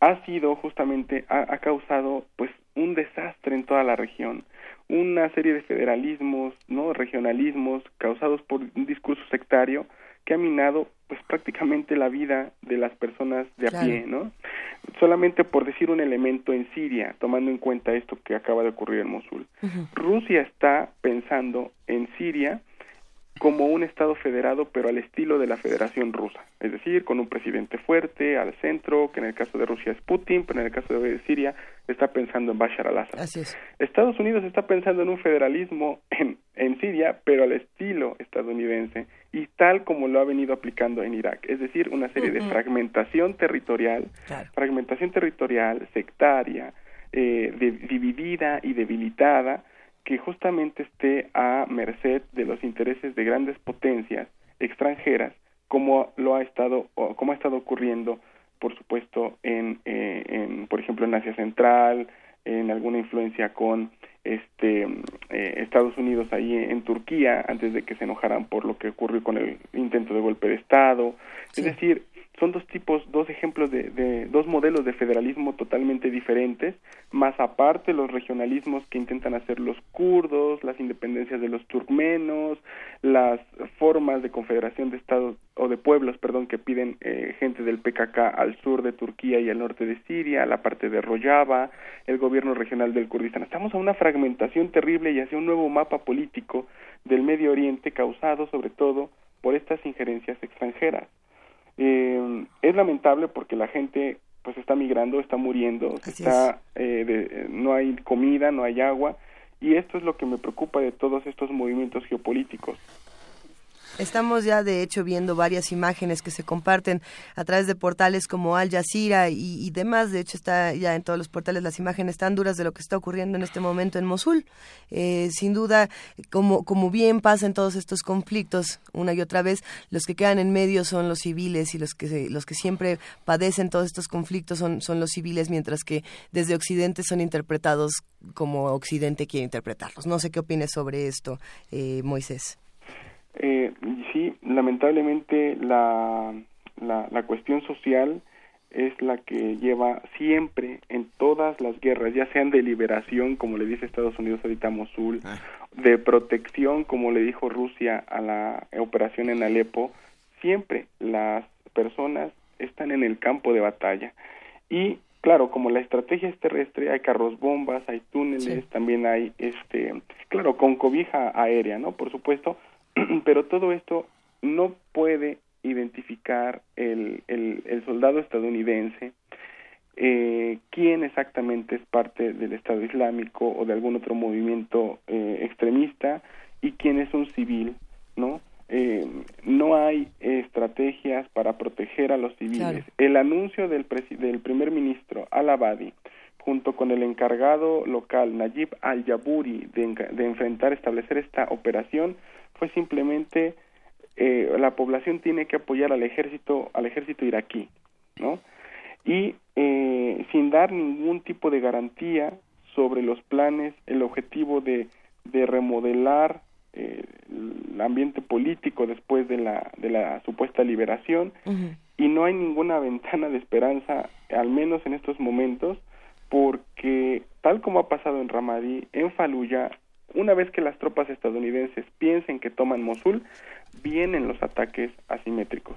ha sido justamente, ha, causado pues un desastre en toda la región, una serie de federalismos, no regionalismos causados por un discurso sectario que ha minado pues prácticamente la vida de las personas de a pie, ¿no? Solamente por decir un elemento en Siria, tomando en cuenta esto que acaba de ocurrir en Mosul. Rusia está pensando en Siria como un Estado federado, pero al estilo de la Federación Rusa, es decir, con un presidente fuerte al centro, que en el caso de Rusia es Putin, pero en el caso de Siria está pensando en Bashar al-Assad. Estados Unidos está pensando en un federalismo en, en Siria, pero al estilo estadounidense y tal como lo ha venido aplicando en Irak, es decir, una serie de fragmentación territorial, fragmentación territorial, sectaria, eh, dividida y debilitada, que justamente esté a merced de los intereses de grandes potencias extranjeras, como lo ha estado, como ha estado ocurriendo, por supuesto, en, eh, en por ejemplo, en Asia Central, en alguna influencia con este eh, Estados Unidos ahí en, Turquía antes de que se enojaran por lo que ocurrió con el intento de golpe de Estado. Es decir, son dos tipos, dos ejemplos de, de, dos modelos de federalismo totalmente diferentes, más aparte los regionalismos que intentan hacer los kurdos, las independencias de los turkmenos, las formas de confederación de estados o de pueblos, perdón, que piden eh, gente del PKK al sur de Turquía y al norte de Siria, la parte de Rojava, el gobierno regional del Kurdistán. Estamos a una fragmentación terrible y hacia un nuevo mapa político del Medio Oriente causado sobre todo por estas injerencias extranjeras. Eh, es lamentable porque la gente pues está migrando, está muriendo, está, eh, no hay comida, no hay agua y esto es lo que me preocupa de todos estos movimientos geopolíticos. Estamos ya, de hecho, viendo varias imágenes que se comparten a través de portales como Al Jazeera y, demás. De hecho, está ya en todos los portales las imágenes tan duras de lo que está ocurriendo en este momento en Mosul. Eh, sin duda, como, como bien pasa en todos estos conflictos, una y otra vez, los que quedan en medio son los civiles y los que, los que siempre padecen todos estos conflictos son, son los civiles, mientras que desde Occidente son interpretados como Occidente quiere interpretarlos. No sé qué opines sobre esto, eh, Moisés. Eh, sí, lamentablemente la, la, cuestión social es la que lleva siempre en todas las guerras, ya sean de liberación, como le dice Estados Unidos ahorita a Mosul, ah. de protección, como le dijo Rusia a la operación en Alepo, siempre las personas están en el campo de batalla. Y claro, como la estrategia es terrestre, hay carros bombas, hay túneles, también hay, este, claro, con cobija aérea, ¿no? Por supuesto, pero todo esto no puede identificar el, el, soldado estadounidense eh, quién exactamente es parte del Estado Islámico o de algún otro movimiento eh, extremista y quién es un civil, ¿no? Eh, no hay estrategias para proteger a los civiles. El anuncio del, del primer ministro Al-Abadi, junto con el encargado local Najib Al-Yaburi de, de, enfrentar, establecer esta operación, fue simplemente eh, la población tiene que apoyar al ejército, al ejército iraquí, ¿no? Y eh, sin dar ningún tipo de garantía sobre los planes, el objetivo de, de remodelar eh, el ambiente político después de la, de la supuesta liberación y no hay ninguna ventana de esperanza, al menos en estos momentos, porque tal como ha pasado en Ramadi, en Fallujah, una vez que las tropas estadounidenses piensen que toman Mosul, vienen los ataques asimétricos.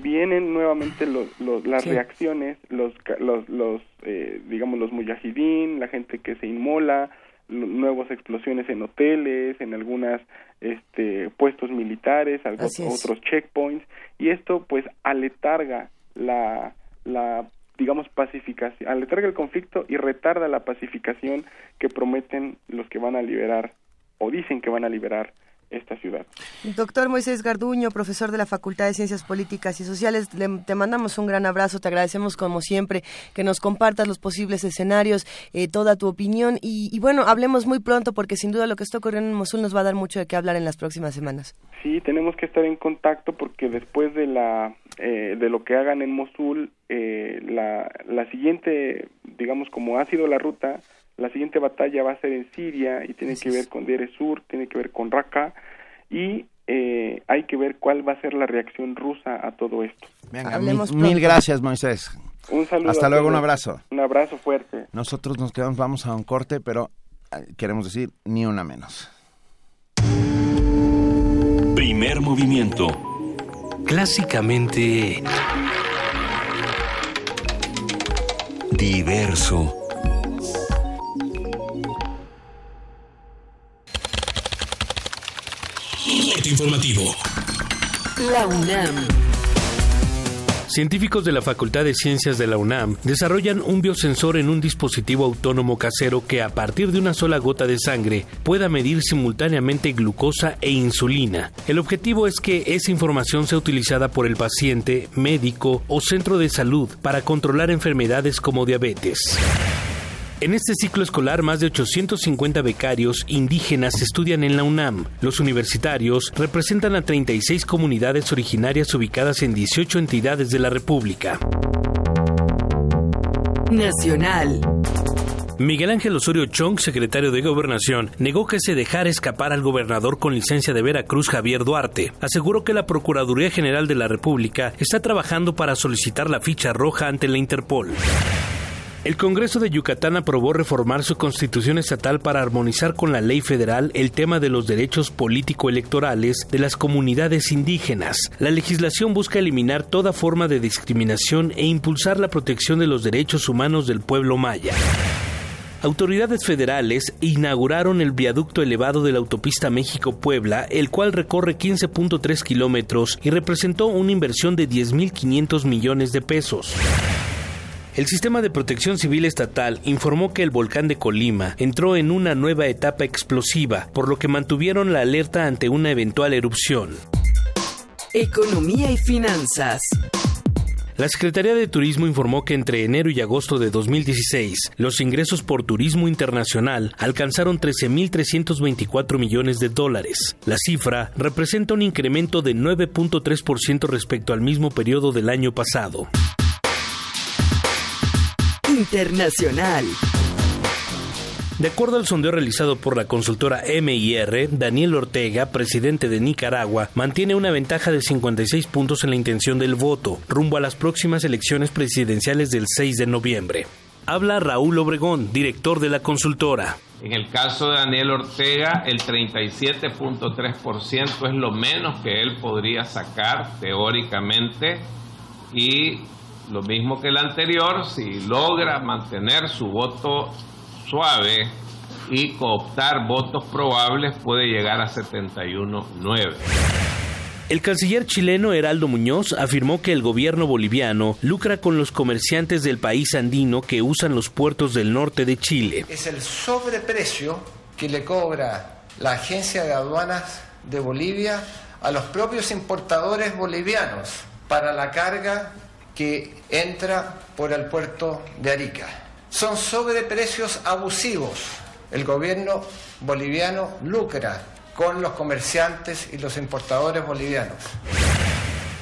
Vienen nuevamente las reacciones, los, los, los eh, digamos, los mujahideen, la gente que se inmola, nuevas explosiones en hoteles, en algunas este, puestos militares, otros checkpoints, y esto pues aletarga la, la digamos, pacificación, aletarga el conflicto y retarda la pacificación que prometen los que van a liberar o dicen que van a liberar esta ciudad. Doctor Moisés Garduño, profesor de la Facultad de Ciencias Políticas y Sociales, te mandamos un gran abrazo, te agradecemos como siempre que nos compartas los posibles escenarios, eh, toda tu opinión y, bueno, hablemos muy pronto porque sin duda lo que está ocurriendo en Mosul nos va a dar mucho de qué hablar en las próximas semanas. Sí, tenemos que estar en contacto porque después de la eh, de lo que hagan en Mosul, eh, la, la siguiente, digamos como ha sido la ruta, la siguiente batalla va a ser en Siria y tiene que ver con Deir Sur, tiene que ver con Raqqa y eh, hay que ver cuál va a ser la reacción rusa a todo esto. mil, gracias, Moisés. Un saludo. Hasta luego, un abrazo. Un abrazo fuerte. Nosotros nos quedamos, vamos a un corte, pero eh, queremos decir ni una menos. Primer movimiento. Clásicamente diverso. Informativo. La UNAM. Científicos de la Facultad de Ciencias de la UNAM desarrollan un biosensor en un dispositivo autónomo casero que a partir de una sola gota de sangre pueda medir simultáneamente glucosa e insulina. El objetivo es que esa información sea utilizada por el paciente, médico o centro de salud para controlar enfermedades como diabetes. En este ciclo escolar, más de 850 becarios indígenas estudian en la UNAM. Los universitarios representan a 36 comunidades originarias ubicadas en 18 entidades de la República. Nacional. Miguel Ángel Osorio Chong, secretario de Gobernación, negó que se dejara escapar al gobernador con licencia de Veracruz Javier Duarte. Aseguró que la Procuraduría General de la República está trabajando para solicitar la ficha roja ante la Interpol. El Congreso de Yucatán aprobó reformar su constitución estatal para armonizar con la ley federal el tema de los derechos político-electorales de las comunidades indígenas. La legislación busca eliminar toda forma de discriminación e impulsar la protección de los derechos humanos del pueblo maya. Autoridades federales inauguraron el viaducto elevado de la autopista México-Puebla, el cual recorre 15.3 kilómetros y representó una inversión de 10.500 millones de pesos. El Sistema de Protección Civil Estatal informó que el volcán de Colima entró en una nueva etapa explosiva, por lo que mantuvieron la alerta ante una eventual erupción. Economía y finanzas. La Secretaría de Turismo informó que entre enero y agosto de 2016, los ingresos por turismo internacional alcanzaron 13.324 millones de dólares. La cifra representa un incremento de 9.3% respecto al mismo periodo del año pasado. Internacional. De acuerdo al sondeo realizado por la consultora MIR, Daniel Ortega, presidente de Nicaragua, mantiene una ventaja de 56 puntos en la intención del voto, rumbo a las próximas elecciones presidenciales del 6 de noviembre. Habla Raúl Obregón, director de la consultora. En el caso de Daniel Ortega, el 37.3% es lo menos que él podría sacar teóricamente y lo mismo que el anterior, si logra mantener su voto suave y cooptar votos probables, puede llegar a 71.9. El canciller chileno Heraldo Muñoz afirmó que el gobierno boliviano lucra con los comerciantes del país andino que usan los puertos del norte de Chile. Es el sobreprecio que le cobra la agencia de aduanas de Bolivia a los propios importadores bolivianos para la carga que entra por el puerto de Arica. Son sobreprecios abusivos. El gobierno boliviano lucra con los comerciantes y los importadores bolivianos.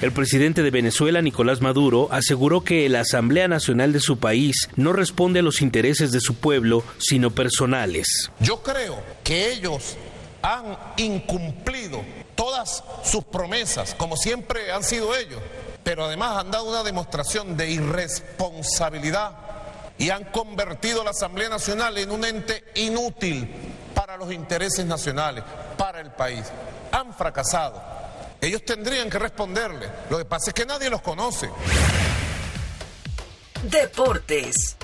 El presidente de Venezuela, Nicolás Maduro, aseguró que la Asamblea Nacional de su país no responde a los intereses de su pueblo, sino personales. Yo creo que ellos han incumplido todas sus promesas, como siempre han sido ellos, pero además han dado una demostración de irresponsabilidad y han convertido la Asamblea Nacional en un ente inútil para los intereses nacionales, para el país. Han fracasado. Ellos tendrían que responderle. Lo que pasa es que nadie los conoce. Deportes.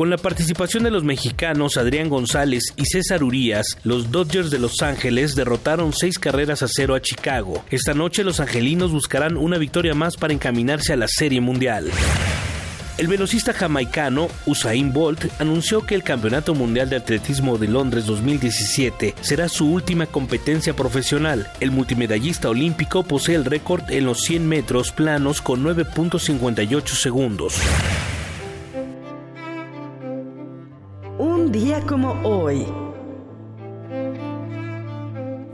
Con la participación de los mexicanos Adrián González y César Urías, los Dodgers de Los Ángeles derrotaron seis carreras a cero a Chicago. Esta noche los angelinos buscarán una victoria más para encaminarse a la Serie Mundial. El velocista jamaicano Usain Bolt anunció que el Campeonato Mundial de Atletismo de Londres 2017 será su última competencia profesional. El multimedallista olímpico posee el récord en los 100 metros planos con 9.58 segundos. Un día como hoy.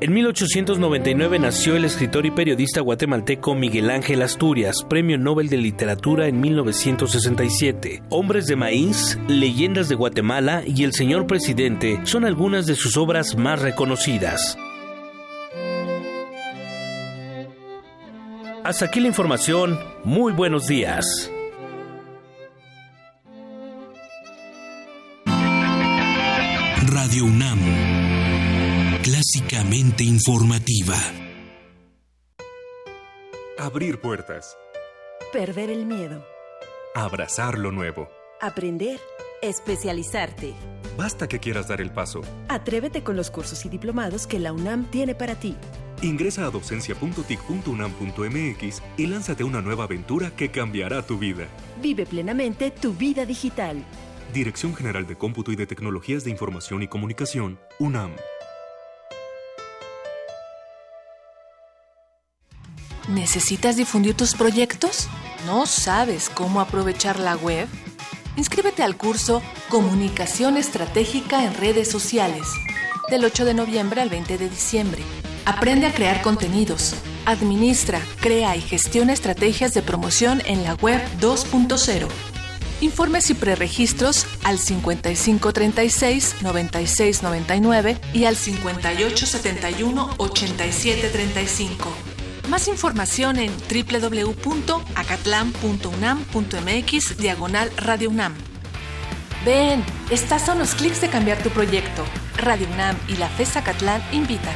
En 1899 nació el escritor y periodista guatemalteco Miguel Ángel Asturias, Premio Nobel de Literatura en 1967. Hombres de Maíz, Leyendas de Guatemala y El Señor Presidente son algunas de sus obras más reconocidas. Hasta aquí la información. Muy buenos días. Radio UNAM Clásicamente informativa. Abrir puertas. Perder el miedo. Abrazar lo nuevo. Aprender. Especializarte. Basta que quieras dar el paso. Atrévete con los cursos y diplomados que la UNAM tiene para ti. Ingresa a docencia.tic.unam.mx y lánzate a una nueva aventura que cambiará tu vida. Vive plenamente tu vida digital. Dirección General de Cómputo y de Tecnologías de Información y Comunicación, UNAM. ¿Necesitas difundir tus proyectos? ¿No sabes cómo aprovechar la web? Inscríbete al curso Comunicación Estratégica en Redes Sociales, del 8 de noviembre al 20 de diciembre. Aprende a crear contenidos, administra, crea y gestiona estrategias de promoción en la web 2.0. Informes y preregistros al 5536-9699 y al 5871-8735. Más información en www.acatlan.unam.mx diagonal Radio UNAM. Ven, estás a unos clics de cambiar tu proyecto. Radio UNAM y la FES Acatlán invitan.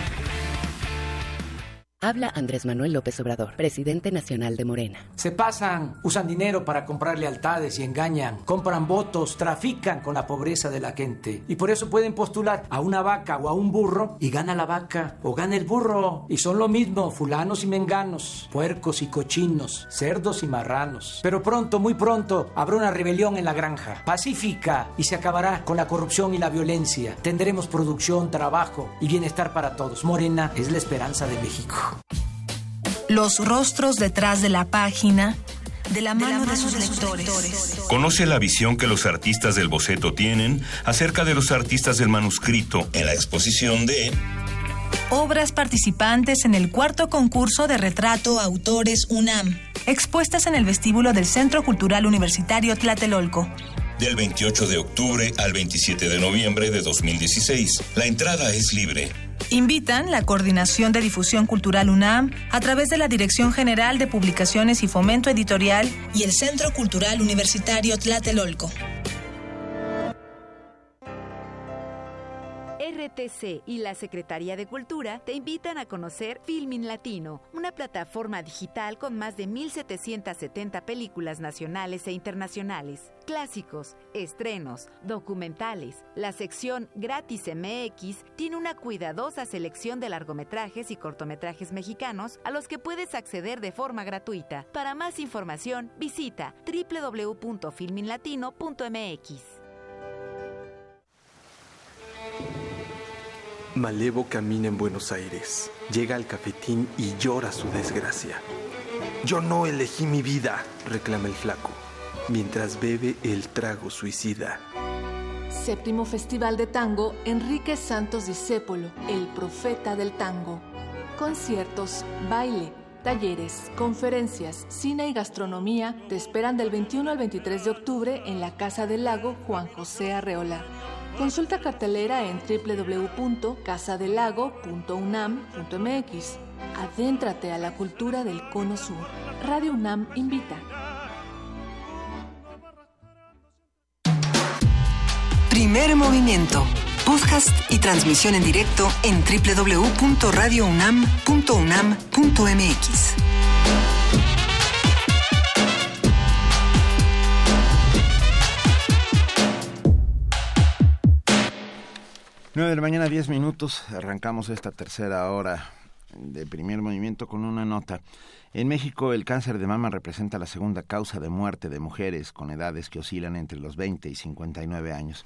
Habla Andrés Manuel López Obrador, presidente nacional de Morena. Se pasan, usan dinero para comprar lealtades y engañan, compran votos, trafican con la pobreza de la gente. Y por eso pueden postular a una vaca o a un burro y gana la vaca o gana el burro. Y son lo mismo, fulanos y menganos, puercos y cochinos, cerdos y marranos. Pero pronto, muy pronto, habrá una rebelión en la granja, pacífica, y se acabará con la corrupción y la violencia. Tendremos producción, trabajo y bienestar para todos. Morena es la esperanza de México. Los rostros detrás de la página, de la mano de, sus lectores. Conoce la visión que los artistas del boceto tienen acerca de los artistas del manuscrito en la exposición de Obras participantes en el cuarto concurso de retrato Autores UNAM, expuestas en el vestíbulo del Centro Cultural Universitario Tlatelolco. Del 28 de octubre al 27 de noviembre de 2016. La entrada es libre. Invitan la Coordinación de Difusión Cultural UNAM a través de la Dirección General de Publicaciones y Fomento Editorial y el Centro Cultural Universitario Tlatelolco. RTC y la Secretaría de Cultura te invitan a conocer Filmin Latino, una plataforma digital con más de 1.770 películas nacionales e internacionales, clásicos, estrenos, documentales. La sección Gratis MX tiene una cuidadosa selección de largometrajes y cortometrajes mexicanos a los que puedes acceder de forma gratuita. Para más información, visita www.filminlatino.mx. Malevo camina en Buenos Aires, llega al cafetín y llora su desgracia. Yo no elegí mi vida, reclama el flaco, mientras bebe el trago suicida. Séptimo Festival de Tango, Enrique Santos Discépolo, el profeta del tango. Conciertos, baile, talleres, conferencias, cine y gastronomía te esperan del 21 al 23 de octubre en la Casa del Lago Juan José Arreola. Consulta cartelera en www.casadelago.unam.mx. Adéntrate a la cultura del Cono Sur. Radio UNAM invita. Primer movimiento. Podcast y transmisión en directo en www.radiounam.unam.mx. 9 de la mañana, 10 minutos. Arrancamos esta tercera hora de primer movimiento con una nota. En México, el cáncer de mama representa la segunda causa de muerte de mujeres con edades que oscilan entre los 20 y 59 años.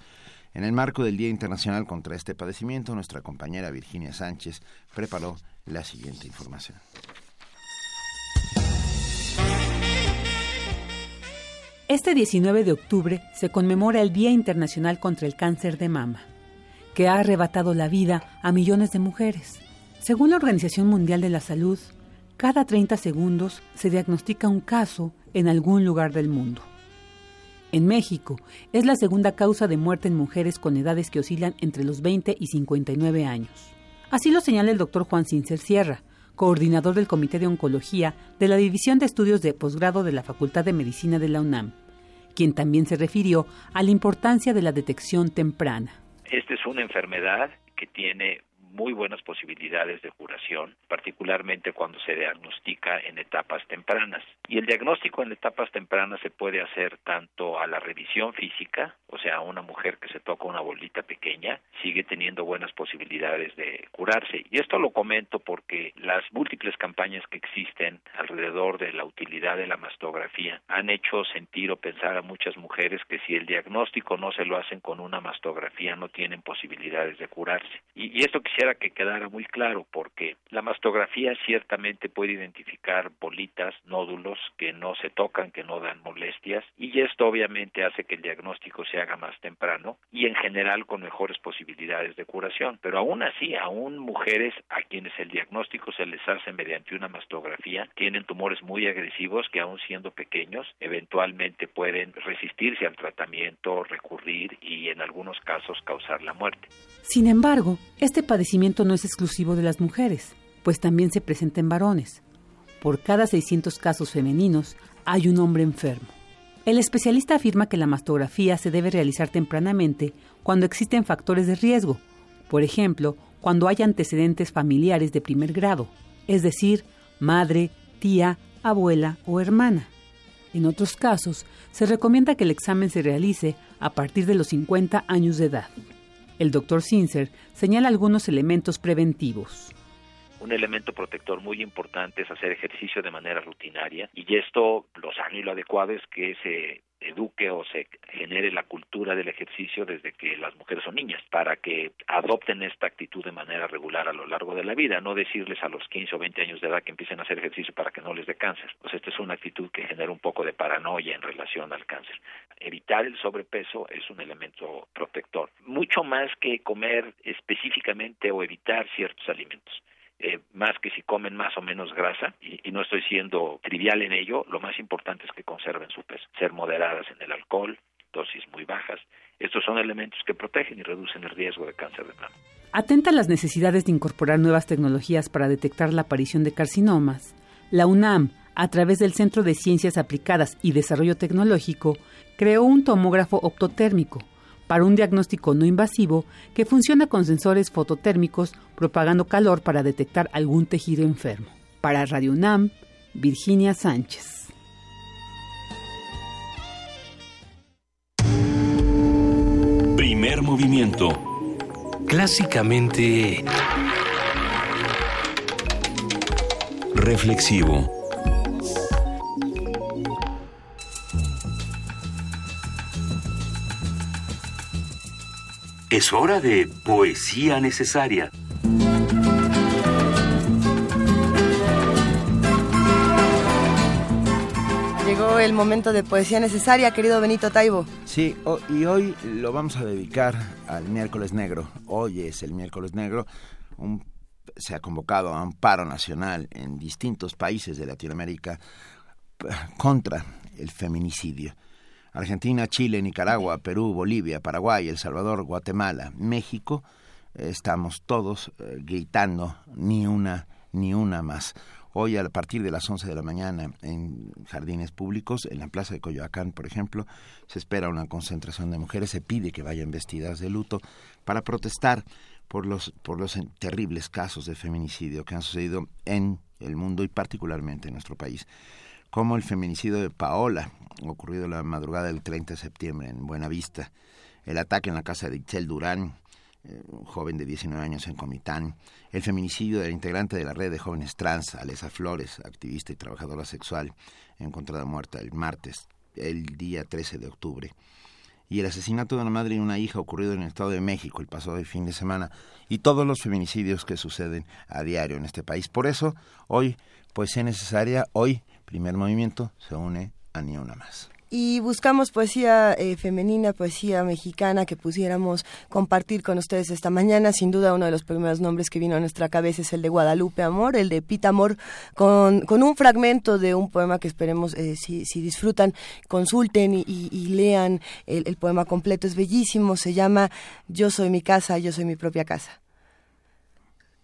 En el marco del Día Internacional contra este padecimiento, nuestra compañera Virginia Sánchez preparó la siguiente información. Este 19 de octubre se conmemora el Día Internacional contra el Cáncer de Mama que ha arrebatado la vida a millones de mujeres. Según la Organización Mundial de la Salud, cada 30 segundos se diagnostica un caso en algún lugar del mundo. En México, es la segunda causa de muerte en mujeres con edades que oscilan entre los 20 y 59 años. Así lo señala el doctor Juan Cincer Sierra, coordinador del Comité de Oncología de la División de Estudios de Posgrado de la Facultad de Medicina de la UNAM, quien también se refirió a la importancia de la detección temprana. Esta es una enfermedad que tiene muy buenas posibilidades de curación, particularmente cuando se diagnostica en etapas tempranas. Y el diagnóstico en etapas tempranas se puede hacer tanto a la revisión física, o sea, una mujer que se toca una bolita pequeña sigue teniendo buenas posibilidades de curarse. Y esto lo comento porque las múltiples campañas que existen alrededor de la utilidad de la mastografía han hecho sentir o pensar a muchas mujeres que si el diagnóstico no se lo hacen con una mastografía no tienen posibilidades de curarse. Y, y esto quisiera que quedara muy claro porque la mastografía ciertamente puede identificar bolitas, nódulos que no se tocan, que no dan molestias y esto obviamente hace que el diagnóstico se haga más temprano y en general con mejores posibilidades de curación. Pero aún así, aún mujeres a quienes el diagnóstico se les hace mediante una mastografía tienen tumores muy agresivos que aún siendo pequeños eventualmente pueden resistirse al tratamiento, recurrir y en algunos casos causar la muerte. Sin embargo, este padecimiento no es exclusivo de las mujeres, pues también se presenta en varones. Por cada 600 casos femeninos hay un hombre enfermo. El especialista afirma que la mastografía se debe realizar tempranamente cuando existen factores de riesgo, por ejemplo, cuando hay antecedentes familiares de primer grado, es decir, madre, tía, abuela o hermana. En otros casos, se recomienda que el examen se realice a partir de los 50 años de edad. El doctor Sincer señala algunos elementos preventivos. Un elemento protector muy importante es hacer ejercicio de manera rutinaria y esto lo sano y lo adecuado es que se eduque o se genere la cultura del ejercicio desde que las mujeres son niñas, para que adopten esta actitud de manera regular a lo largo de la vida, no decirles a los 15 o 20 años de edad que empiecen a hacer ejercicio para que no les dé cáncer. Pues esta es una actitud que genera un poco de paranoia en relación al cáncer. Evitar el sobrepeso es un elemento protector, mucho más que comer específicamente o evitar ciertos alimentos. Eh, más que si comen más o menos grasa, y, no estoy siendo trivial en ello, lo más importante es que conserven su peso, ser moderadas en el alcohol, dosis muy bajas. Estos son elementos que protegen y reducen el riesgo de cáncer de mama. Atenta a las necesidades de incorporar nuevas tecnologías para detectar la aparición de carcinomas, la UNAM, a través del Centro de Ciencias Aplicadas y Desarrollo Tecnológico, creó un tomógrafo optotérmico para un diagnóstico no invasivo que funciona con sensores fototérmicos propagando calor para detectar algún tejido enfermo. Para Radio UNAM, Virginia Sánchez. Primer movimiento. Clásicamente... Reflexivo. Es hora de poesía necesaria. Llegó el momento de poesía necesaria, querido Benito Taibo. Sí, y hoy lo vamos a dedicar al miércoles negro. Hoy es el miércoles negro. se ha convocado a un paro nacional en distintos países de Latinoamérica contra el feminicidio. Argentina, Chile, Nicaragua, Perú, Bolivia, Paraguay, El Salvador, Guatemala, México, estamos todos eh, gritando ni una, ni una más. Hoy a partir de las 11 de la mañana en jardines públicos, en la plaza de Coyoacán, por ejemplo, se espera una concentración de mujeres, se pide que vayan vestidas de luto para protestar por los, por los terribles casos de feminicidio que han sucedido en el mundo y particularmente en nuestro país como el feminicidio de Paola, ocurrido la madrugada del 30 de septiembre en Buenavista, el ataque en la casa de Itzel Durán, eh, un joven de 19 años en Comitán, el feminicidio del integrante de la red de jóvenes trans, Alesa Flores, activista y trabajadora sexual, encontrada muerta el martes, el día 13 de octubre, y el asesinato de una madre y una hija ocurrido en el Estado de México el pasado fin de semana, y todos los feminicidios que suceden a diario en este país. Por eso, hoy, pues es necesaria, hoy primer movimiento se une a Ni Una Más. Y buscamos poesía eh, femenina, poesía mexicana que pusiéramos compartir con ustedes esta mañana. Sin duda uno de los primeros nombres que vino a nuestra cabeza es el de Guadalupe Amor, el de Pita Amor, con, con un fragmento de un poema que esperemos, eh, si, si, disfrutan, consulten y, lean el, el poema completo. Es bellísimo, se llama Yo soy mi casa, yo soy mi propia casa.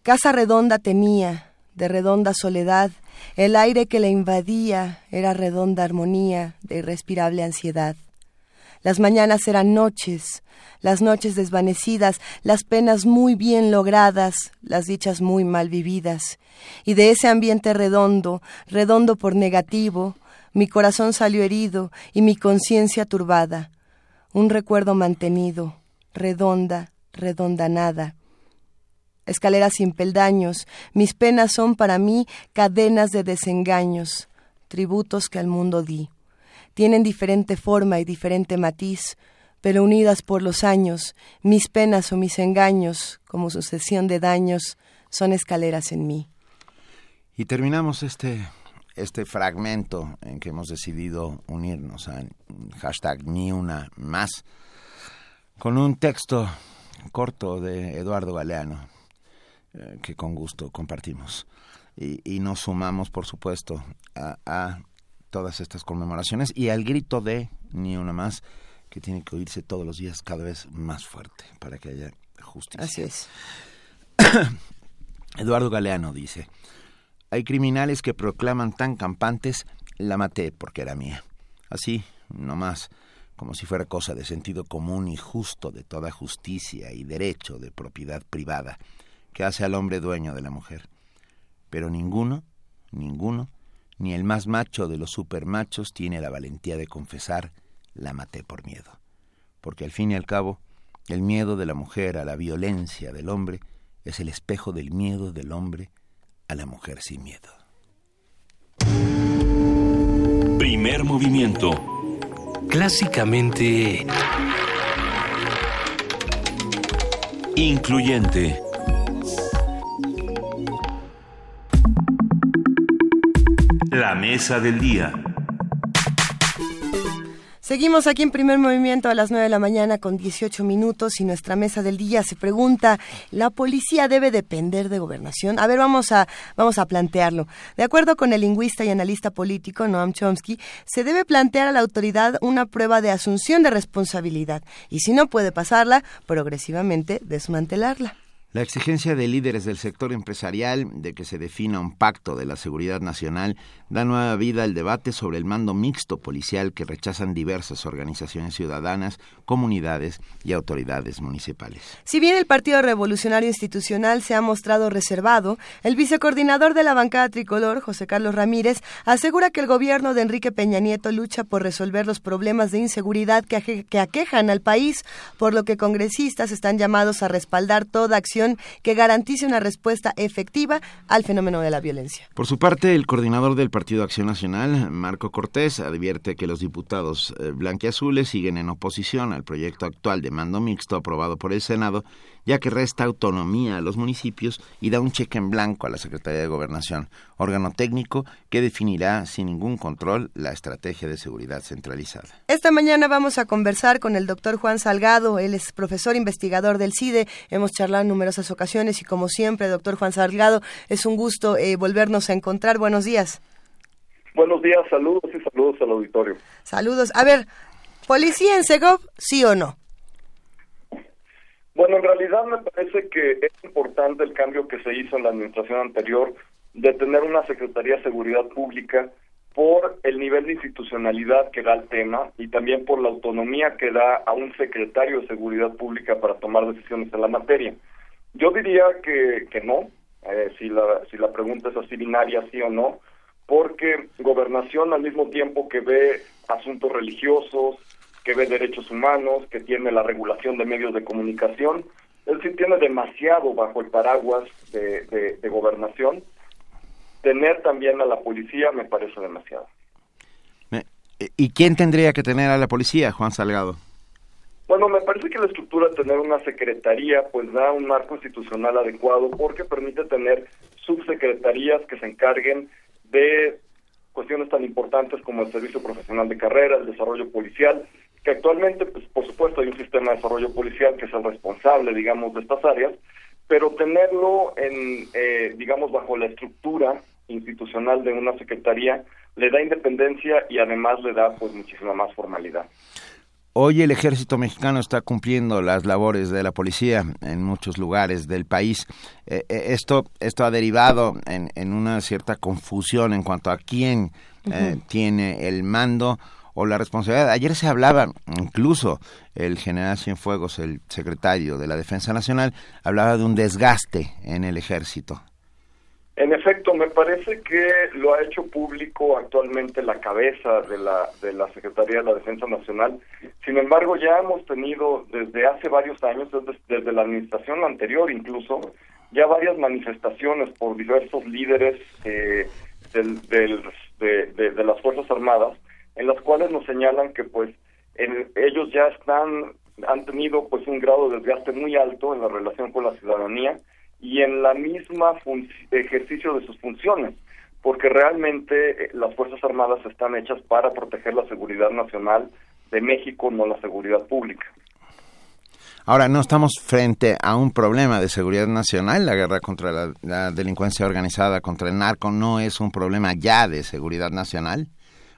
Casa redonda tenía, de redonda soledad, el aire que la invadía era redonda armonía de irrespirable ansiedad. Las mañanas eran noches, las noches desvanecidas, las penas muy bien logradas, las dichas muy mal vividas. Y de ese ambiente redondo, redondo por negativo, mi corazón salió herido y mi conciencia turbada. Un recuerdo mantenido, redonda, redonda nada escaleras sin peldaños, mis penas son para mí cadenas de desengaños, tributos que al mundo di. Tienen diferente forma y diferente matiz, pero unidas por los años, mis penas o mis engaños, como sucesión de daños, son escaleras en mí. Y terminamos este, este fragmento en que hemos decidido unirnos a hashtag ni una más con un texto corto de Eduardo Galeano, eh, que con gusto compartimos. Y, nos sumamos, por supuesto, a, todas estas conmemoraciones y al grito de ni una más que tiene que oírse todos los días cada vez más fuerte para que haya justicia. Así es. Eduardo Galeano dice, hay criminales que proclaman tan campantes, la maté porque era mía. Así, no más, como si fuera cosa de sentido común y justo de toda justicia y derecho de propiedad privada que hace al hombre dueño de la mujer. Pero ninguno, ninguno, ni el más macho de los supermachos tiene la valentía de confesar la maté por miedo. Porque al fin y al cabo, el miedo de la mujer a la violencia del hombre es el espejo del miedo del hombre a la mujer sin miedo. Primer movimiento. Clásicamente... Incluyente. La mesa del día. Seguimos aquí en primer movimiento a las 9 de la mañana con 18 minutos y nuestra mesa del día se pregunta, ¿la policía debe depender de gobernación? A ver, vamos a, vamos a plantearlo. De acuerdo con el lingüista y analista político Noam Chomsky, se debe plantear a la autoridad una prueba de asunción de responsabilidad y si no puede pasarla, progresivamente desmantelarla. La exigencia de líderes del sector empresarial de que se defina un pacto de la seguridad nacional da nueva vida al debate sobre el mando mixto policial que rechazan diversas organizaciones ciudadanas, comunidades y autoridades municipales. Si bien el Partido Revolucionario Institucional se ha mostrado reservado, el vicecoordinador de la bancada tricolor, José Carlos Ramírez, asegura que el gobierno de Enrique Peña Nieto lucha por resolver los problemas de inseguridad que, que aquejan al país, por lo que congresistas están llamados a respaldar toda acción que garantice una respuesta efectiva al fenómeno de la violencia. Por su parte, el coordinador del Partido Acción Nacional, Marco Cortés, advierte que los diputados eh, blanquiazules siguen en oposición al proyecto actual de mando mixto aprobado por el Senado ya que resta autonomía a los municipios y da un cheque en blanco a la Secretaría de Gobernación, órgano técnico que definirá sin ningún control la estrategia de seguridad centralizada. Esta mañana vamos a conversar con el doctor Juan Salgado, él es profesor investigador del CIDE, hemos charlado en numerosas ocasiones y como siempre, doctor Juan Salgado, es un gusto eh, volvernos a encontrar. Buenos días. Buenos días, saludos y saludos al auditorio. Saludos. A ver, ¿policía en Segov, sí o no? Bueno, en realidad me parece que es importante el cambio que se hizo en la administración anterior de tener una Secretaría de Seguridad Pública por el nivel de institucionalidad que da el tema y también por la autonomía que da a un secretario de Seguridad Pública para tomar decisiones en la materia. Yo diría que, que no, eh, si, la, si la pregunta es así binaria, sí o no, porque gobernación al mismo tiempo que ve asuntos religiosos, que ve derechos humanos, que tiene la regulación de medios de comunicación. Él sí tiene demasiado bajo el paraguas de, de, gobernación. Tener también a la policía me parece demasiado. ¿Y quién tendría que tener a la policía, Juan Salgado? Bueno, me parece que la estructura de tener una secretaría pues da un marco institucional adecuado porque permite tener subsecretarías que se encarguen de cuestiones tan importantes como el servicio profesional de carrera, el desarrollo policial, que actualmente, pues, por supuesto, hay un sistema de desarrollo policial que es el responsable, digamos, de estas áreas, pero tenerlo en, eh, digamos, bajo la estructura institucional de una secretaría le da independencia y además le da, pues, muchísima más formalidad. Hoy el ejército mexicano está cumpliendo las labores de la policía en muchos lugares del país. Eh, eh, esto, esto ha derivado en, en, una cierta confusión en cuanto a quién tiene el mando o la responsabilidad. Ayer se hablaba, incluso el general Cienfuegos, el secretario de la Defensa Nacional, hablaba de un desgaste en el ejército. En efecto, me parece que lo ha hecho público actualmente la cabeza de la, de la Secretaría de la Defensa Nacional. Sin embargo, ya hemos tenido desde hace varios años, desde, la administración anterior incluso, ya varias manifestaciones por diversos líderes eh, del, de, de las Fuerzas Armadas en las cuales nos señalan que pues ellos ya están han tenido pues un grado de desgaste muy alto en la relación con la ciudadanía y en la misma ejercicio de sus funciones, porque realmente eh, las Fuerzas Armadas están hechas para proteger la seguridad nacional de México, no la seguridad pública. Ahora, no estamos frente a un problema de seguridad nacional. La guerra contra la, la delincuencia organizada, contra el narco, no es un problema ya de seguridad nacional.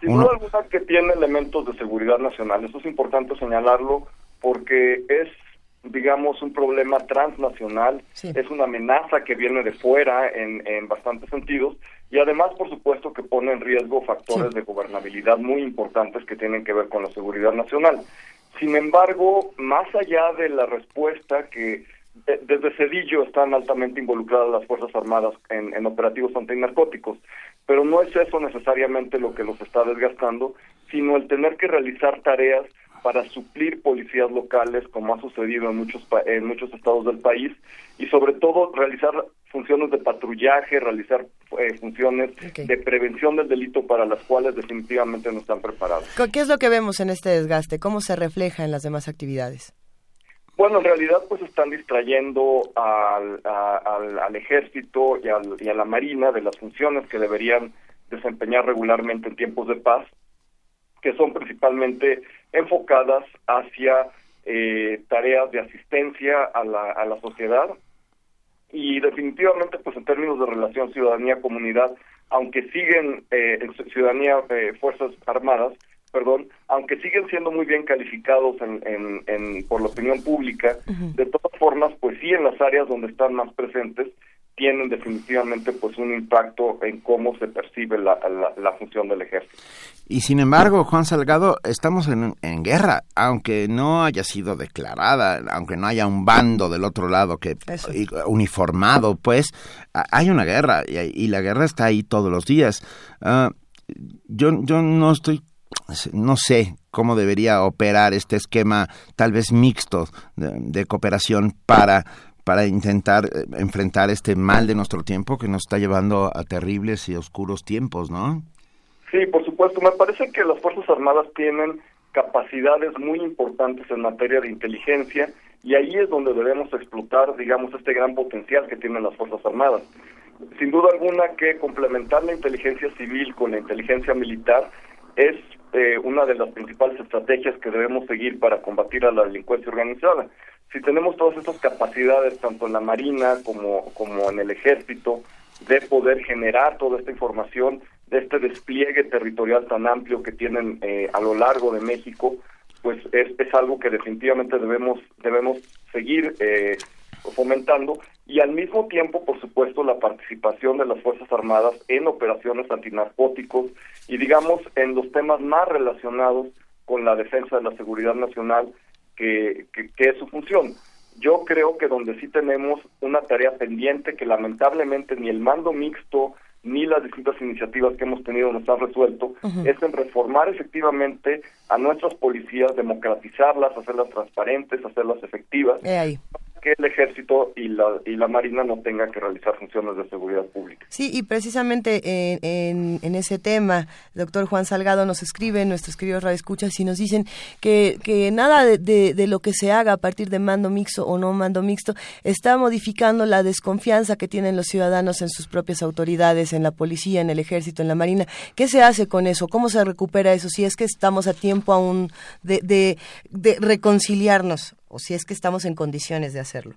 Sin duda alguna que tiene elementos de seguridad nacional. Eso es importante señalarlo porque es, digamos, un problema transnacional, es una amenaza que viene de fuera en, en bastantes sentidos y además, por supuesto, que pone en riesgo factores de gobernabilidad muy importantes que tienen que ver con la seguridad nacional. Sin embargo, más allá de la respuesta que desde Cedillo están altamente involucradas las Fuerzas Armadas en, en operativos antinarcóticos pero no es eso necesariamente lo que los está desgastando, sino el tener que realizar tareas para suplir policías locales, como ha sucedido en muchos en muchos estados del país, y sobre todo realizar funciones de patrullaje, realizar eh, funciones de prevención del delito para las cuales definitivamente no están preparados. ¿Qué es lo que vemos en este desgaste? ¿Cómo se refleja en las demás actividades? Bueno, en realidad pues están distrayendo al, al, ejército y, y, a la marina de las funciones que deberían desempeñar regularmente en tiempos de paz, que son principalmente enfocadas hacia eh, tareas de asistencia a la, a la sociedad. Y definitivamente pues en términos de relación ciudadanía-comunidad, aunque siguen eh, en ciudadanía eh, Fuerzas Armadas, perdón, aunque siguen siendo muy bien calificados en, por la opinión pública, de todas formas, pues sí en las áreas donde están más presentes tienen definitivamente pues un impacto en cómo se percibe la, la, función del ejército. Y sin embargo, Juan Salgado, estamos en, en, guerra, aunque no haya sido declarada, aunque no haya un bando del otro lado que uniformado, pues hay una guerra y, la guerra está ahí todos los días. Ah, yo, yo no estoy no sé cómo debería operar este esquema tal vez mixto de cooperación para para intentar eh, enfrentar este mal de nuestro tiempo que nos está llevando a terribles y oscuros tiempos, ¿no? Sí, por supuesto. Me parece que las Fuerzas Armadas tienen capacidades muy importantes en materia de inteligencia y ahí es donde debemos explotar, digamos, este gran potencial que tienen las Fuerzas Armadas. Sin duda alguna que complementar la inteligencia civil con la inteligencia militar es eh, una de las principales estrategias que debemos seguir para combatir a la delincuencia organizada. Si tenemos todas estas capacidades, tanto en la Marina como, como en el Ejército, de poder generar toda esta información, de este despliegue territorial tan amplio que tienen eh, a lo largo de México, pues es, es algo que definitivamente debemos, debemos seguir eh, fomentando y al mismo tiempo, por supuesto, la participación de las Fuerzas Armadas en operaciones antinarcóticos y digamos en los temas más relacionados con la defensa de la seguridad nacional que, es su función. Yo creo que donde sí tenemos una tarea pendiente que lamentablemente ni el mando mixto ni las distintas iniciativas que hemos tenido nos han resuelto, es en reformar efectivamente a nuestras policías, democratizarlas, hacerlas transparentes, hacerlas efectivas, que el ejército y la, y la marina no tengan que realizar funciones de seguridad pública. Sí, y precisamente en, en, ese tema, doctor Juan Salgado nos escribe, nuestros queridos radioescuchas, y nos dicen que, que nada de, de, lo que se haga a partir de mando mixto o no mando mixto está modificando la desconfianza que tienen los ciudadanos en sus propias autoridades, en la policía, en el ejército, en la marina. ¿Qué se hace con eso? ¿Cómo se recupera eso? Si es que estamos a tiempo aún de, de, de reconciliarnos o si es que estamos en condiciones de hacerlo.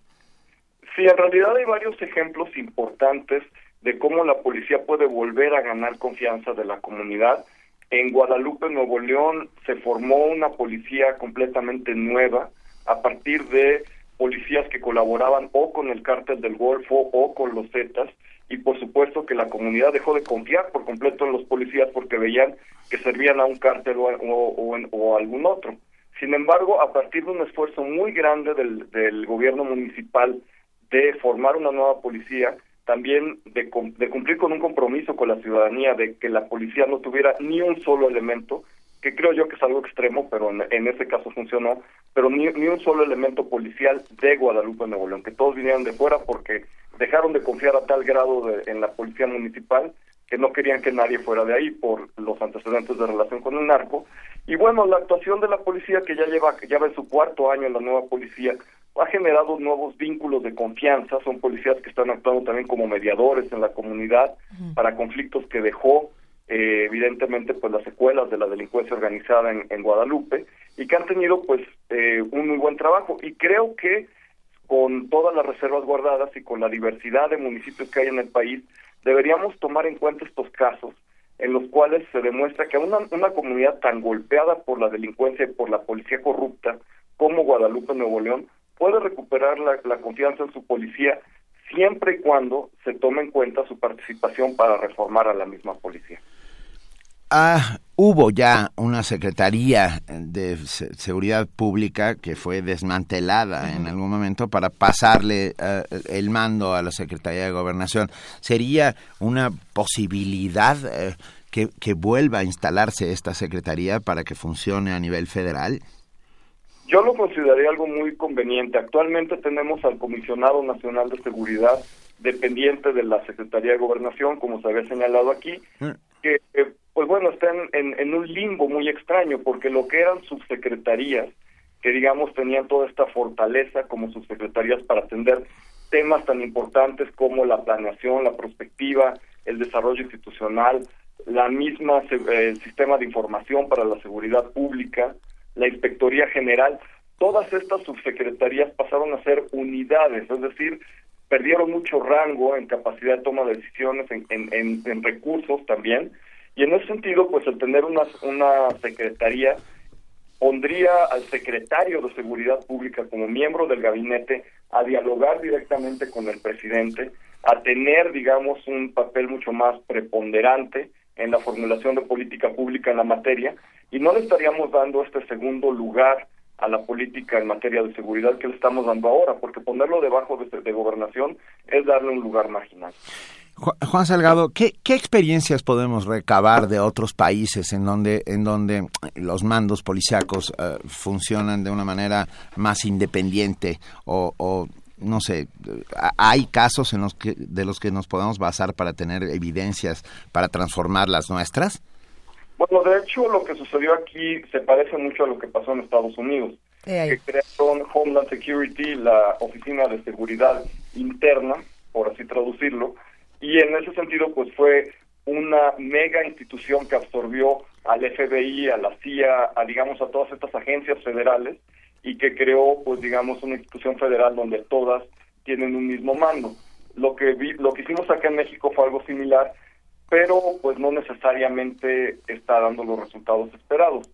Sí, en realidad hay varios ejemplos importantes de cómo la policía puede volver a ganar confianza de la comunidad. En Guadalupe, Nuevo León, se formó una policía completamente nueva a partir de policías que colaboraban o con el cártel del Golfo o con los Zetas y por supuesto que la comunidad dejó de confiar por completo en los policías porque veían que servían a un cártel o, algún otro. Sin embargo, a partir de un esfuerzo muy grande del, gobierno municipal de formar una nueva policía, también de, de, cumplir con un compromiso con la ciudadanía de que la policía no tuviera ni un solo elemento, que creo yo que es algo extremo, pero en, ese caso funcionó, pero ni, ni, un solo elemento policial de Guadalupe, Nuevo León, que todos vinieron de fuera porque dejaron de confiar a tal grado en la policía municipal que no querían que nadie fuera de ahí por los antecedentes de relación con el narco. Y bueno, la actuación de la policía, que ya lleva, ya va en su cuarto año en la nueva policía, ha generado nuevos vínculos de confianza. Son policías que están actuando también como mediadores en la comunidad para conflictos que dejó, eh, evidentemente, pues las secuelas de la delincuencia organizada en, Guadalupe y que han tenido, pues, eh, un muy buen trabajo. Y creo que con todas las reservas guardadas y con la diversidad de municipios que hay en el país, deberíamos tomar en cuenta estos casos en los cuales se demuestra que una, una comunidad tan golpeada por la delincuencia y por la policía corrupta como Guadalupe, Nuevo León, puede recuperar la, la confianza en su policía siempre y cuando se tome en cuenta su participación para reformar a la misma policía. Ah, hubo ya una Secretaría de Seguridad Pública que fue desmantelada en algún momento para pasarle eh, el mando a la Secretaría de Gobernación. ¿Sería una posibilidad eh, que, que, vuelva a instalarse esta Secretaría para que funcione a nivel federal? Yo lo consideraría algo muy conveniente. Actualmente tenemos al Comisionado Nacional de Seguridad dependiente de la Secretaría de Gobernación, como se había señalado aquí, mm. que eh, pues bueno, están en, un limbo muy extraño, porque lo que eran subsecretarías, que digamos tenían toda esta fortaleza como subsecretarías para atender temas tan importantes como la planeación, la prospectiva, el desarrollo institucional, la misma el sistema de información para la seguridad pública, la Inspectoría General, todas estas subsecretarías pasaron a ser unidades, es decir, perdieron mucho rango en capacidad de toma de decisiones, en, en recursos también, Y en ese sentido, pues el tener una, una secretaría pondría al secretario de Seguridad Pública como miembro del gabinete a dialogar directamente con el presidente, a tener, digamos, un papel mucho más preponderante en la formulación de política pública en la materia y no le estaríamos dando este segundo lugar a la política en materia de seguridad que le estamos dando ahora, porque ponerlo debajo de, de gobernación es darle un lugar marginal. Juan Salgado, ¿qué, experiencias podemos recabar de otros países en donde, en donde los mandos policíacos eh, funcionan de una manera más independiente o, no sé, hay casos en los que, de los que nos podemos basar para tener evidencias para transformar las nuestras? Bueno, de hecho, lo que sucedió aquí se parece mucho a lo que pasó en Estados Unidos, que crearon Homeland Security, la Oficina de Seguridad Interna, por así traducirlo, y en ese sentido pues fue una mega institución que absorbió al FBI, a la CIA, a digamos a todas estas agencias federales y que creó pues digamos una institución federal donde todas tienen un mismo mando. Lo que vi, lo que hicimos acá en México fue algo similar, pero pues no necesariamente está dando los resultados esperados.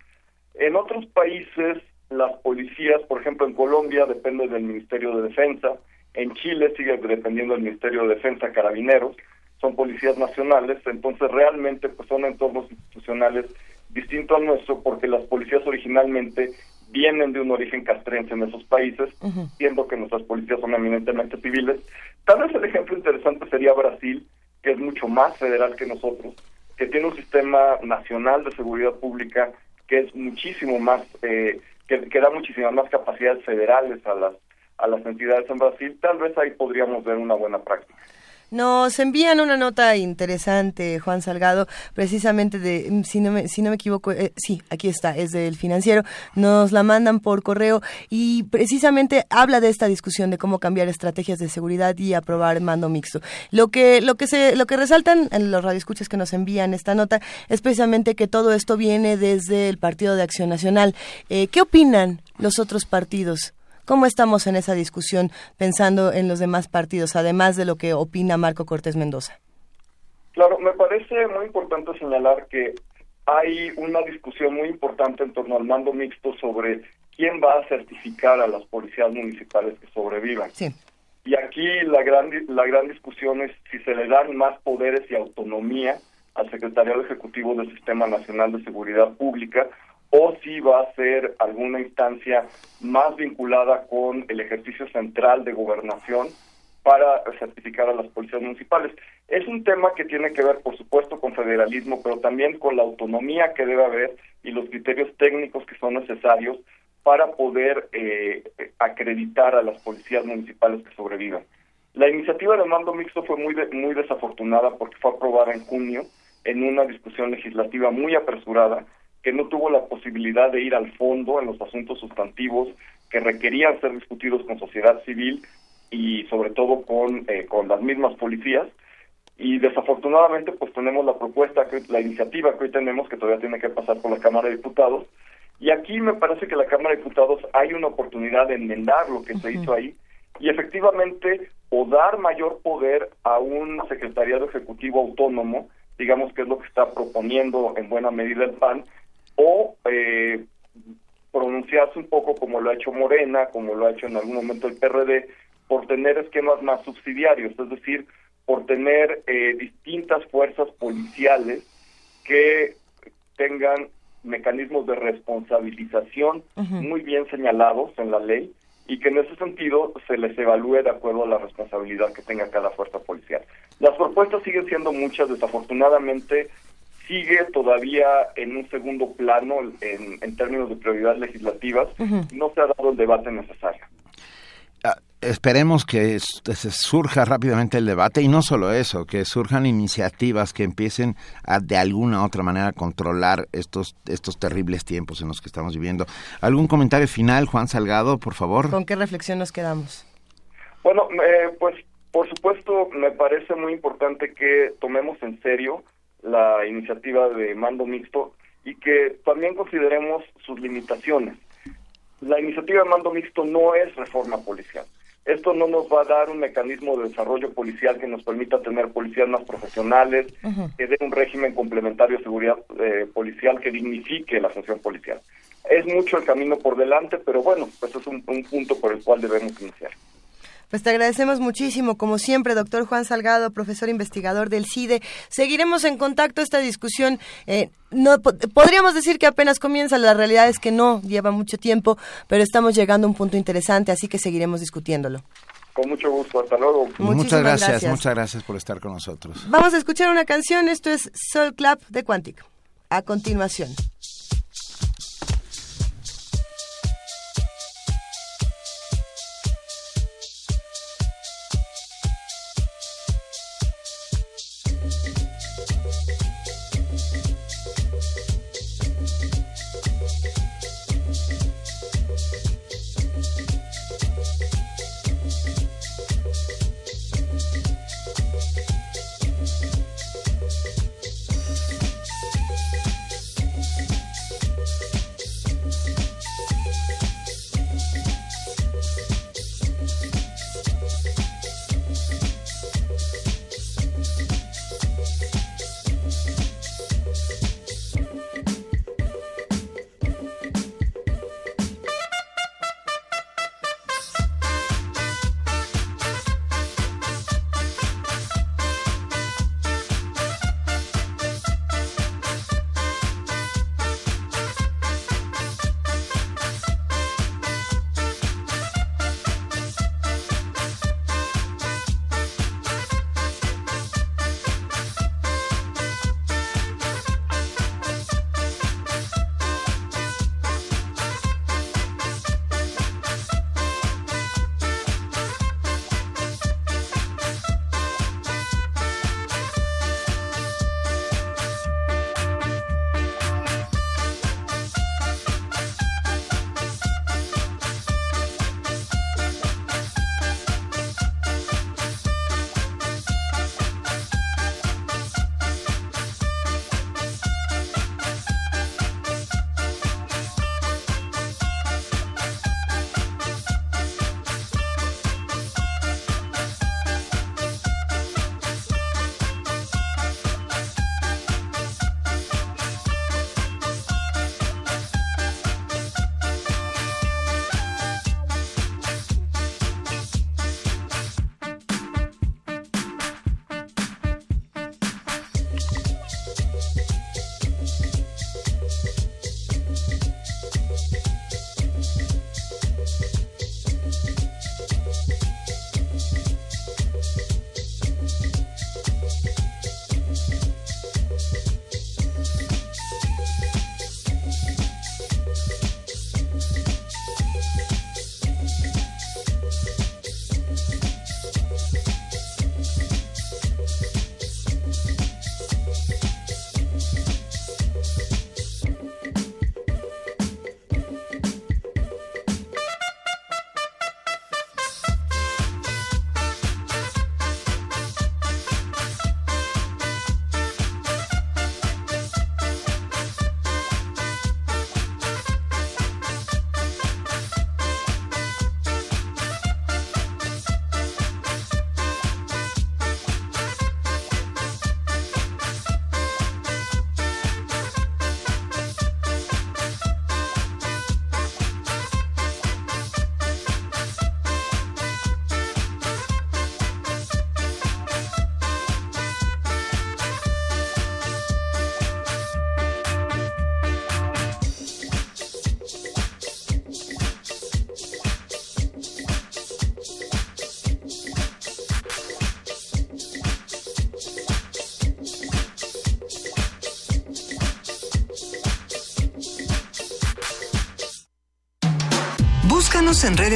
En otros países las policías, por ejemplo en Colombia depende del Ministerio de Defensa, en Chile sigue dependiendo del Ministerio de Defensa, Carabineros, son policías nacionales, entonces realmente pues son entornos institucionales distintos al nuestro porque las policías originalmente vienen de un origen castrense en esos países, siendo que nuestras policías son eminentemente civiles. Tal vez el ejemplo interesante sería Brasil, que es mucho más federal que nosotros, que tiene un sistema nacional de seguridad pública que es muchísimo más, eh, que, que da muchísimas más capacidades federales a las a las entidades en Brasil, tal vez ahí podríamos ver una buena práctica. Nos envían una nota interesante, Juan Salgado, precisamente de, si no me, si no me equivoco, eh, sí, aquí está, es del financiero, nos la mandan por correo y precisamente habla de esta discusión de cómo cambiar estrategias de seguridad y aprobar mando mixto. Lo que, lo que se, lo que resaltan en los radioescuchas que nos envían esta nota es precisamente que todo esto viene desde el Partido de Acción Nacional. Eh, ¿Qué opinan los otros partidos? ¿Cómo estamos en esa discusión pensando en los demás partidos, además de lo que opina Marco Cortés Mendoza? Claro, me parece muy importante señalar que hay una discusión muy importante en torno al mando mixto sobre quién va a certificar a las policías municipales que sobrevivan. Sí. Y aquí la gran, la gran discusión es si se le dan más poderes y autonomía al Secretariado Ejecutivo del Sistema Nacional de Seguridad Pública o si va a ser alguna instancia más vinculada con el ejercicio central de gobernación para certificar a las policías municipales. Es un tema que tiene que ver, por supuesto, con federalismo, pero también con la autonomía que debe haber y los criterios técnicos que son necesarios para poder eh, acreditar a las policías municipales que sobrevivan. La iniciativa de mando mixto fue muy, muy desafortunada porque fue aprobada en junio en una discusión legislativa muy apresurada que no tuvo la posibilidad de ir al fondo en los asuntos sustantivos que requerían ser discutidos con sociedad civil y sobre todo con, eh, con las mismas policías. Y desafortunadamente pues tenemos la propuesta, la iniciativa que hoy tenemos, que todavía tiene que pasar por la Cámara de Diputados. Y aquí me parece que la Cámara de Diputados hay una oportunidad de enmendar lo que se hizo ahí y efectivamente o dar mayor poder a un secretariado ejecutivo autónomo, digamos que es lo que está proponiendo en buena medida el PAN, o eh, pronunciarse un poco como lo ha hecho Morena, como lo ha hecho en algún momento el PRD, por tener esquemas más subsidiarios, es decir, por tener eh, distintas fuerzas policiales que tengan mecanismos de responsabilización muy bien señalados en la ley y que en ese sentido se les evalúe de acuerdo a la responsabilidad que tenga cada fuerza policial. Las propuestas siguen siendo muchas, desafortunadamente sigue todavía en un segundo plano en, términos de prioridades legislativas. No se ha dado el debate necesario. Ah, esperemos que se surja rápidamente el debate y no solo eso, que surjan iniciativas que empiecen a de alguna u otra manera a controlar estos, estos terribles tiempos en los que estamos viviendo. ¿Algún comentario final, Juan Salgado, por favor? ¿Con qué reflexión nos quedamos? Bueno, eh, pues por supuesto me parece muy importante que tomemos en serio la iniciativa de mando mixto y que también consideremos sus limitaciones. La iniciativa de mando mixto no es reforma policial. Esto no nos va a dar un mecanismo de desarrollo policial que nos permita tener policías más profesionales, que dé un régimen complementario de seguridad eh, policial que dignifique la función policial. Es mucho el camino por delante, pero bueno, pues es un, un punto por el cual debemos iniciar. Pues te agradecemos muchísimo, como siempre, doctor Juan Salgado, profesor investigador del CIDE. Seguiremos en contacto esta discusión. Eh, no podríamos decir que apenas comienza, la realidad es que no, lleva mucho tiempo, pero estamos llegando a un punto interesante, así que seguiremos discutiéndolo. Con mucho gusto, hasta luego. muchas gracias, muchas gracias por estar con nosotros. Vamos a escuchar una canción, esto es Soul Club de Quantic. A continuación.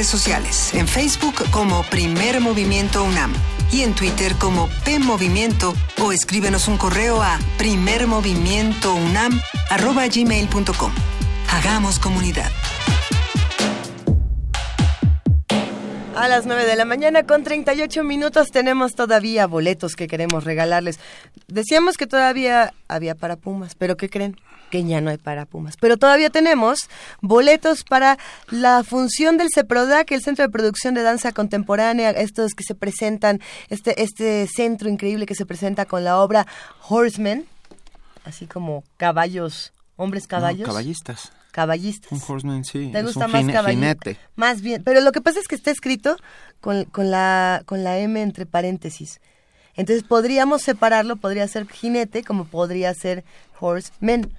Sociales, en Facebook como Primer Movimiento UNAM y en Twitter como P Movimiento o escríbenos un correo a primermovimientounam@gmail.com. Hagamos comunidad. A las 9 de la mañana con 38 minutos tenemos todavía boletos que queremos regalarles. Decíamos que todavía había para Pumas, pero ¿qué creen? que ya no hay para Pumas. Pero todavía tenemos boletos para la función del CEPRODAC, el Centro de Producción de Danza Contemporánea, estos que se presentan, este, este centro increíble que se presenta con la obra Horsemen, así como caballos, hombres caballos. caballistas caballistas. Un horseman, sí. ¿Te gusta más caballista? Más bien, pero lo que pasa es que está escrito con, con, la, con la M entre paréntesis. Entonces podríamos separarlo, podría ser jinete como podría ser horseman.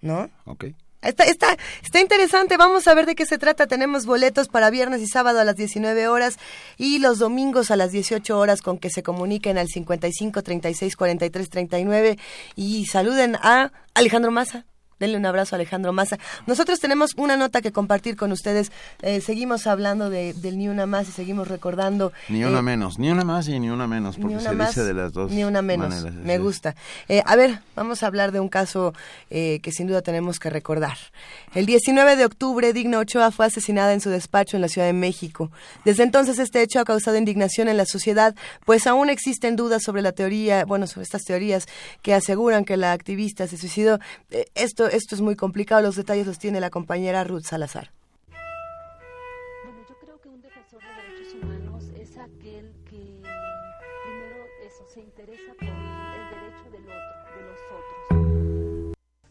¿No? Ok. Está, está, está interesante, vamos a ver de qué se trata. Tenemos boletos para viernes y sábado a las 19 horas y los domingos a las 18 horas con que se comuniquen al 55 36 43 39 y saluden a Alejandro Maza. Denle un abrazo a Alejandro Maza. Nosotros tenemos una nota que compartir con ustedes. Eh, seguimos hablando de, del Ni Una Más y seguimos recordando. Ni una eh, menos, ni una más y ni una menos, porque se dice de las dos. Ni una menos. Me gusta. Eh, a ver, vamos a hablar de un caso que sin duda tenemos que recordar. El 19 de octubre, Digna Ochoa fue asesinada en su despacho en la Ciudad de México. Desde entonces, este hecho ha causado indignación en la sociedad, pues aún existen dudas sobre la teoría, bueno, sobre estas teorías que aseguran que la activista se suicidó. esto esto, es muy complicado, los detalles los tiene la compañera Ruth Salazar.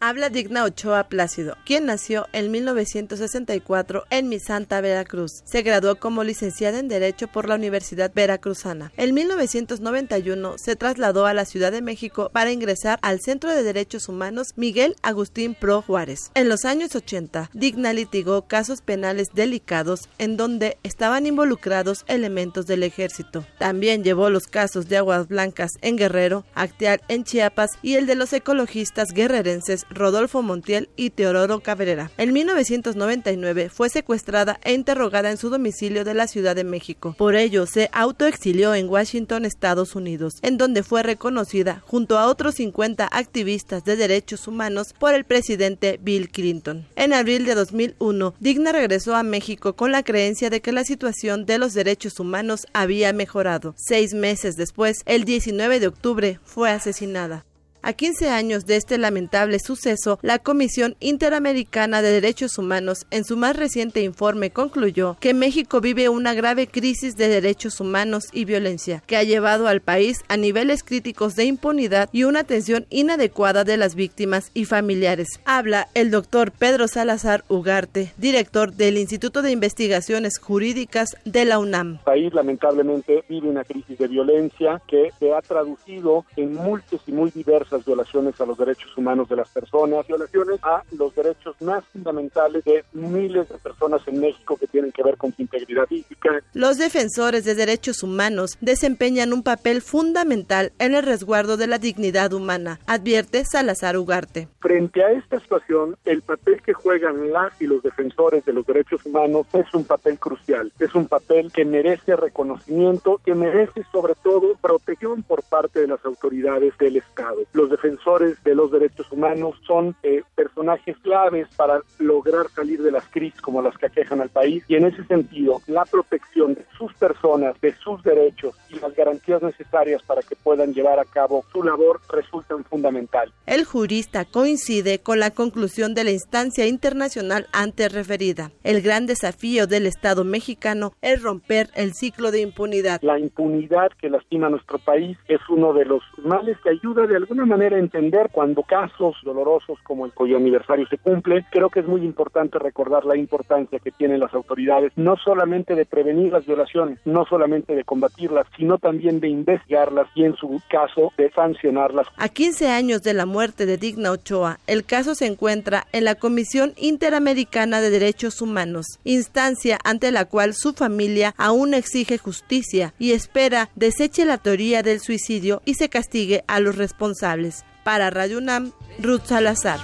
Habla Digna Ochoa Plácido, quien nació en 1964 en Mi Santa, Veracruz. Se graduó como licenciada en Derecho por la Universidad Veracruzana. En 1991 se trasladó a la Ciudad de México para ingresar al Centro de Derechos Humanos Miguel Agustín Pro Juárez. En los años 80, Digna litigó casos penales delicados en donde estaban involucrados elementos del ejército. También llevó los casos de Aguas Blancas en Guerrero, Acteal en Chiapas y el de los ecologistas guerrerenses Rodolfo Montiel y Teodoro Cabrera. En 1999 fue secuestrada e interrogada en su domicilio de la Ciudad de México. Por ello se autoexilió en Washington, Estados Unidos, en donde fue reconocida junto a otros 50 activistas de derechos humanos por el presidente Bill Clinton. En abril de 2001, Digna regresó a México con la creencia de que la situación de los derechos humanos había mejorado. Seis meses después, el 19 de octubre, fue asesinada. A 15 años de este lamentable suceso, la Comisión Interamericana de Derechos Humanos en su más reciente informe concluyó que México vive una grave crisis de derechos humanos y violencia, que ha llevado al país a niveles críticos de impunidad y una atención inadecuada de las víctimas y familiares. Habla el doctor Pedro Salazar Ugarte, director del Instituto de Investigaciones Jurídicas de la UNAM. El país lamentablemente vive una crisis de violencia que se ha traducido en múltiples y muy diversas violaciones a los derechos humanos de las personas, violaciones a los derechos más fundamentales de miles de personas en México que tienen que ver con su integridad física. Los defensores de derechos humanos desempeñan un papel fundamental en el resguardo de la dignidad humana, advierte Salazar Ugarte. Frente a esta situación, el papel que juegan las y los defensores de los derechos humanos es un papel crucial, es un papel que merece reconocimiento, que merece sobre todo protección por parte de las autoridades del Estado los defensores de los derechos humanos son eh, personajes claves para lograr salir de las crisis como las que aquejan al país y en ese sentido la protección de sus personas, de sus derechos y las garantías necesarias para que puedan llevar a cabo su labor resultan fundamental. El jurista coincide con la conclusión de la instancia internacional antes referida. El gran desafío del Estado mexicano es romper el ciclo de impunidad. La impunidad que lastima a nuestro país es uno de los males que ayuda de alguna manera entender cuando casos dolorosos como el cuyo aniversario se cumple. Creo que es muy importante recordar la importancia que tienen las autoridades, no solamente de prevenir las violaciones, no solamente de combatirlas, sino también de investigarlas y en su caso de sancionarlas. A 15 años de la muerte de Digna Ochoa, el caso se encuentra en la Comisión Interamericana de Derechos Humanos, instancia ante la cual su familia aún exige justicia y espera deseche la teoría del suicidio y se castigue a los responsables. Para Radio UNAM, Ruth Salazar.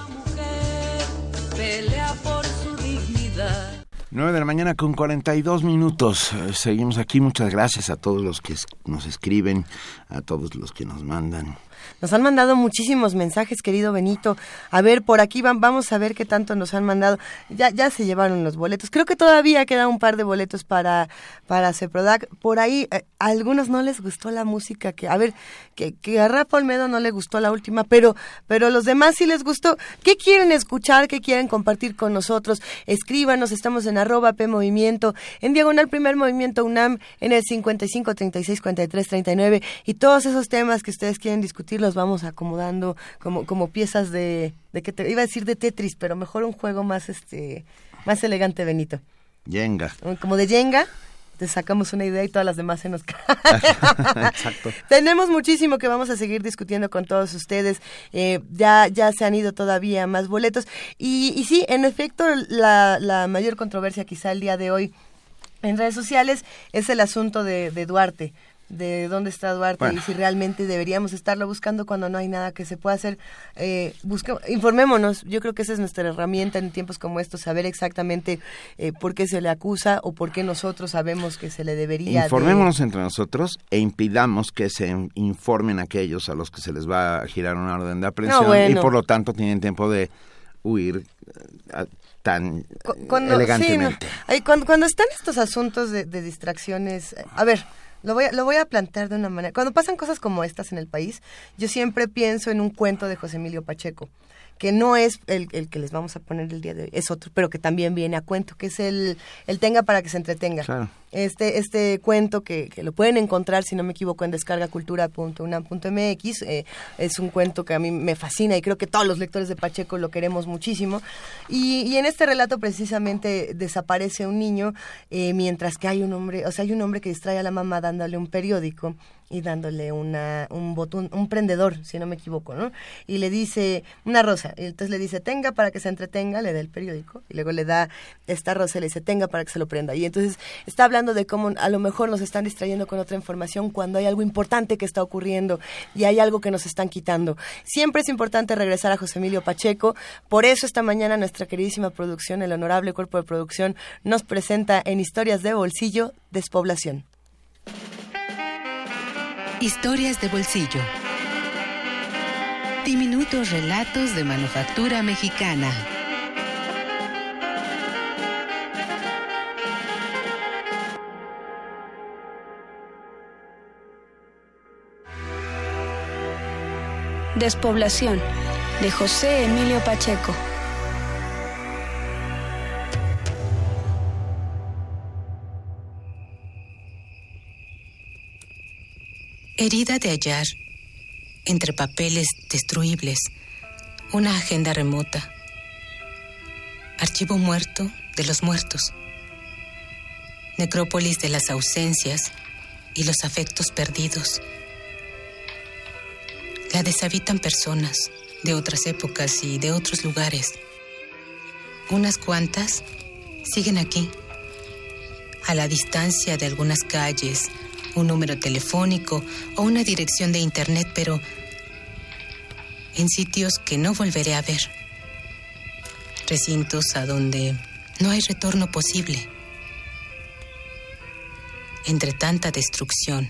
9 de la mañana con 42 minutos. Seguimos aquí. Muchas gracias a todos los que nos escriben, a todos los que nos mandan Nos han mandado muchísimos mensajes, querido Benito. A ver, por aquí van, vamos a ver qué tanto nos han mandado. Ya, ya se llevaron los boletos. Creo que todavía queda un par de boletos para, para Ceprodac. Por ahí, eh, a algunos no les gustó la música que, a ver, que, que a Rafa Olmedo no le gustó la última, pero, pero los demás sí les gustó. ¿Qué quieren escuchar? ¿Qué quieren compartir con nosotros? Escríbanos, estamos en arroba P Movimiento, en diagonal primer movimiento UNAM, en el 55 36 43 39 y todos esos temas que ustedes quieren discutir los vamos acomodando como, como piezas de, de que te iba a decir de Tetris, pero mejor un juego más este más elegante, Benito. Jenga. Como de Jenga te sacamos una idea y todas las demás se nos caen. Exacto. Tenemos muchísimo que vamos a seguir discutiendo con todos ustedes. Eh, ya, ya se han ido todavía más boletos. Y, y sí, en efecto, la, la mayor controversia quizá el día de hoy en redes sociales es el asunto de, de Duarte de dónde está Duarte y si realmente deberíamos estarlo buscando cuando no hay nada que se pueda hacer. Eh, informémonos, yo creo que esa es nuestra herramienta en tiempos como estos, saber exactamente eh, por qué se le acusa o por qué nosotros sabemos que se le debería. Informémonos entre nosotros e impidamos que se informen aquellos a los que se les va a girar una orden de aprehensión y por lo tanto tienen tiempo de huir eh, tan elegantemente. cuando, cuando, están estos asuntos de, de distracciones, a ver, lo voy, a, lo voy a plantear de una manera. Cuando pasan cosas como estas en el país, yo siempre pienso en un cuento de José Emilio Pacheco que no es el, el, que les vamos a poner el día de hoy, es otro, pero que también viene a cuento, que es el, el tenga para que se entretenga. Este, este cuento que, que, lo pueden encontrar, si no me equivoco, en descargacultura.unam.mx, eh, es un cuento que a mí me fascina y creo que todos los lectores de Pacheco lo queremos muchísimo. Y, y en este relato precisamente desaparece un niño eh, mientras que hay un hombre, o sea, hay un hombre que distrae a la mamá dándole un periódico y dándole una, un botón, un prendedor, si no me equivoco, ¿no? Y le dice, una rosa, y entonces le dice, tenga para que se entretenga, le da el periódico, y luego le da esta rosa y le dice, tenga para que se lo prenda. Y entonces está hablando de cómo a lo mejor nos están distrayendo con otra información cuando hay algo importante que está ocurriendo y hay algo que nos están quitando. Siempre es importante regresar a José Emilio Pacheco, por eso esta mañana nuestra queridísima producción, el honorable cuerpo de producción, nos presenta en Historias de Bolsillo, Despoblación. Historias de bolsillo. Diminutos relatos de manufactura mexicana. Despoblación de José Emilio Pacheco. Herida de hallar, entre papeles destruibles, una agenda remota, archivo muerto de los muertos, necrópolis de las ausencias y los afectos perdidos. La deshabitan personas de otras épocas y de otros lugares. Unas cuantas siguen aquí, a la distancia de algunas calles, un número telefónico o una dirección de internet, pero en sitios que no volveré a ver. Recintos a donde no hay retorno posible. Entre tanta destrucción,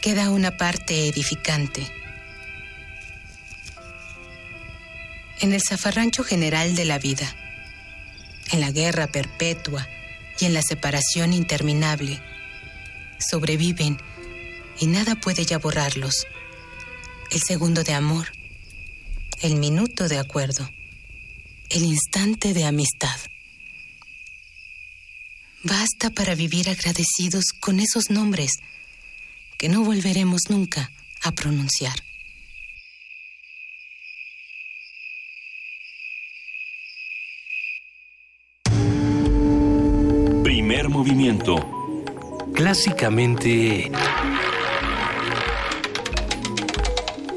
queda una parte edificante. En el zafarrancho general de la vida, en la guerra perpetua y en la separación interminable, sobreviven y nada puede ya borrarlos. El segundo de amor, el minuto de acuerdo, el instante de amistad. Basta para vivir agradecidos con esos nombres que no volveremos nunca a pronunciar. Movimiento clásicamente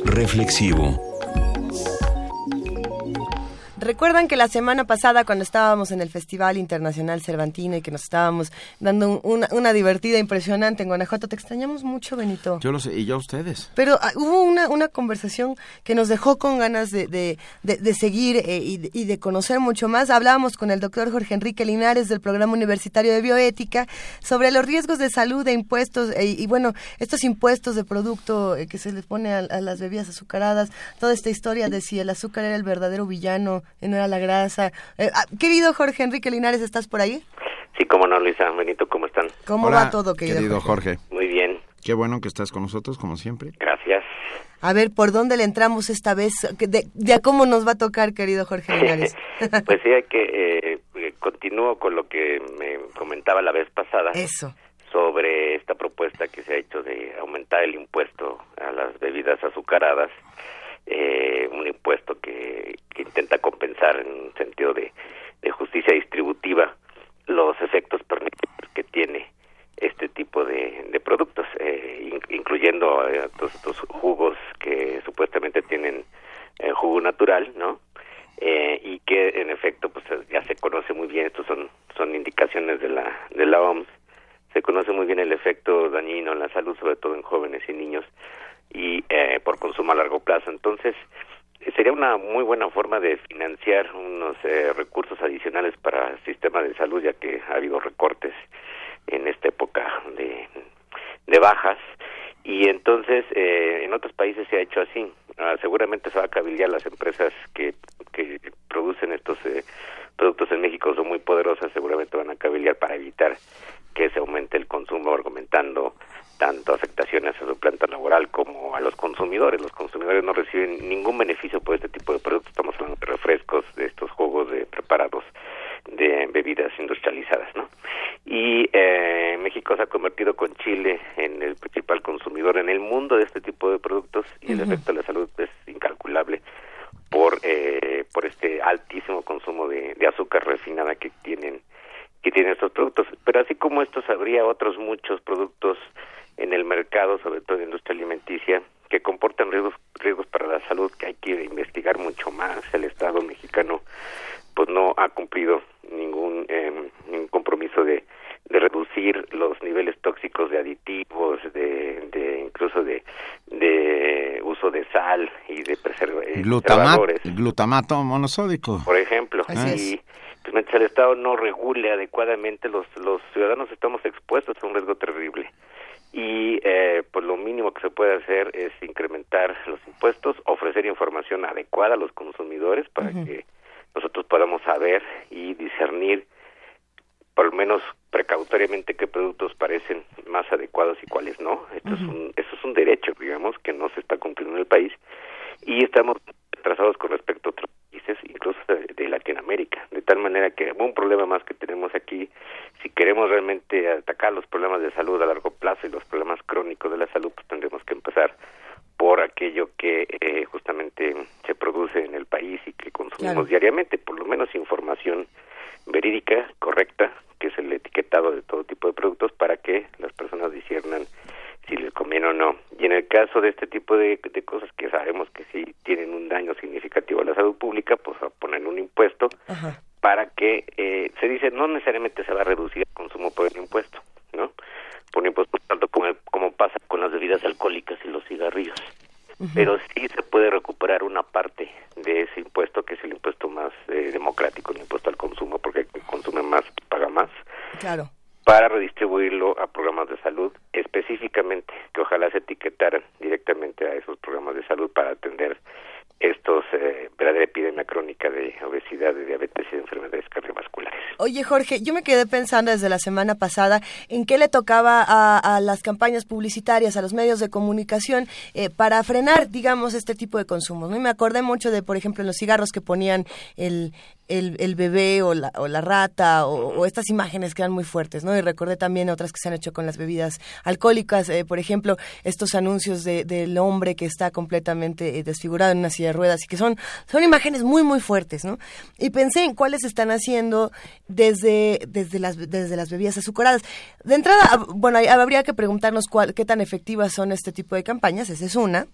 reflexivo. Recuerdan que la semana pasada cuando estábamos en el Festival Internacional Cervantino y que nos estábamos dando una, divertida impresionante en Guanajuato, te extrañamos mucho, Benito. Yo lo sé, y yo a ustedes. Pero ah, hubo una, una conversación que nos dejó con ganas de, de, seguir eh, y, de conocer mucho más. Hablábamos con el doctor Jorge Enrique Linares del Programa Universitario de Bioética sobre los riesgos de salud de impuestos eh, y, bueno, estos impuestos de producto eh, que se les pone a, a las bebidas azucaradas, toda esta historia de si el azúcar era el verdadero villano no era la grasa. Eh, ah, querido Jorge Enrique Linares, ¿estás por ahí? Sí, cómo no, Luisa. Benito, ¿cómo están? ¿Cómo va todo, querido, Jorge? Muy bien. Qué bueno que estás con nosotros, como siempre. Gracias. A ver, ¿por dónde le entramos esta vez? ¿De, a cómo nos va a tocar, querido Jorge Linares? pues sí, hay que... Eh, continúo con lo que me comentaba la vez pasada. Eso sobre esta propuesta que se ha hecho de aumentar el impuesto a las bebidas azucaradas eh, un impuesto que, intenta compensar en un sentido de, justicia distributiva los efectos perniciosos que tiene este tipo de, productos, eh, incluyendo eh, estos jugos que supuestamente tienen eh, jugo natural, ¿no? y que en efecto pues ya se conoce muy bien, estos son son indicaciones de la de la OMS, se conoce muy bien el efecto dañino en la salud, sobre todo en jóvenes y niños y eh, por consumo a largo plazo. Entonces, eh, sería una muy buena forma de financiar unos eh, recursos adicionales para el sistema de salud, ya que ha habido recortes en esta época de, de bajas. Y entonces, en otros países se ha hecho así. Ah, seguramente se va a cabildear las empresas que, que producen estos productos en México, son muy poderosas, seguramente van a cabildear para evitar que se aumente el consumo, argumentando tanto afectaciones a su planta laboral como a los consumidores. Los consumidores no reciben ningún beneficio por este tipo de productos. Estamos hablando de refrescos, de estos jugos de preparados de bebidas industrializadas, ¿no? Y eh, México se ha convertido con Chile en el principal consumidor en el mundo de este tipo de productos y el efecto de la salud es incalculable por eh, por este altísimo consumo de, de azúcar refinada que tienen que tienen estos productos. Pero así como estos habría otros muchos productos en el mercado, sobre todo en la industria alimenticia, que comportan riesgos, riesgos para la salud que hay que investigar mucho más. El Estado mexicano pues no ha cumplido ningún, eh, ningún compromiso de, de reducir los niveles tóxicos de aditivos, de, de incluso de, de uso de sal y de preservadores. glutamato monosódico. Por ejemplo. y pues, mientras el Estado no regule adecuadamente, los, los ciudadanos estamos expuestos a un riesgo terrible y eh, pues lo mínimo que se puede hacer es incrementar los impuestos, ofrecer información adecuada a los consumidores para que nosotros podamos saber y discernir por lo menos precautoriamente qué productos parecen más adecuados y cuáles no. Esto es un, eso es un derecho, digamos, que no se está cumpliendo en el país. Y estamos atrasados con respecto a otros países, incluso de, Latinoamérica, de tal manera que un problema más que tenemos aquí, si queremos realmente atacar los problemas de salud a largo plazo y los problemas crónicos de la salud, pues tendremos que empezar por aquello que eh, justamente se produce en el país y que consumimos diariamente, por lo menos información verídica, correcta, que es el etiquetado de todo tipo de productos para que las personas disiernan si les conviene o no. Y en el caso de este tipo de, cosas que sabemos que sí tienen un daño significativo a la salud pública, pues a poner un impuesto para que eh, se dice no necesariamente se va a reducir el consumo por el impuesto, ¿no? Por un impuesto tanto como, como pasa con las bebidas alcohólicas y los cigarrillos. Pero sí se puede recuperar una parte de ese impuesto, que es el impuesto más eh, democrático, el impuesto al consumo, porque el que consume más paga más. Claro para redistribuirlo a programas de salud específicamente, que ojalá se etiquetaran directamente a esos programas de salud para atender estos eh, verdadera epidemia crónica de obesidad, de diabetes y de enfermedades cardiovasculares. Oye Jorge, yo me quedé pensando desde la semana pasada en qué le tocaba a, las campañas publicitarias, a los medios de comunicación eh, para frenar, digamos, este tipo de consumos. ¿no? me acordé mucho de, por ejemplo, en los cigarros que ponían el, el, bebé o la, o la rata o, estas imágenes que eran muy fuertes, ¿no? Y recordé también otras que se han hecho con las bebidas alcohólicas, eh, por ejemplo, estos anuncios de, del hombre que está completamente eh, desfigurado en una silla de ruedas y que son, son imágenes muy, muy fuertes, ¿no? Y pensé en cuáles están haciendo desde, desde, las, desde las bebidas azucaradas. De entrada, bueno, habría que preguntarnos cuál, qué tan efectivas son este tipo de campañas, esa es una.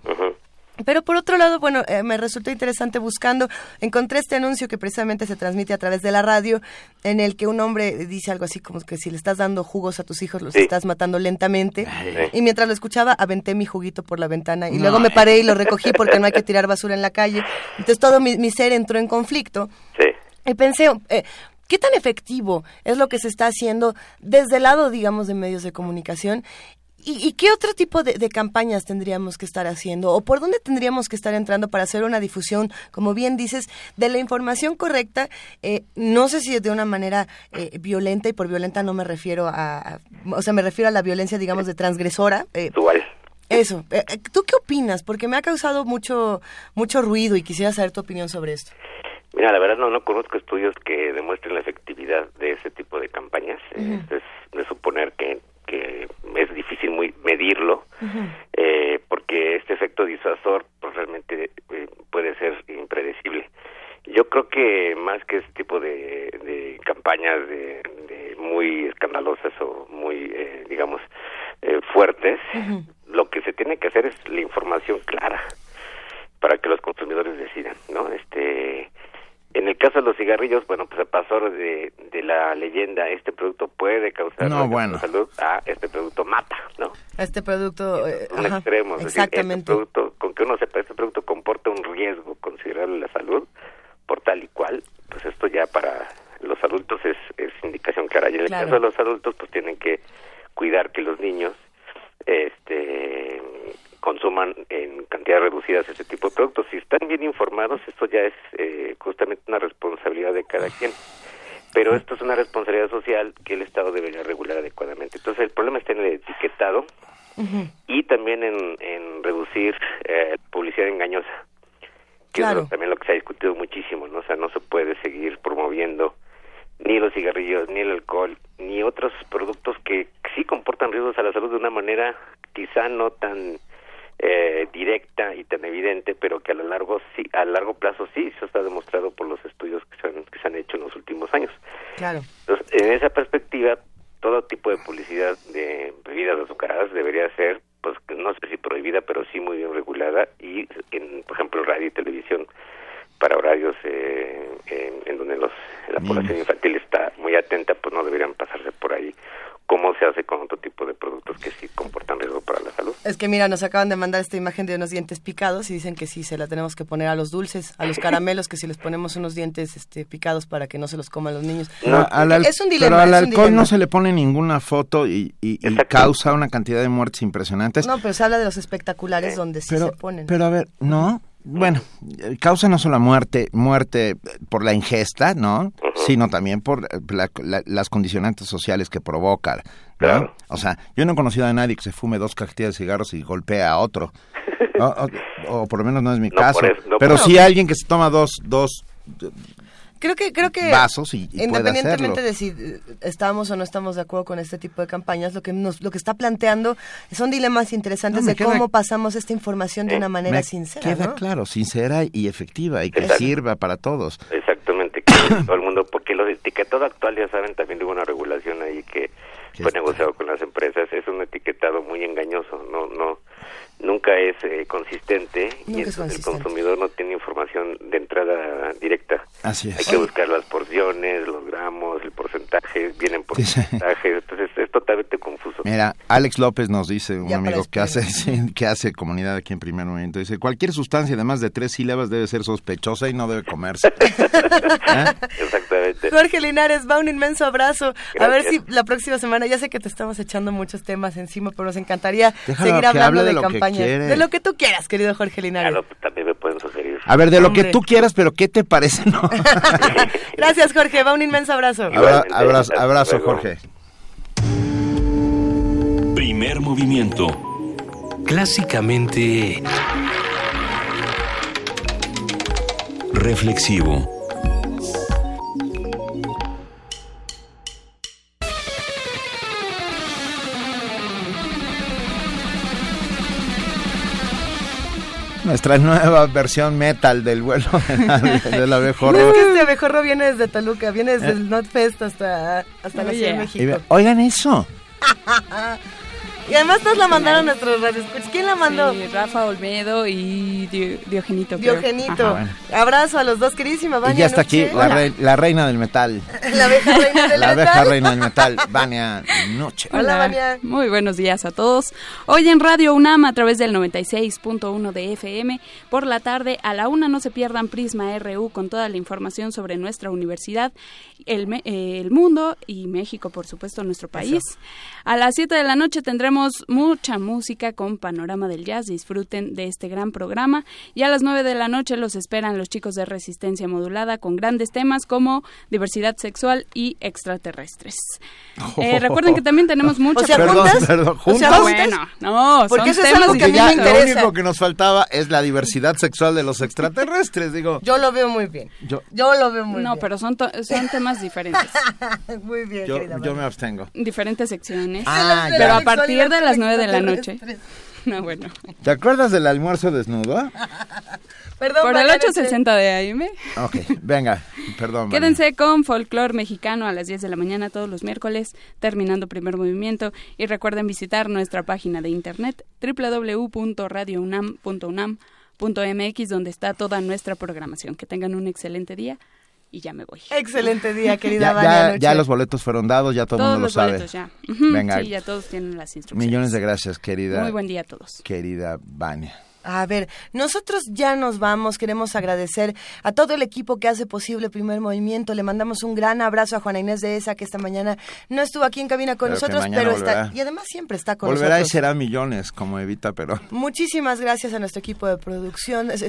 Pero por otro lado, bueno, eh, me resultó interesante buscando, encontré este anuncio que precisamente se transmite a través de la radio, en el que un hombre dice algo así como que si le estás dando jugos a tus hijos, los estás matando lentamente. Y mientras lo escuchaba, aventé mi juguito por la ventana y luego me paré y lo recogí porque no hay que tirar basura en la calle. Entonces todo mi, mi ser entró en conflicto. Y pensé, eh, ¿Qué tan efectivo es lo que se está haciendo desde el lado, digamos, de medios de comunicación ¿Y, qué otro tipo de, campañas tendríamos que estar haciendo? ¿O por dónde tendríamos que estar entrando para hacer una difusión, como bien dices, de la información correcta? Eh, no sé si de una manera eh, violenta, y por violenta no me refiero a, O sea, me refiero a la violencia, digamos, de transgresora. Eh, eso. Eh, ¿Tú qué opinas? Porque me ha causado mucho, mucho ruido y quisiera saber tu opinión sobre esto. Mira, la verdad no, no conozco estudios que demuestren la efectividad de ese tipo de campañas. es de suponer que que es difícil muy medirlo eh, porque este efecto disuasor pues realmente eh, puede ser impredecible. Yo creo que más que este tipo de, campañas de, muy escandalosas o muy eh, digamos fuertes lo que se tiene que hacer es la información clara para que los consumidores decidan no este en el caso de los cigarrillos, bueno, pues se pasó de, de la leyenda, este producto puede causar salud, a este producto mata, ¿no? Este producto... Eh, un extremo, exactamente. este producto, con que uno sepa, este producto comporta un riesgo considerable la salud, por tal y cual, pues esto ya para los adultos es, es indicación clara. Y en el caso de los adultos, pues tienen que cuidar que los niños este consuman en cantidades reducidas este tipo de productos. Si están bien informados, esto ya es eh, justamente una responsabilidad de cada quien. Pero esto es una responsabilidad social que el Estado debería regular adecuadamente. Entonces, el problema está en el etiquetado y también en, en reducir eh, publicidad engañosa. Que es también lo que se ha discutido muchísimo, ¿no? O sea, no se puede seguir promoviendo ni los cigarrillos, ni el alcohol, ni otros productos que sí comportan riesgos a la salud de una manera quizá no tan eh, directa y tan evidente, pero que a lo largo sí, a largo plazo sí, eso está demostrado por los estudios que se han, que se han hecho en los últimos años. Claro. Entonces, en esa perspectiva, todo tipo de publicidad de bebidas azucaradas debería ser, pues, no sé si prohibida, pero sí muy bien regulada y, en, por ejemplo, radio y televisión para horarios eh, en, donde los, la población infantil está muy atenta, pues no deberían pasarse por ahí cómo se hace con otro tipo de productos que sí comportan riesgo para la salud. Es que mira, nos acaban de mandar esta imagen de unos dientes picados y dicen que sí, se la tenemos que poner a los dulces, a los caramelos, que si les ponemos unos dientes este, picados para que no se los coman los niños. es un dilema. Pero al alcohol no se le pone ninguna foto y, causa una cantidad de muertes impresionantes. No, pero se habla de los espectaculares donde sí se ponen. Pero a ver, no, bueno, causa no solo muerte, muerte por la ingesta, ¿no? Sino también por las condicionantes sociales que provoca. Claro. O sea, yo no he conocido a nadie que se fume dos cajetillas de cigarros y golpea a otro. o, por lo menos no es mi caso. Pero sí alguien que se toma dos, dos creo que creo que vasos y, independientemente de si eh, estamos o no estamos de acuerdo con este tipo de campañas lo que nos lo que está planteando son dilemas interesantes de cómo pasamos esta información de una manera sincera queda claro sincera y efectiva y que sirva para todos. Exactamente que todo el mundo porque los etiquetados actual ya saben también de una regulación ahí que fue negociado con las empresas es un etiquetado muy engañoso no no nunca es eh, consistente y el consumidor no tiene información de entrada directa. Así es. Hay que buscar las porciones, los gramos, el porcentaje, vienen porcentajes, entonces es totalmente confuso. Mira, Alex López nos dice, un amigo que hace que hace comunidad aquí en Primer Momento, dice, cualquier sustancia de más de tres sílabas debe ser sospechosa y no debe comerse. ¿Eh? Exactamente. Jorge Linares, va un inmenso abrazo. A ver si la próxima semana, ya sé que te estamos echando muchos temas encima, pero nos encantaría seguir hablando de, campaña de lo que tú quieras, querido Jorge Linares. Claro, también me pueden sugerir. A ver, de lo que tú quieras, pero ¿qué te parece? No? Gracias, Jorge. Va un inmenso abrazo. abrazo, abrazo Jorge. Primer movimiento. Clásicamente... Reflexivo. Nuestra nueva versión metal del vuelo del abejorro. No es que este abejorro viene desde Toluca, viene desde el Notfest hasta, hasta la Ciudad de México. Oigan eso. Y además nos la mandaron a nuestros radioescuchas. ¿Quién la mandó? Rafa Olmedo y Diogenito. Diogenito. Abrazo a los dos, queridísima Vania. Y ya está aquí la, reina del metal. la abeja reina del la metal. La abeja reina del metal, Vania Noche. Hola, Vania. Muy buenos días a todos. Hoy en Radio UNAM a través del 96.1 de FM. Por la tarde a la una no se pierdan Prisma RU con toda la información sobre nuestra universidad, el, eh, el mundo y México, por supuesto, nuestro país. A las 7 de la noche tendremos mucha música con Panorama del Jazz. Disfruten de este gran programa. Y a las 9 de la noche los esperan los chicos de Resistencia Modulada con grandes temas como diversidad sexual y extraterrestres. Eh, recuerden que también tenemos muchas... O perdón, perdón, ¿juntos? bueno, no, Porque eso es algo que a mí me interesa. Lo único que nos faltaba es la diversidad sexual de los extraterrestres, digo. Yo lo veo muy bien. Yo, yo lo veo muy bien. No, pero son, son temas diferentes. muy bien, Yo, yo me abstengo. Diferentes secciones. Ah, pero a partir de las 9 de la noche. No, bueno. ¿Te acuerdas del almuerzo desnudo? Perdón, Por el 860 de AM. Ok, venga, perdón. Quédense con Folklore Mexicano a las 10 de la mañana todos los miércoles, terminando primer movimiento. Y recuerden visitar nuestra página de internet www.radiounam.unam.mx donde está toda nuestra programación. Que tengan un excelente día y ya me voy. Excelente día, querida ya, Vania. Ya, los boletos fueron dados, ya todo el mundo lo sabe. Boletos, ya. Venga. Sí, ya todos tienen las instrucciones. Millones de gracias, querida. Muy buen día a todos. Querida Vania. A ver, nosotros ya nos vamos, queremos agradecer a todo el equipo que hace posible el primer movimiento. Le mandamos un gran abrazo a Juana Inés de esa, que esta mañana no estuvo aquí en cabina con nosotros, pero está, y además siempre está con volverá nosotros. Volverá y será millones, como Evita pero Muchísimas gracias a nuestro equipo de producción.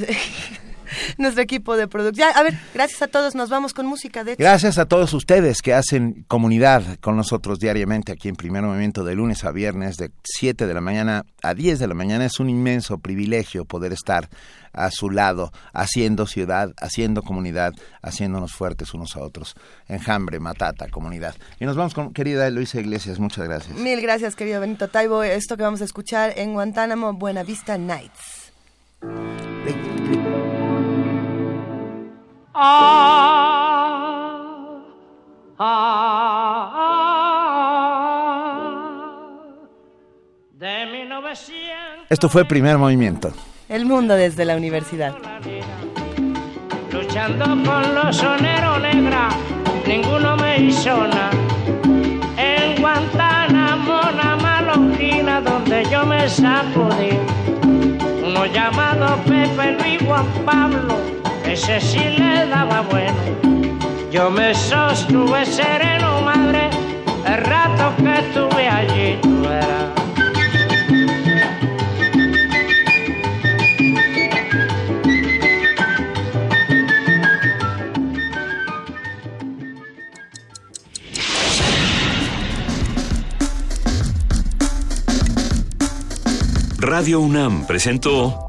nuestro equipo de producción. A ver, gracias a todos, nos vamos con música de Gracias a todos ustedes que hacen comunidad con nosotros diariamente aquí en Primer Movimiento de lunes a viernes de 7 de la mañana a 10 de la mañana. Es un inmenso privilegio poder estar a su lado, haciendo ciudad, haciendo comunidad, haciéndonos fuertes unos a otros. Enjambre, matata, comunidad. Y nos vamos con querida Luisa Iglesias, muchas gracias. Mil gracias, querido Benito Taibo. Esto que vamos a escuchar en Guantánamo, Buena Vista Nights. Ah, ah, de 1900. Esto fue Primer Movimiento. El mundo desde la universidad. Luchando con los soneros negra, ninguno me hizo nada. En Guantánamo, una malonquina donde yo me sacudí. Uno llamado Pepe Luis Juan Pablo ese sí le daba bueno. Yo me sostuve sereno, madre, el rato que estuve allí, tú eras. Radio UNAM presentó